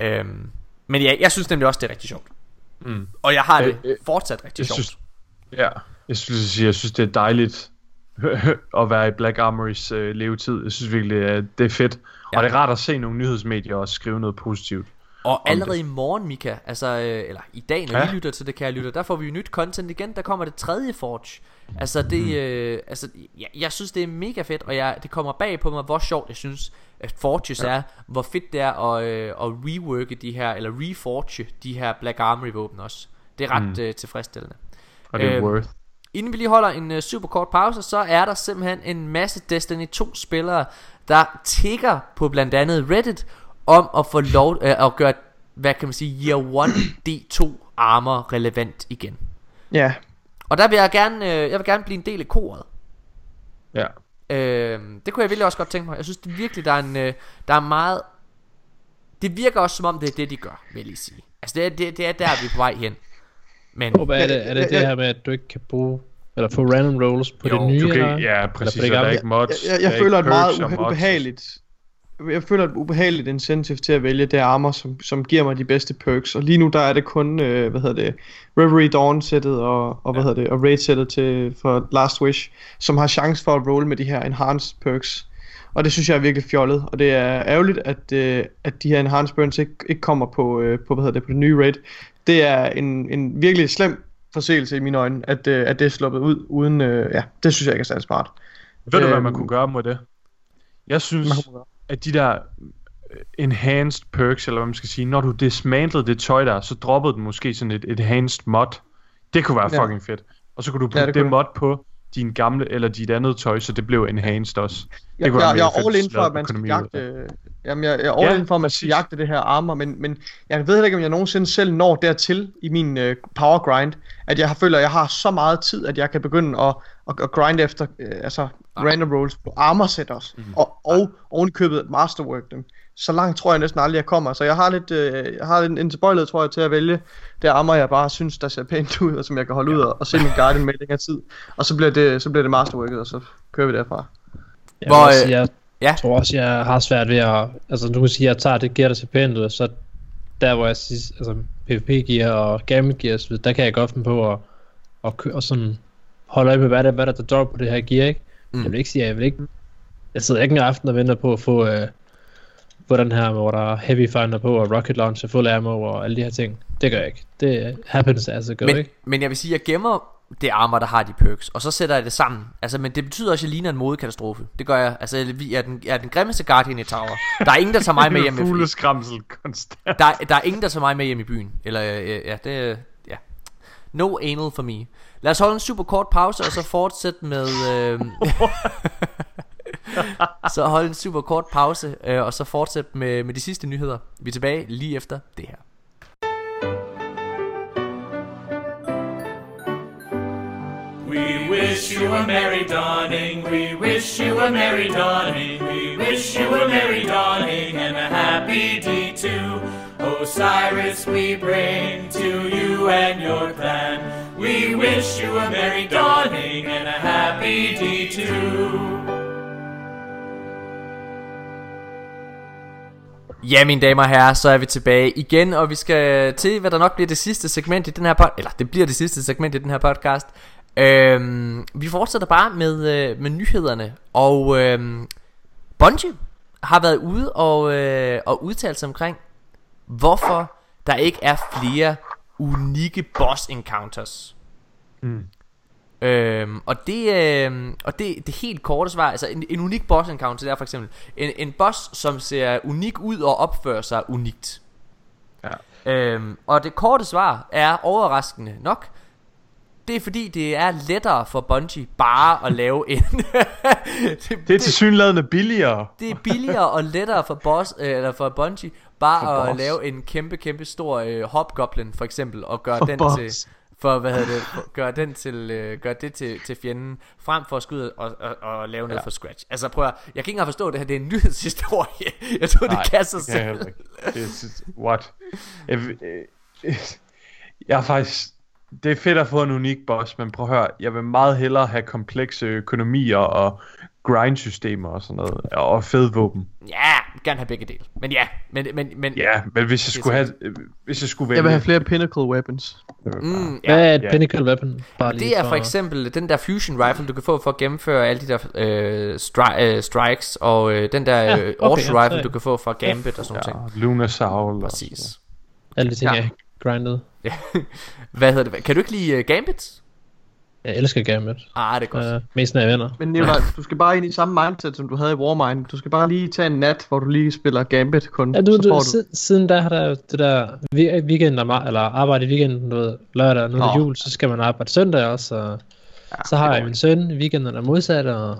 Øhm, men ja, jeg synes nemlig også, det er rigtig sjovt.
Mm.
Og jeg har
Øh,
det
øh,
fortsat rigtig
Jeg
sjovt.
synes, ja, jeg synes, jeg synes, det er dejligt at være i Black Armorys øh, levetid. Jeg synes virkelig, at det er fedt.
Ja.
Og det er rart at se nogle nyhedsmedier også skrive noget positivt.
Og allerede i morgen, Mika, altså, øh, eller i dag, når ja. I lytter til det, kære lytter, der får vi jo nyt content igen. Der kommer det tredje Forge. Altså, det,
Mhm.
øh, altså jeg, jeg synes, det er mega fedt, og jeg, det kommer bag på mig, hvor sjovt jeg synes, at Forges ja. er. Hvor fedt det er at, øh, at reworke de her, eller reforge de her Black Armory våben også. Det er ret mm. øh, tilfredsstillende.
Og det er
Øhm,
worth.
Inden vi lige holder en uh, super kort pause, så er der simpelthen en masse Destiny 2 spillere, der tigger på blandt andet Reddit om at få lov uh, at gøre, hvad kan man sige, Year 1 D2 armor relevant igen.
Ja,
Og der vil jeg gerne, øh, jeg vil gerne blive en del af koret.
Ja.
Øh, det kunne jeg virkelig også godt tænke mig. Jeg synes det er virkelig, der er, en, øh, der er meget... Det virker også som om, det er det, de gør, vil jeg lige sige. Altså, det er, det, det er der, vi er på vej hen. Men
hvad er det, er det det her med, at du ikke kan bruge, eller få random rolls på
Jo,
det nye?
Du kan,
eller?
ja, præcis.
det
og Der er ikke mods.
jeg, jeg, jeg
er
føler
ikke
et meget ubehageligt jeg føler et ubehageligt incentive til at vælge det armor, som, som giver mig de bedste perks. Og lige nu der er det kun, øh, hvad hedder det, Reverie Dawn sættet og, og hvad hedder det, og Raid sættet til for Last Wish, som har chance for at rolle med de her enhanced perks. Og det synes jeg er virkelig fjollet, og det er ærgerligt, at, øh, at de her enhanced burns ikke, ikke kommer på, øh, på, hvad hedder det, på det nye raid. Det er en, en virkelig slem forseelse i mine øjne, at, øh, at det er sluppet ud uden, øh, ja, det synes jeg ikke er særlig smart.
Ved du, hvad man
Øhm,
kunne gøre mod det? Jeg synes,
Man kunne gøre-
at de der øh, enhanced perks, eller hvad man skal sige, når du dismantlede det tøj der, så droppede den måske sådan et enhanced mod. Det kunne være
Ja.
fucking fedt. Og så kunne du
Ja,
putte
det
det,
kunne
mod på din gamle, eller dit andet tøj, så det blev enhanced også.
Jeg,
kunne
jeg, jeg er all in for, at man skal jagte... Jamen, jeg, jeg er all
Ja,
in for, at man skal jagte det her armor, men, men jeg ved heller ikke, om jeg nogensinde selv når dertil i min uh, power grind, at jeg har føler, at jeg har så meget tid, at jeg kan begynde at, at, at grinde efter uh, altså, random rolls på armor set også, mm. og, og ovenikøbet masterwork dem. Så langt tror jeg næsten aldrig, jeg kommer. Så jeg har lidt, øh, jeg har en, en tilbøjelighed, tror jeg, til at vælge det armor, jeg bare synes, der ser pænt ud, og som jeg kan holde ud og, og se min guardian med i længere tid. Og så bliver det, så bliver det masterworket, og så kører vi derfra.
Jeg,
Hvor,
Hvor, også,
øh,
jeg
ja.
tror også, jeg har svært ved at... Altså, du kan sige, at jeg tager det gear, der ser pænt ud, og så der, hvor jeg synes, altså PvP-gear og Gambit-gear, så der kan jeg godt finde på at, at, kø- og sådan holde øje med, hvad der, hvad der, der drop på det her gear, ikke?
Mm.
Jeg vil ikke sige, at jeg vil ikke... Jeg sidder ikke en aften og venter på at få, øh, få den her, hvor der er Heavy Finder på, og Rocket Launcher, Full Ammo og alle de her ting. Det gør jeg ikke. Det happens altså gør
men,
ikke.
men jeg vil sige, at jeg gemmer det armor, der har de perks, og så sætter jeg det sammen. Altså, men det betyder også, at jeg ligner en modekatastrofe. Det gør jeg. Altså, jeg er den, jeg er den grimmeste Guardian i Tower. Der er ingen, der tager mig med hjem i
Fugleskramsel konstant.
der, der er ingen, der tager mig med hjem i byen. Eller, øh, ja, det ja. No anal for me. Lad os holde en super kort pause, og så fortsætte med... Øh, så hold en super kort pause, øh, og så fortsæt med, med de sidste nyheder. Vi er tilbage lige efter det her.
We wish you a merry dawning. We wish you a merry dawning. We wish you a merry dawning and a happy D2. Osiris, we bring to you and your clan. We wish you a merry dawning and a happy D2.
Ja, mine damer og herrer, så er vi tilbage igen, og vi skal til, hvad der nok bliver det sidste segment i den her podcast. eller det bliver det sidste segment i den her podcast. Øhm, vi fortsætter bare med, øh, med nyhederne, og øhm, Bungie har været ude og, øh, og udtalt sig omkring, hvorfor der ikke er flere unikke boss encounters.
Mm.
Øhm, og det, øhm, og det, det helt korte svar, altså en, en unik boss encounter, det er for eksempel en, en boss, som ser unik ud og opfører sig unikt.
Ja.
Øhm, og det korte svar er overraskende nok, det er fordi det er lettere for Bungie bare at lave en det,
Det er til synlædende billigere.
det er billigere og lettere for boss øh, eller for Bungie bare
For
at
boss.
lave en kæmpe kæmpe stor øh, hobgoblin for eksempel og gøre
For
den
boss.
til for hvad hedder det for- gøre den til øh, gøre det til, til fjenden frem for at ud og, og, og lave noget
Ja.
fra scratch. Altså prøv at, jeg kan ikke engang forstå det her det er en nyhedshistorie. jeg tror det kan sig
det kan jeg
selv.
Det er, what? Jeg, øh, jeg er faktisk... Det er fedt at få en unik boss, men prøv at høre, jeg vil meget hellere have komplekse økonomier og grindsystemer og sådan noget, og fed våben.
Ja, gerne have begge dele. Men ja, men men men
Ja, men hvis jeg skulle have, øh, hvis jeg skulle vælge...
Jeg vil have flere pinnacle weapons.
mm,
Hvad er et
ja.
pinnacle weapon? Bare lige
Det er for eksempel den der fusion rifle, du kan få for at gennemføre alle de der øh, stri- øh, strikes, og øh, den der
Ja,
øh,
okay, ja,
rifle,
ja.
du kan få fra Gambit og sådan
Ja,
noget.
Lunar Saul. og-
Præcis.
Alle de ting,
Ja.
jeg grindet.
Hvad hedder det? Kan du ikke lide uh, Gambit?
Jeg elsker Gambit.
Ah, det er godt.
Uh, mest når jeg venner.
Men Nicolaj, du skal bare ind i samme mindset, som du havde i Warmind. Du skal bare lige tage en nat, hvor du lige spiller Gambit kun.
Ja, du,
så
du,
får du...
siden, siden der har der det der vi- weekend, eller, eller arbejde i weekenden, du ved, lørdag, nu er jul, så skal man arbejde søndag også, og
Ja,
så har jeg min søn i weekenden, der er modsat, og,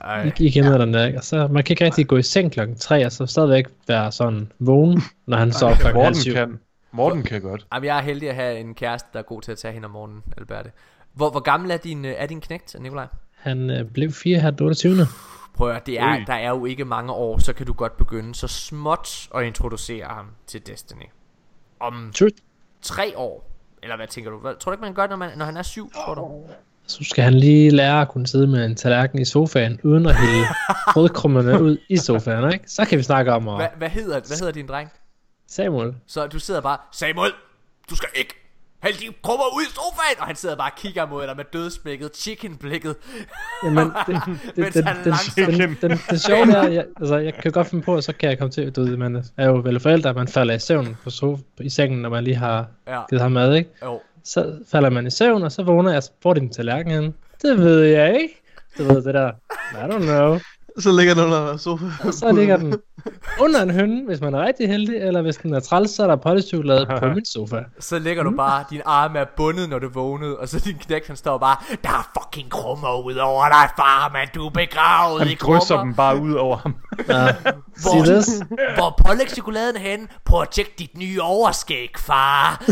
Ej.
I, I kender den der, ikke? Og så man kan ikke rigtig gå i seng klokken 3, og så stadigvæk være sådan vågen, når han står klokken halv syv.
kan. Morten kan godt.
Jamen, jeg er heldig at have en kæreste, der er god til at tage hende om morgenen, Alberte. Hvor, hvor gammel er din, øh, er din knægt, Nikolaj?
Han øh, blev 4 her den 28.
Prøv at det er,
Ui.
der er jo ikke mange år, så kan du godt begynde så småt at introducere ham til Destiny. Om
True.
tre år, eller hvad tænker du? Hvad, tror du ikke, man gør, når, man, når han er syv, tror du?
Så skal han lige lære at kunne sidde med en tallerken i sofaen, uden at hælde brødkrummerne ud i sofaen, ikke? Så kan vi snakke om at...
Hvad, hvad, hedder, hvad hedder din dreng?
Samuel.
Så du sidder bare, Samuel, du skal ikke hælde de krummer ud i sofaen, og han sidder bare og kigger mod dig med dødsblikket, chicken-blikket.
Jamen, det, det, den, den, den, den, det sjove er, jeg, altså, jeg kan godt finde på, at så kan jeg komme til, du ved, man er jo vel forældre, man falder i søvn på sofa, i sengen, når man lige har
Ja.
givet ham mad, ikke?
Jo.
Så falder man i søvn, og så vågner jeg, hvor er din tallerken henne? Det ved jeg ikke. Du ved det der, I don't know.
Så ligger den under sofa.
Og så ligger den under en hønne, hvis man er rigtig heldig, eller hvis den er træls, så er der pottechokolade på min sofa.
Så ligger du bare, din arme er bundet, når du vågnede, og så din knægt, han står bare, der er fucking krummer ud over dig, far, man, du er begravet i
Han drysser
krummer.
dem bare ud over ham.
Ja.
Hvor,
this?
hvor pålæg chokoladen hen? Prøv at tjekke dit nye overskæg, far.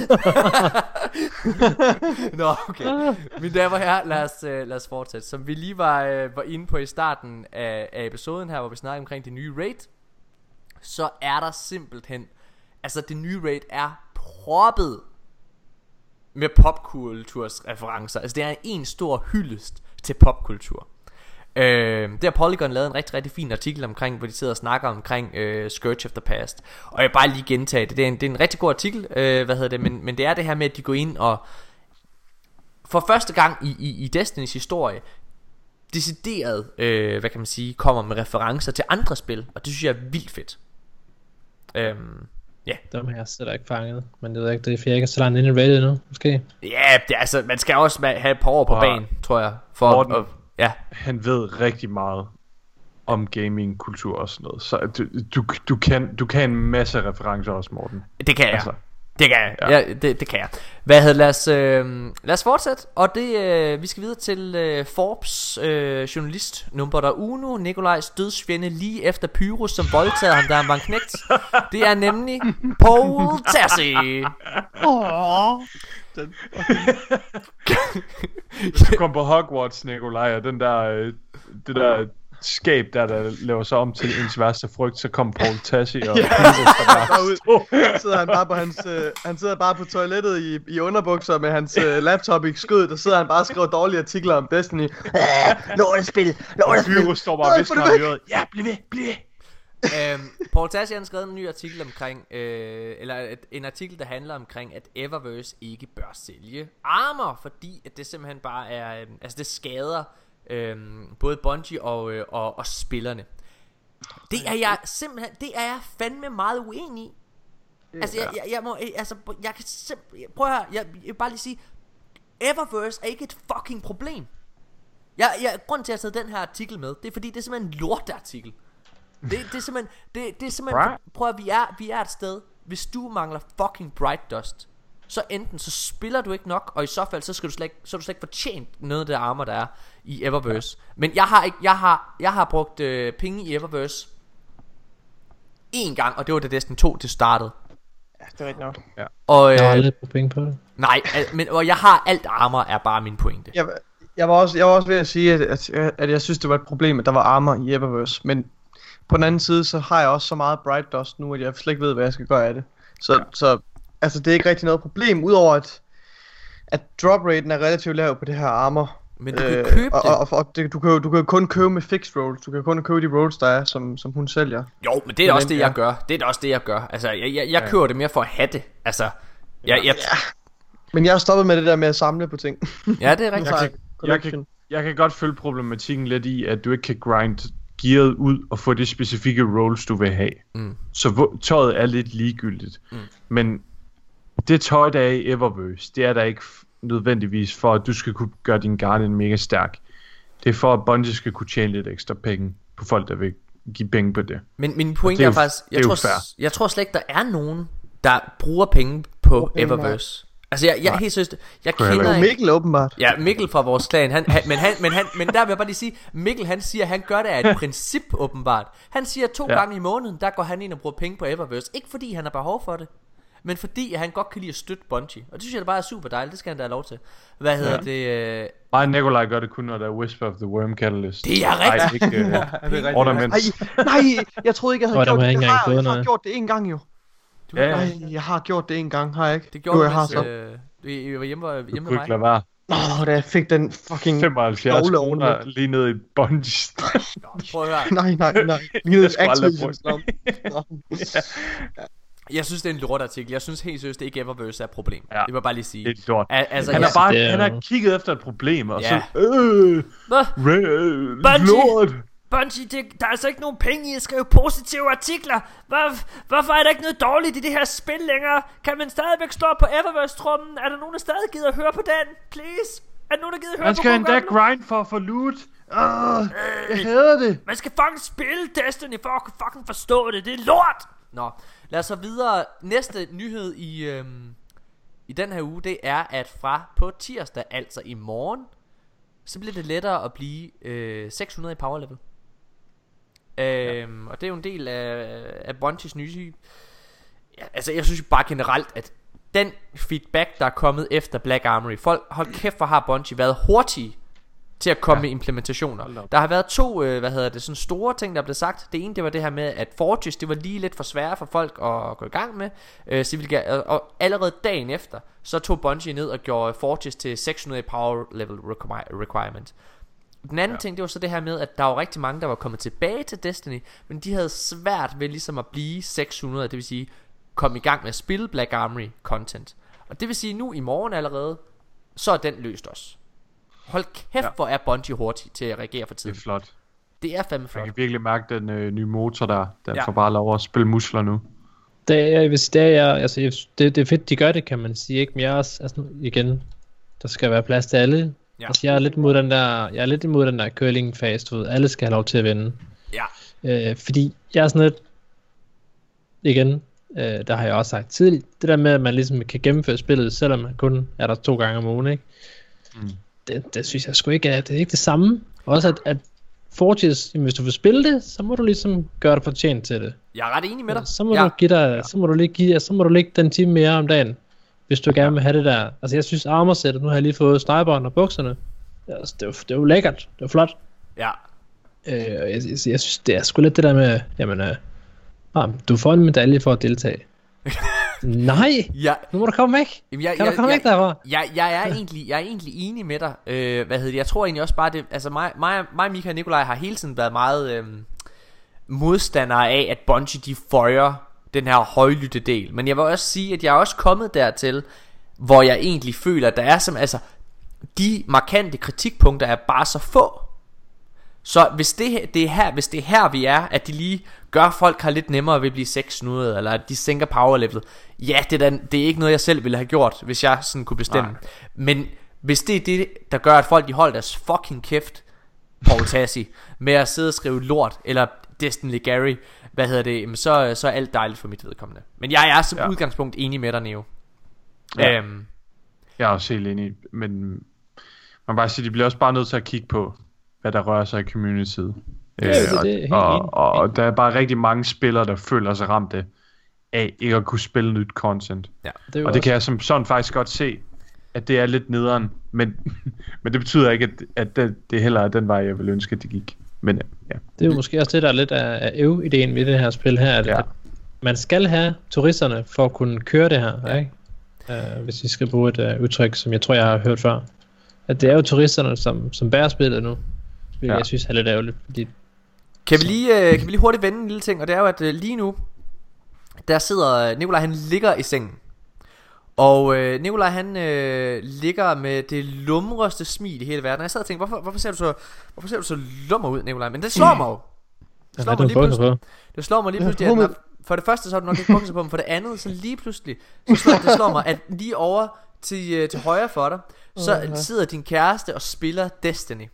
Nå, okay. Mine damer og herrer, lad os, uh, lad os fortsætte. Som vi lige var, uh, var inde på i starten af, af episoden her, hvor vi snakker omkring det nye raid, så er der simpelthen, altså det nye raid er proppet med popkulturs referencer. Altså det er en stor hyldest til popkultur. Øh, der har Polygon lavet en rigtig, rigtig fin artikel omkring, hvor de sidder og snakker omkring øh, Scourge of the Past. Og jeg vil bare lige gentage det. Det er en, det er en rigtig god artikel, øh, hvad hedder det, men, men det er det her med, at de går ind og for første gang i, i, i Destinys historie, decideret, øh, hvad kan man sige, kommer med referencer til andre spil, og det synes jeg er vildt fedt. Øhm, ja,
Dem har jeg ikke fanget, men det ved jeg ikke, det er fordi jeg ikke er så langt inde i Reddit endnu, måske.
ja det, er altså, man skal også have et par år på banen, tror jeg, for
Morten.
at, ja,
Han ved rigtig meget om gaming-kultur og sådan noget. Så du, du, du, kan, du kan en masse referencer også, Morten.
Det kan jeg.
Altså.
Det kan jeg. Ja.
Ja.
Det, det kan jeg. Hvad hedder, lad os, øh, lad os fortsætte. Og det, øh, vi skal videre til øh, Forbes øh, journalist nummer uno, Nikolajs dødsfjende lige efter Pyrus, som voldtaget ham, da han var en knægt. Det er nemlig Paul Tassi.
Du kom på Hogwarts, Nikolaj, og den der, øh, det der skab der, der laver sig om til ens værste frygt, så kom Paul Tassi og ja.
Derud sidder han bare på hans, øh, han sidder bare på toilettet i, i underbukser med hans øh, laptop i skødet, der sidder han bare og skriver dårlige artikler om Destiny. Lortespil, lortespil.
Står bare og
det
ham i
væk.
øret. Ja, bliv ved, bliv ved.
øhm, Paul Tassi han har skrevet en ny artikel omkring, øh, eller et, en artikel, der handler omkring, at Eververse ikke bør sælge armor, fordi at det simpelthen bare er, øh, altså det skader øh, både Bungie og, øh, og, og spillerne. Det er jeg simpelthen, det er jeg fandme meget uenig i. Altså, jeg, jeg, jeg må, altså, jeg kan simpelthen, prøv at høre, jeg, jeg vil bare lige sige, Eververse er ikke et fucking problem. Jeg, jeg, grunden til at jeg har den her artikel med, det er fordi, det er simpelthen en lorteartikel. Det, det er simpelthen, det, det er simpelthen, prøv at vi er, vi er et sted, hvis du mangler fucking Bright Dust, så enten så spiller du ikke nok, og i så fald, så skal du slet ikke, så er du slet ikke fortjent noget af det armor, der er i Eververse. Men jeg har ikke, jeg har, jeg har brugt øh, penge i Eververse en gang, og det var da Destiny 2 til startet.
Ja, det er rigtigt nok.
Og,
Jeg har
øh,
aldrig brugt penge på det.
nej, al, men, og jeg har alt armor, er bare min pointe.
Jeg, jeg, var også, jeg var også ved at sige, at, at, at jeg synes, det var et problem, at der var armor i Eververse. Men på den anden side, så har jeg også så meget Bright Dust nu, at jeg slet ikke ved, hvad jeg skal gøre af det. Så, ja. så altså, det er ikke rigtig noget problem, udover at, at drop raten er relativt lav på det her armor.
Men du kan købe
og,
det.
Og, og, og det, du, kan, jo- du kan jo kun købe med fixed rolls. Du kan kun købe de rolls, der er, som, som hun sælger.
Jo, men det er
Men
også det,
ja.
jeg gør. Det er også det, jeg gør. Altså, jeg, jeg, jeg køber det mere for at have det. Altså, jeg, jeg,
Men jeg har stoppet med det der med at samle på ting.
ja, det er rigtigt.
Jeg kan, jeg, kan, jeg kan godt følge problematikken lidt i, at du ikke kan grind gearet ud og få de specifikke rolls, du vil have.
Mm.
Så tøjet er lidt ligegyldigt. Mm. Men det tøj, der er i Eververse, det er der ikke nødvendigvis for, at du skal kunne gøre din Guardian mega stærk. Det er for, at Bungie skal kunne tjene lidt ekstra penge på folk, der vil give penge på det.
Men min pointe
det er
er, faktisk,
det er
jeg
jo
tror,
fair.
jeg tror slet ikke, der er nogen, der bruger penge på
penge,
Eververse. Altså, jeg, jeg er helt seriøst, jeg
Kunne jeg
kender ikke...
Mikkel åbenbart.
Ja, Mikkel fra vores klan, han, han, men, han, men, han, men der vil jeg bare lige sige, Mikkel han siger, at han gør det af et princip åbenbart. Han siger, at to. Ja. gange i måneden, der går han ind og bruger penge på Eververse. Ikke fordi han har behov for det. Men fordi han godt kan lide at støtte Bungie. Og det synes jeg da bare er super dejligt, det skal han da have lov til. Hvad hedder ja. det? Øh,
Mig og Nikolaj gør det kun, når der er Whisper of the Worm Catalyst.
Det er rigtigt.
Nej, ikke, uh,
Ja, det er rigtigt.
Ornaments.
Nej, nej, jeg troede ikke, jeg havde gjort det.
jeg
Jeg har, jeg har gjort det en gang jo.
du,
Ja, ja.
Nej, jeg har gjort det en gang, har jeg ikke?
Det gjorde
jo,
du,
jeg har så.
øh, vi vi var hjemme, hjemme
Du
med
kunne ikke
mig.
lade være.
Nå, da jeg fik den fucking...
75
Dogle
kroner lige ned i Bungie.
Prøv at høre.
Nej, nej, nej. Lige
skulle aldrig
Activision. Nå.
Jeg synes, det er en lortartikel. Jeg synes helt seriøst, det ikke Eververse er et problem.
Ja.
Det vil jeg bare lige sige.
Det er lort.
Al- altså,
Han har bare
er
han har kigget efter et problem, og
Ja.
så... Øh,
Hvad?
re- øh,
Bungie!
lort!
Bungie, det, der er altså ikke nogen penge i at skrive positive artikler. Hvor, hvorfor er der ikke noget dårligt i det her spil længere? Kan man stadigvæk stå på Eververse-trummen? Er der nogen, der stadig gider at høre på den? Please? Er der nogen, der gider at høre
Man
på
skal
god
endda grind for at få loot. Uh, jeg hader det.
Man skal fucking spille Destiny for at kunne fucking forstå det. Det er lort! Nå, lad os så videre. Næste nyhed i, øhm, i den her uge, det er, at fra på tirsdag, altså i morgen, så bliver det lettere at blive øh, 600 i power level. Øhm, og det er jo en del af, af Bungies nye... Ja, altså, jeg synes jo bare generelt, at den feedback, der er kommet efter Black Armory, folk, hold kæft, hvor har Bungie været hurtige til at komme ja. med implementationer. Der har været to, øh, hvad hedder det, sådan store ting, der blev sagt. Det ene, det var det her med, at Forges, det var lige lidt for svært for folk at gå i gang med. Øh, så vi gav- og, allerede dagen efter, så tog Bungie ned og gjorde Forges til 600 i power level require- requirement. Den anden ja. ting, det var så det her med, at der var rigtig mange, der var kommet tilbage til Destiny, men de havde svært ved ligesom at blive 600, det vil sige, komme i gang med at spille Black Armory content. Og det vil sige, nu i morgen allerede, så er den løst også. Hold kæft, ja. Hvor er Bungie hurtig til at reagere for
Det
tiden.
er flot.
Det er fandme
Man
flot.
kan virkelig mærke den øh, nye motor der. Den
Ja.
får bare lov at spille muskler nu.
Det er, sige, det er, jeg- altså, det, det er fedt, de gør det, kan man sige, ikke? Men jeg er også, altså, igen, der skal være plads til alle.
Ja.
Ja. Altså, jeg er lidt imod den der, jeg er lidt imod den der curling fase, du ved, alle skal have lov til at vinde.
Ja.
Øh, fordi jeg er sådan lidt, igen, øh, der har jeg også sagt tidligt, det der med, at man ligesom kan gennemføre spillet, selvom man kun er der to gange om ugen, ikke?
Mm.
Det, det synes jeg sgu ikke er, det er ikke det samme. Også at, at Forges, hvis du vil spille det, så må du ligesom gøre dig fortjent til det.
Jeg er ret enig med dig.
Så må
ja.
du give dig, så må du lige give, så må du lægge den time mere om dagen, hvis du gerne vil have det der. Altså jeg synes armorsættet, nu har jeg lige fået sniperen og bukserne. Altså, det er jo, det er jo lækkert, det er jo flot.
Ja.
Øh, jeg, jeg, jeg, synes, det er sgu lidt det der med, jamen, øh, ah, du får en medalje for at deltage. Nej,
Ja,
nu må du komme væk.
Jamen, jeg,
Kan
jeg,
du komme
jeg,
væk derfra?
Jeg, jeg, er egentlig, jeg er egentlig enig med dig. Øh, hvad hedder det? Jeg tror egentlig også bare det. Altså mig, mig, mig Mika og Nikolaj har hele tiden været meget øh, modstandere af, at Bungie de føjer den her højlytte del. Men jeg vil også sige, at jeg er også kommet dertil, hvor jeg egentlig føler, at der er som altså de markante kritikpunkter er bare så få. Så hvis det, det er her, hvis det er her vi er, at de lige gør at folk har lidt nemmere ved at blive 600, eller at de sænker power level, ja, det er, da, det er ikke noget jeg selv ville have gjort, hvis jeg sådan kunne bestemme.
Nej.
Men hvis det er det, der gør at folk de holder deres fucking kæft, Paul Tassi, med at sidde og skrive lort, eller Destiny Gary, hvad hedder det, så, så er alt dejligt for mit vedkommende. Men jeg er som ja. Udgangspunkt enig med dig, Neo.
Ja.
Øhm,
Jeg er også helt enig, men man kan bare sige, de bliver også bare nødt til at kigge på, hvad der rører sig i communityet.
Ja,
Øh,
det er
og,
det, helt
og, og, og der er bare rigtig mange spillere, der føler sig ramte af ikke at kunne spille nyt content.
ja.
Det er jo
Og det
også-
kan jeg som sådan faktisk godt se, at det er lidt nederen, men, men det betyder ikke, at, at det, det heller er den vej, jeg vil ønske, at det gik. Men ja,
Det er jo måske også det, der er lidt af, af øv-ideen ved det her spil her, at,
Ja.
ja. at man skal have turisterne for at kunne køre det her, ja. ikke? Uh, hvis vi skal bruge et uh, udtryk, som jeg tror, jeg har hørt før. At det er jo turisterne, som, som bærer spillet nu. Hvilket
Ja.
jeg synes er lidt ærgerligt, fordi
Kan vi lige, øh, kan vi lige hurtigt vende en lille ting, og det er jo, at øh, lige nu, der sidder Nikolaj, han ligger i sengen. Og øh, Nikolaj, han øh, ligger med det lumreste smil i hele verden. Og jeg sad og tænkte, hvorfor, hvorfor, ser du så, hvorfor ser du så lummer ud, Nikolaj? Men det slår mig jo. Det slår mig lige pludselig.
på?
Det slår mig lige pludselig, at
hummet.
når, for det første så har du nok ikke bukser på, men for det andet, så lige pludselig, så slår, det slår mig, at lige over til, øh, til højre for dig, så sidder din kæreste og spiller Destiny.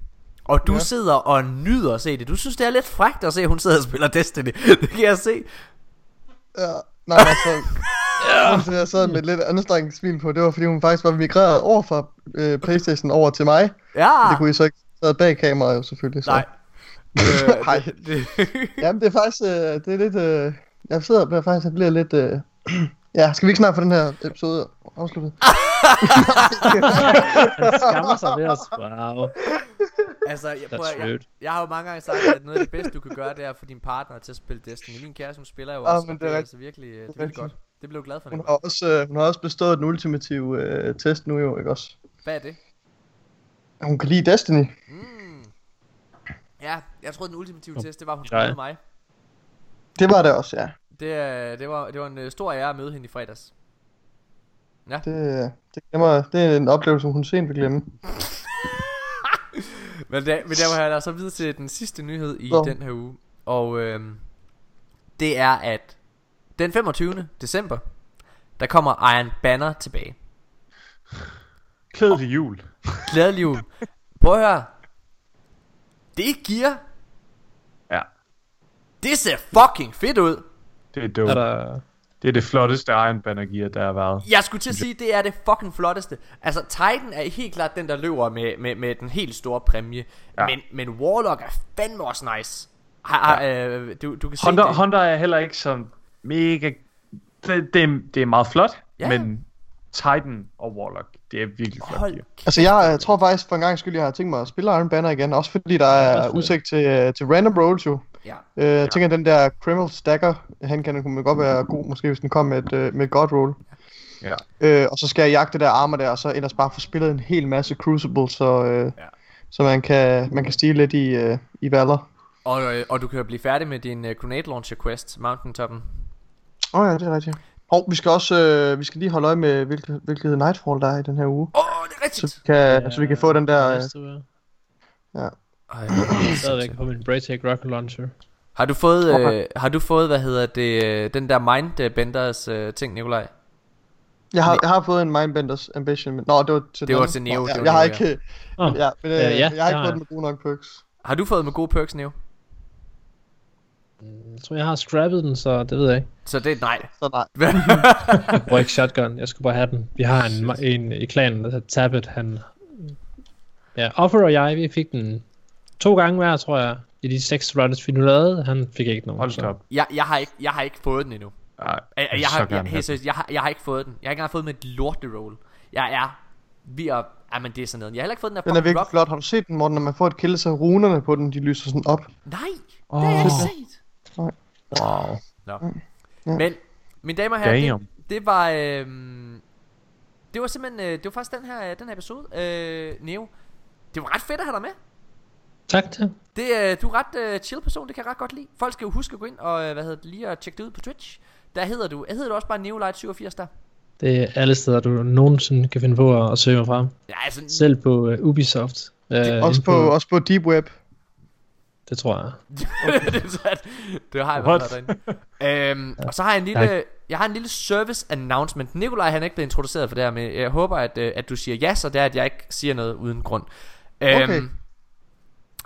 Og du
Ja.
sidder og nyder at se det. Du synes, det er lidt frækt at se, at hun sidder og spiller Destiny. Det kan jeg se.
Ja, nej, altså... Til, at jeg sad med lidt anstrengt smil på, det var fordi hun faktisk var migreret over fra øh, Playstation over til mig.
Ja.
Det kunne I så ikke sad bag kameraet jo selvfølgelig. Så.
Nej. Øh,
Hej.
det, det,
Jamen det er faktisk, øh, det er lidt, øh, jeg sidder og bliver faktisk, jeg bliver lidt, øh, Ja, skal vi ikke snart få den her episode afsluttet?
Han skammer sig ved os. Wow.
Altså, jeg, prøver,
That's
jeg, jeg har jo mange gange sagt, at noget af det bedste, du kan gøre, det er at få din partner til at spille Destiny. Min kæreste, hun spiller jo
Ja,
også,
men
og
det er
er altså virkelig, øh, det er virkelig godt. Det blev jeg glad for,
Hun har også, øh, hun har også bestået den ultimative øh, test nu jo, ikke også?
Hvad er det?
Hun kan lide Destiny.
Mm. Ja, jeg troede, den ultimative test, det var, hun møde mig.
Det var det også, ja.
Det, øh, det, var, det var en øh, stor ære at møde hende i fredags.
Det, det, glemmer, det er en oplevelse, som hun sent vil glemme.
Men der, men der var jeg så videre til den sidste nyhed i
Nå.
den her uge. Og øhm, det er, at den 25. december, der kommer Iron Banner tilbage.
Klæd til jul.
Glædelig jul. Prøv at høre. Det gear,
Ja,
det ser fucking fedt ud.
det er dumt.
Er der...
Det er det flotteste Iron Banner gear, der har været.
Jeg skulle til at sige, det er det fucking flotteste. Altså, Titan er helt klart den, der løber med, med, med den helt store præmie. Ja.
Ja.
Men, men Warlock er fandme også nice. Har, har, øh, du, du kan se
Honda,
det.
Honda er heller ikke så mega... Det, det, er, det er meget flot,
Ja.
ja. men Titan og Warlock, det er virkelig flot
Hold
gear.
Altså, jeg øh, tror faktisk for en gang skyld, jeg har tænkt mig at spille Iron Banner igen. Også fordi der er udsigt til, øh, til random rolls jo.
Ja.
Øh, jeg tænker, den der Criminal Stagger, han kan kunne godt være god, måske hvis den kom med et, øh, med et god roll.
Ja.
Øh, og så skal jeg jagte det der armor der, og så ellers bare få spillet en hel masse Crucible, så, øh,
Ja.
så man kan, man kan stige lidt i, øh, i Valor.
Og, øh, og du kan jo blive færdig med din uh, Grenade Launcher Quest, Mountaintoppen.
Åh oh, ja, det er rigtigt. Hov, vi skal også øh, vi skal lige holde øje med, hvilket, hvilket Nightfall der er i den her uge.
Åh, oh, det er rigtigt!
Så vi kan, så vi kan få den der... Øh,
Næste uge.
Ej,
Stadigvæk på min Braytech Rocket Launcher.
har du fået, øh,
Okay.
har du fået, hvad hedder det, øh, den der Mindbenders øh, ting, Nikolaj?
jeg, har, jeg har fået en Mindbenders Ambition, men... Nå, det var til
Det var til Neo,
Nå,
det
Jeg,
var
jeg har ikke... Ja, men, øh,
Ja, ja,
jeg har ikke fået den med gode nok perks.
Har du fået med gode perks, Neo?
Jeg tror, jeg har scrappet den, så det ved jeg ikke.
Så det er nej.
Så nej.
Jeg bruger ikke shotgun, jeg skulle bare have den. Vi har en, en i klanen, der hedder Tabbet, han... Ja, Offer og jeg, vi fik den to gange hver, tror jeg, i de seks runs, vi nu lavede. Han fik ikke nogen.
Hold
så-
op.
jeg, jeg, har ikke, jeg har ikke fået den endnu.
Nej,
Jeg, jeg, har, jeg,
have
helt seriøst, jeg, har, jeg har ikke fået den. Jeg har ikke engang fået med et lorteroll. Jeg er ved at... Ej, men det er sådan noget. Jeg har heller ikke fået den der
Den er virkelig
drop.
flot. Har du set den, Morten, når man får et kill, så runerne på den, de lyser sådan op.
Nej, det har jeg ikke set.
Wow.
Nå.
Ja.
Men, mine damer og herrer, det, det var... øhm, det var simpelthen... Øh, det var faktisk den her, den her episode, øh, Neo. Det var ret fedt at have dig med.
Tak til.
Det, øh, du er ret øh, chill person, det kan jeg ret godt lide. Folk skal jo huske at gå ind og, øh, hvad hedder det, lige at tjekke det ud på Twitch. Der hedder du, hedder du også bare Neolight87 der?
Det er alle steder, du nogensinde kan finde på at, at søge mig frem.
Ja, altså,
Selv på uh, Ubisoft. Uh,
Også på, også på Deep Web.
Det tror jeg.
det, er det har jeg været derinde. øhm, og så har jeg en lille, jeg har en lille service announcement. Nikolaj han er ikke blevet introduceret for det her, men jeg håber, at, øh, at du siger ja, så det er, at jeg ikke siger noget uden grund. Øhm,
Okay.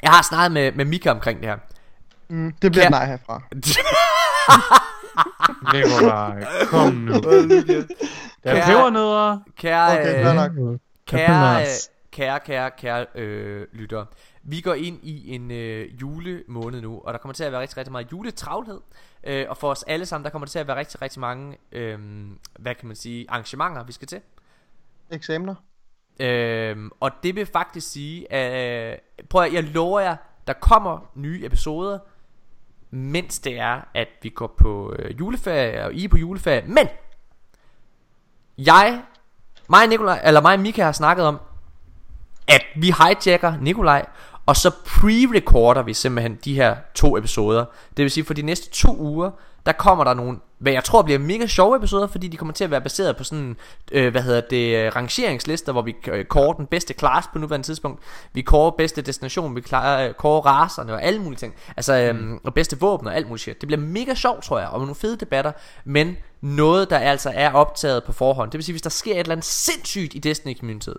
Jeg har snakket med, med Mika omkring det her.
Mm, det bliver
Kan-
nej herfra.
Nikolaj, kom nu. Der er pebernødder.
Kære,
Okay, fair nok.
Kære, kære, kære, kære øh, lyttere. Vi går ind i en øh, julemåned nu, og der kommer til at være rigtig, rigtig meget juletravlhed. Øh, og for os alle sammen, der kommer der til at være rigtig, rigtig mange, øh, hvad kan man sige, arrangementer, vi skal til.
Eksamener.
Øh, og det vil faktisk sige, at, øh, prøv at, jeg lover jer, der kommer nye episoder, mens det er, at vi går på øh, juleferie, og I er på juleferie. Men, jeg, mig og Nikolaj, eller mig og Mika har snakket om, at vi hijacker Nikolaj, og så pre-recorder vi simpelthen de her to episoder. Det vil sige, for de næste to uger, der kommer der nogle, hvad jeg tror bliver mega sjove episoder, fordi de kommer til at være baseret på sådan, øh, hvad hedder det, øh, rangeringslister, hvor vi øh, kårer den bedste class på nuværende tidspunkt. Vi kårer bedste destination, vi øh, kårer raserne og alle mulige ting. Altså, øh, og bedste våben og alt muligt shit. Det bliver mega sjovt, tror jeg, og med nogle fede debatter, men noget, der altså er optaget på forhånd. Det vil sige, hvis der sker et eller andet sindssygt i Destiny-communityet,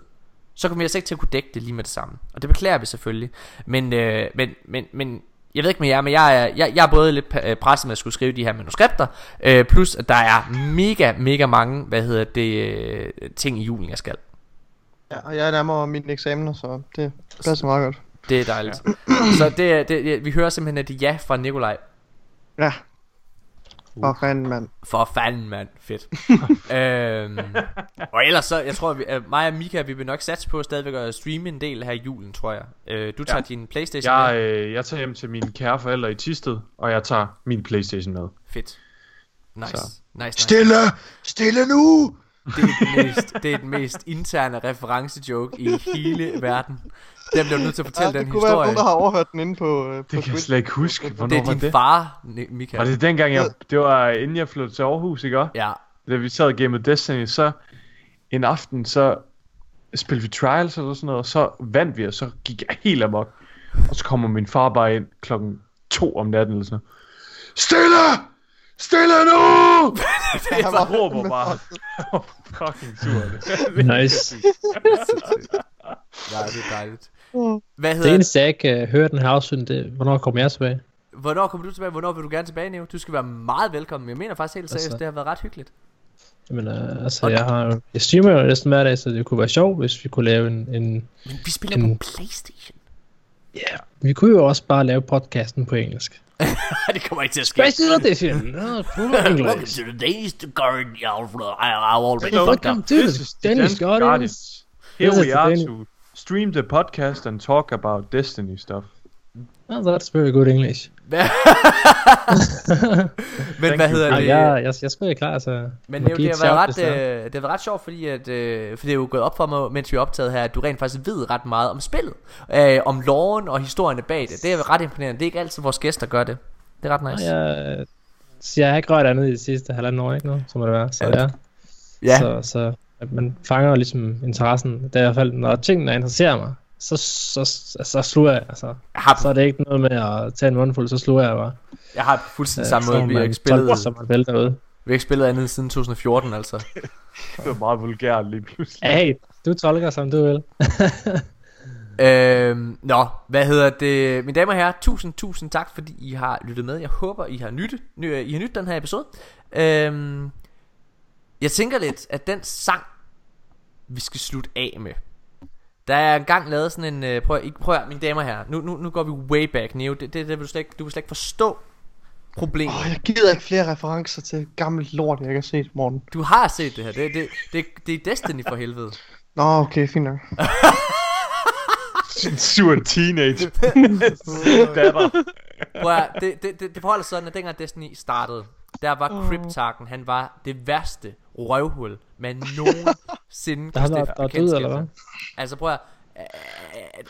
så kommer vi altså ikke til at kunne dække det lige med det samme. Og det beklager vi selvfølgelig. Men, øh, men, men, men jeg ved ikke med jer, men jeg er, jeg, jeg er både lidt øh, presset med at skulle skrive de her manuskripter, øh, plus at der er mega, mega mange, hvad hedder det, øh, ting i julen, jeg skal.
Ja, og jeg er nærmere mine eksamener, så det passer meget godt.
Det er dejligt. Så det, er- det, det, vi hører simpelthen et ja fra Nikolaj.
Ja. For fanden, mand.
For fanden, mand. Fedt. øhm, og ellers så, jeg tror, at vi, at mig og Mika, vi vil nok satse på stadigvæk at streame en del her i julen, tror jeg. Øh, du tager
Ja.
din Playstation
Jeg,
med.
øh, jeg tager hjem til mine kære forældre i Tisted, og jeg tager min Playstation med.
Fedt. Nice.
Så.
Nice, nice.
Stille! Stille nu!
Det er den mest, det er den mest interne referencejoke i hele verden. Den bliver nødt til at fortælle
Ja,
den
det kunne være
historie.
nogen, der har overhørt den inde på, øh, på
Det kan jeg slet ikke huske. Hvornår
Det er
var
din
det?
far, Michael.
Var det dengang, jeg, det var inden jeg flyttede til Aarhus, ikke?
Ja.
Da vi sad og gamede Destiny, så en aften, så spillede vi Trials eller sådan noget, og så vandt vi, og så gik jeg helt amok. Og så kommer min far bare ind klokken to om natten eller sådan noget. Stille! Stille nu!
Han var
råber bare. Fucking sur.
Nice.
Ja, det er dejligt. Hvad hedder det?
eneste, jeg ikke uh, hørte den her afsyn, det hvornår kommer jeg tilbage?
Hvornår kommer du tilbage? Hvornår vil du gerne tilbage, Neo? Du skal være meget velkommen. Jeg mener faktisk helt seriøst,
Altså-
det har været ret hyggeligt.
Jamen, uh, altså, jeg, har, jeg streamer jo næsten hver dag, så det kunne være sjovt, hvis vi kunne lave en... en
Men vi spiller
Mm.
på Playstation.
ja, vi kunne jo også bare lave podcasten på engelsk.
Det kommer ikke til at ske.
Special edition! No, full English.
to the Danish Guardian. I already
Welcome to
This
the
is the
Danish
Danish
Guardians.
Here
This is
we
the
are
Danish-
to stream the podcast and talk about Destiny stuff.
Oh, that's very good English.
Men hvad hedder
Ja,
det?
jeg, jeg, jeg skal være klar, så...
Men
må
det, det,
et
har været ret, øh, det har været ret sjovt, fordi at, øh, for det er jo gået op for mig, mens vi er optaget her, at du rent faktisk ved ret meget om spillet. Øh, om loven og historierne bag det. Det er ret imponerende. Det er ikke altid vores gæster gør det. Det er ret nice.
Jeg, jeg har ikke rørt andet i de sidste halvanden år, ikke noget? Så må det være. Så
Ja.
ja.
Ja.
Så, så at man fanger ligesom interessen. Det er i hvert fald, når tingene interesserer mig, så, så, så, så sluger jeg. Altså.
Jeg har,
Så er det ikke noget med at tage en mundfuld, så sluger jeg bare.
jeg har fuldstændig
Øh,
samme
så
måde.
må
Vi har ikke spillet,
som man vil derude.
vi har ikke spillet andet siden 2014, altså.
Det var meget vulgært lige pludselig.
Hey, du tolker som du vil.
Øhm, nå, hvad hedder det? Mine damer og herrer, tusind, tusind tak, fordi I har lyttet med. Jeg håber, I har nyttet, ny, I har nyttet den her episode. Øhm, jeg tænker lidt, at den sang, vi skal slutte af med. Der er engang lavet sådan en... øh, Prøv, at- prøv at, mine damer og herrer, nu, nu, nu går vi way back, Neo. Det, det, det vil du, slet ikke, du vil slet ikke forstå problemet.
Åh, jeg gider ikke flere referencer til gammelt lort, jeg ikke har set, Morten.
Du har set det her. Det, det, det, det er Destiny for helvede.
Nå, okay, fint nok.
En sur teenage datter.
Prøv at, det, det, det, det forholder sig sådan, at dengang Destiny startede, der var Cryptarken, han var det værste røvhul, man
Der
kunne
været
stifte
der er død, eller hvad?
Altså prøv at, øh,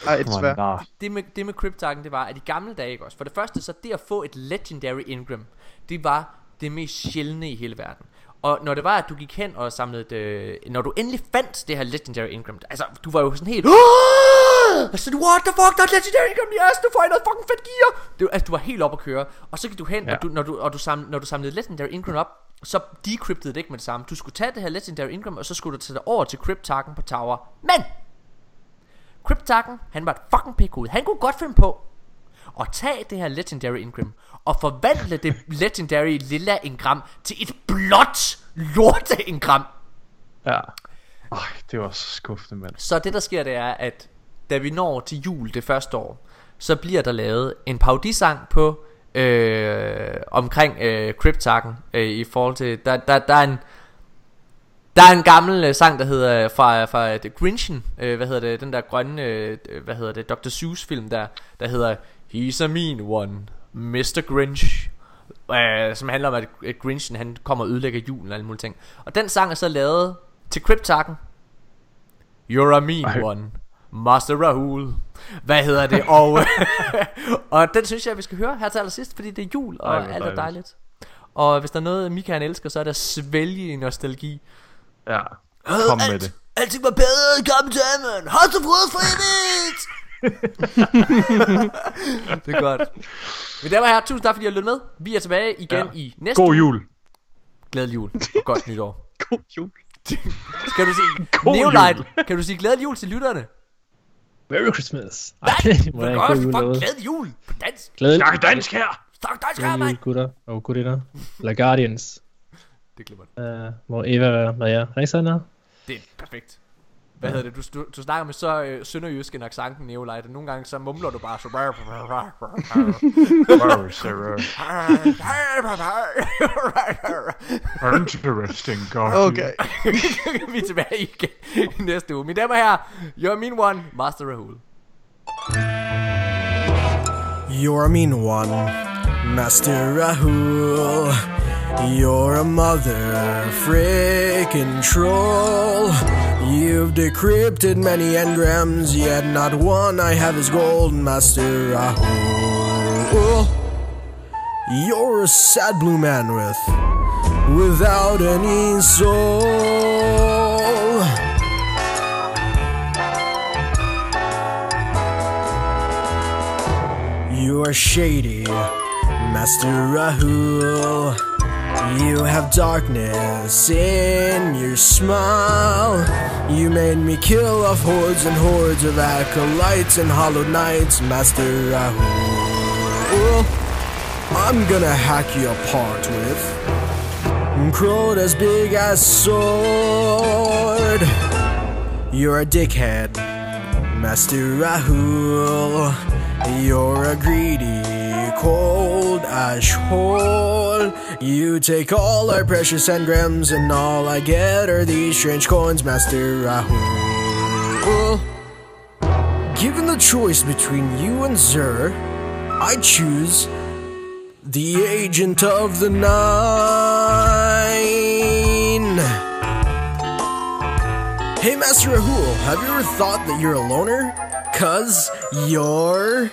Ej, desværre.
Nå,
det med, det med Cryptarken, det var, at i gamle dage, ikke også? For det første, så det at få et Legendary Ingram, det var det mest sjældne i hele verden. Og når det var, at du gik hen og samlede et, øh, Når du endelig fandt det her Legendary Ingram Altså, du var jo sådan helt Altså, what the fuck, der er Legendary Ingram Yes, du får noget fucking fedt gear det, Altså, du var helt op at køre Og så gik du hen,
Ja.
og, du, når, du, og du samlede, når du samlede Legendary Ingram op Så decryptede det ikke med det samme Du skulle tage det her Legendary Ingram Og så skulle du tage det over til Cryptarken på Tower Men Cryptarken, han var et fucking pikkud Han kunne godt finde på at tage det her Legendary Ingram og forvandle det Legendary lilla Ingram til et blåt lorte Ingram.
ja. Ej, det var så skuffende, mand.
Så det der sker, det er, at da vi når til jul det første år, så bliver der lavet en parodisang på øh, omkring øh, Cryptarken øh, i forhold til der, der, der er en der er en gammel øh, sang der hedder fra fra The Grinchen, øh, hvad hedder det, den der grønne øh, hvad hedder det, Dr. Seuss film der der hedder He's a mean one, Mr. Grinch. Øh, som handler om at øh, Grinchen han kommer og ødelægger julen og alle mulige ting. Og den sang er så lavet til Cryptarken. You're a mean
Ej.
one, Master Rahul. Hvad hedder det? Og, og den synes jeg, vi skal høre her til allersidst, fordi det er jul, og
Ej,
alt er
dejligt.
dejligt. Og hvis der er noget, Mika han elsker, så er det at svælge i nostalgi.
Ja, kom med det.
Alting var bedre gamle dage, man. Har du fået for evigt? det er godt. Men der var her. Tusind tak, fordi I har lyttet med. Vi er tilbage igen
Ja.
i næste
God
uge.
jul.
Glædelig jul. Og godt nytår.
God jul.
Skal du sige...
God
Neolight,
jul.
kan du sige glædelig jul til lytterne?
Merry Christmas. Ej, må jeg
er
ikke jul
glædelig jul på dansk.
Glædelig
Snak dansk her!
Snak dansk her, mand.
gutter og gutinder. La Guardians.
Det glemmer du.
Uh, må Eva være med jer. Er det ikke sådan her?
Det er perfekt. Hvad hedder det? Du, du, du snakker med så øh, sønderjysk en accent, Neolite, og nogle gange så mumler du bare så...
Interesting, God.
Okay.
Vi er tilbage igen i næste uge. Mine damer og herrer, you're mean one, Master Rahul.
You're a mean one, Master Rahul. You're a mother frickin' troll. You've decrypted many engrams, yet not one I have is gold, Master Rahul. You're a sad blue man with without any soul. You are shady, Master Rahul. You have darkness in your smile. You made me kill off hordes and hordes of acolytes and hollow knights, Master Rahul. I'm gonna hack you apart with Crowed as big as sword. You're a dickhead, Master Rahul. You're a greedy, cold ash hole. You take all our precious engrams, and all I get are these strange coins, Master Rahul. Given the choice between you and Zer, I choose the agent of the nine. Hey, Master Rahul, have you ever thought that you're a loner? Cause you're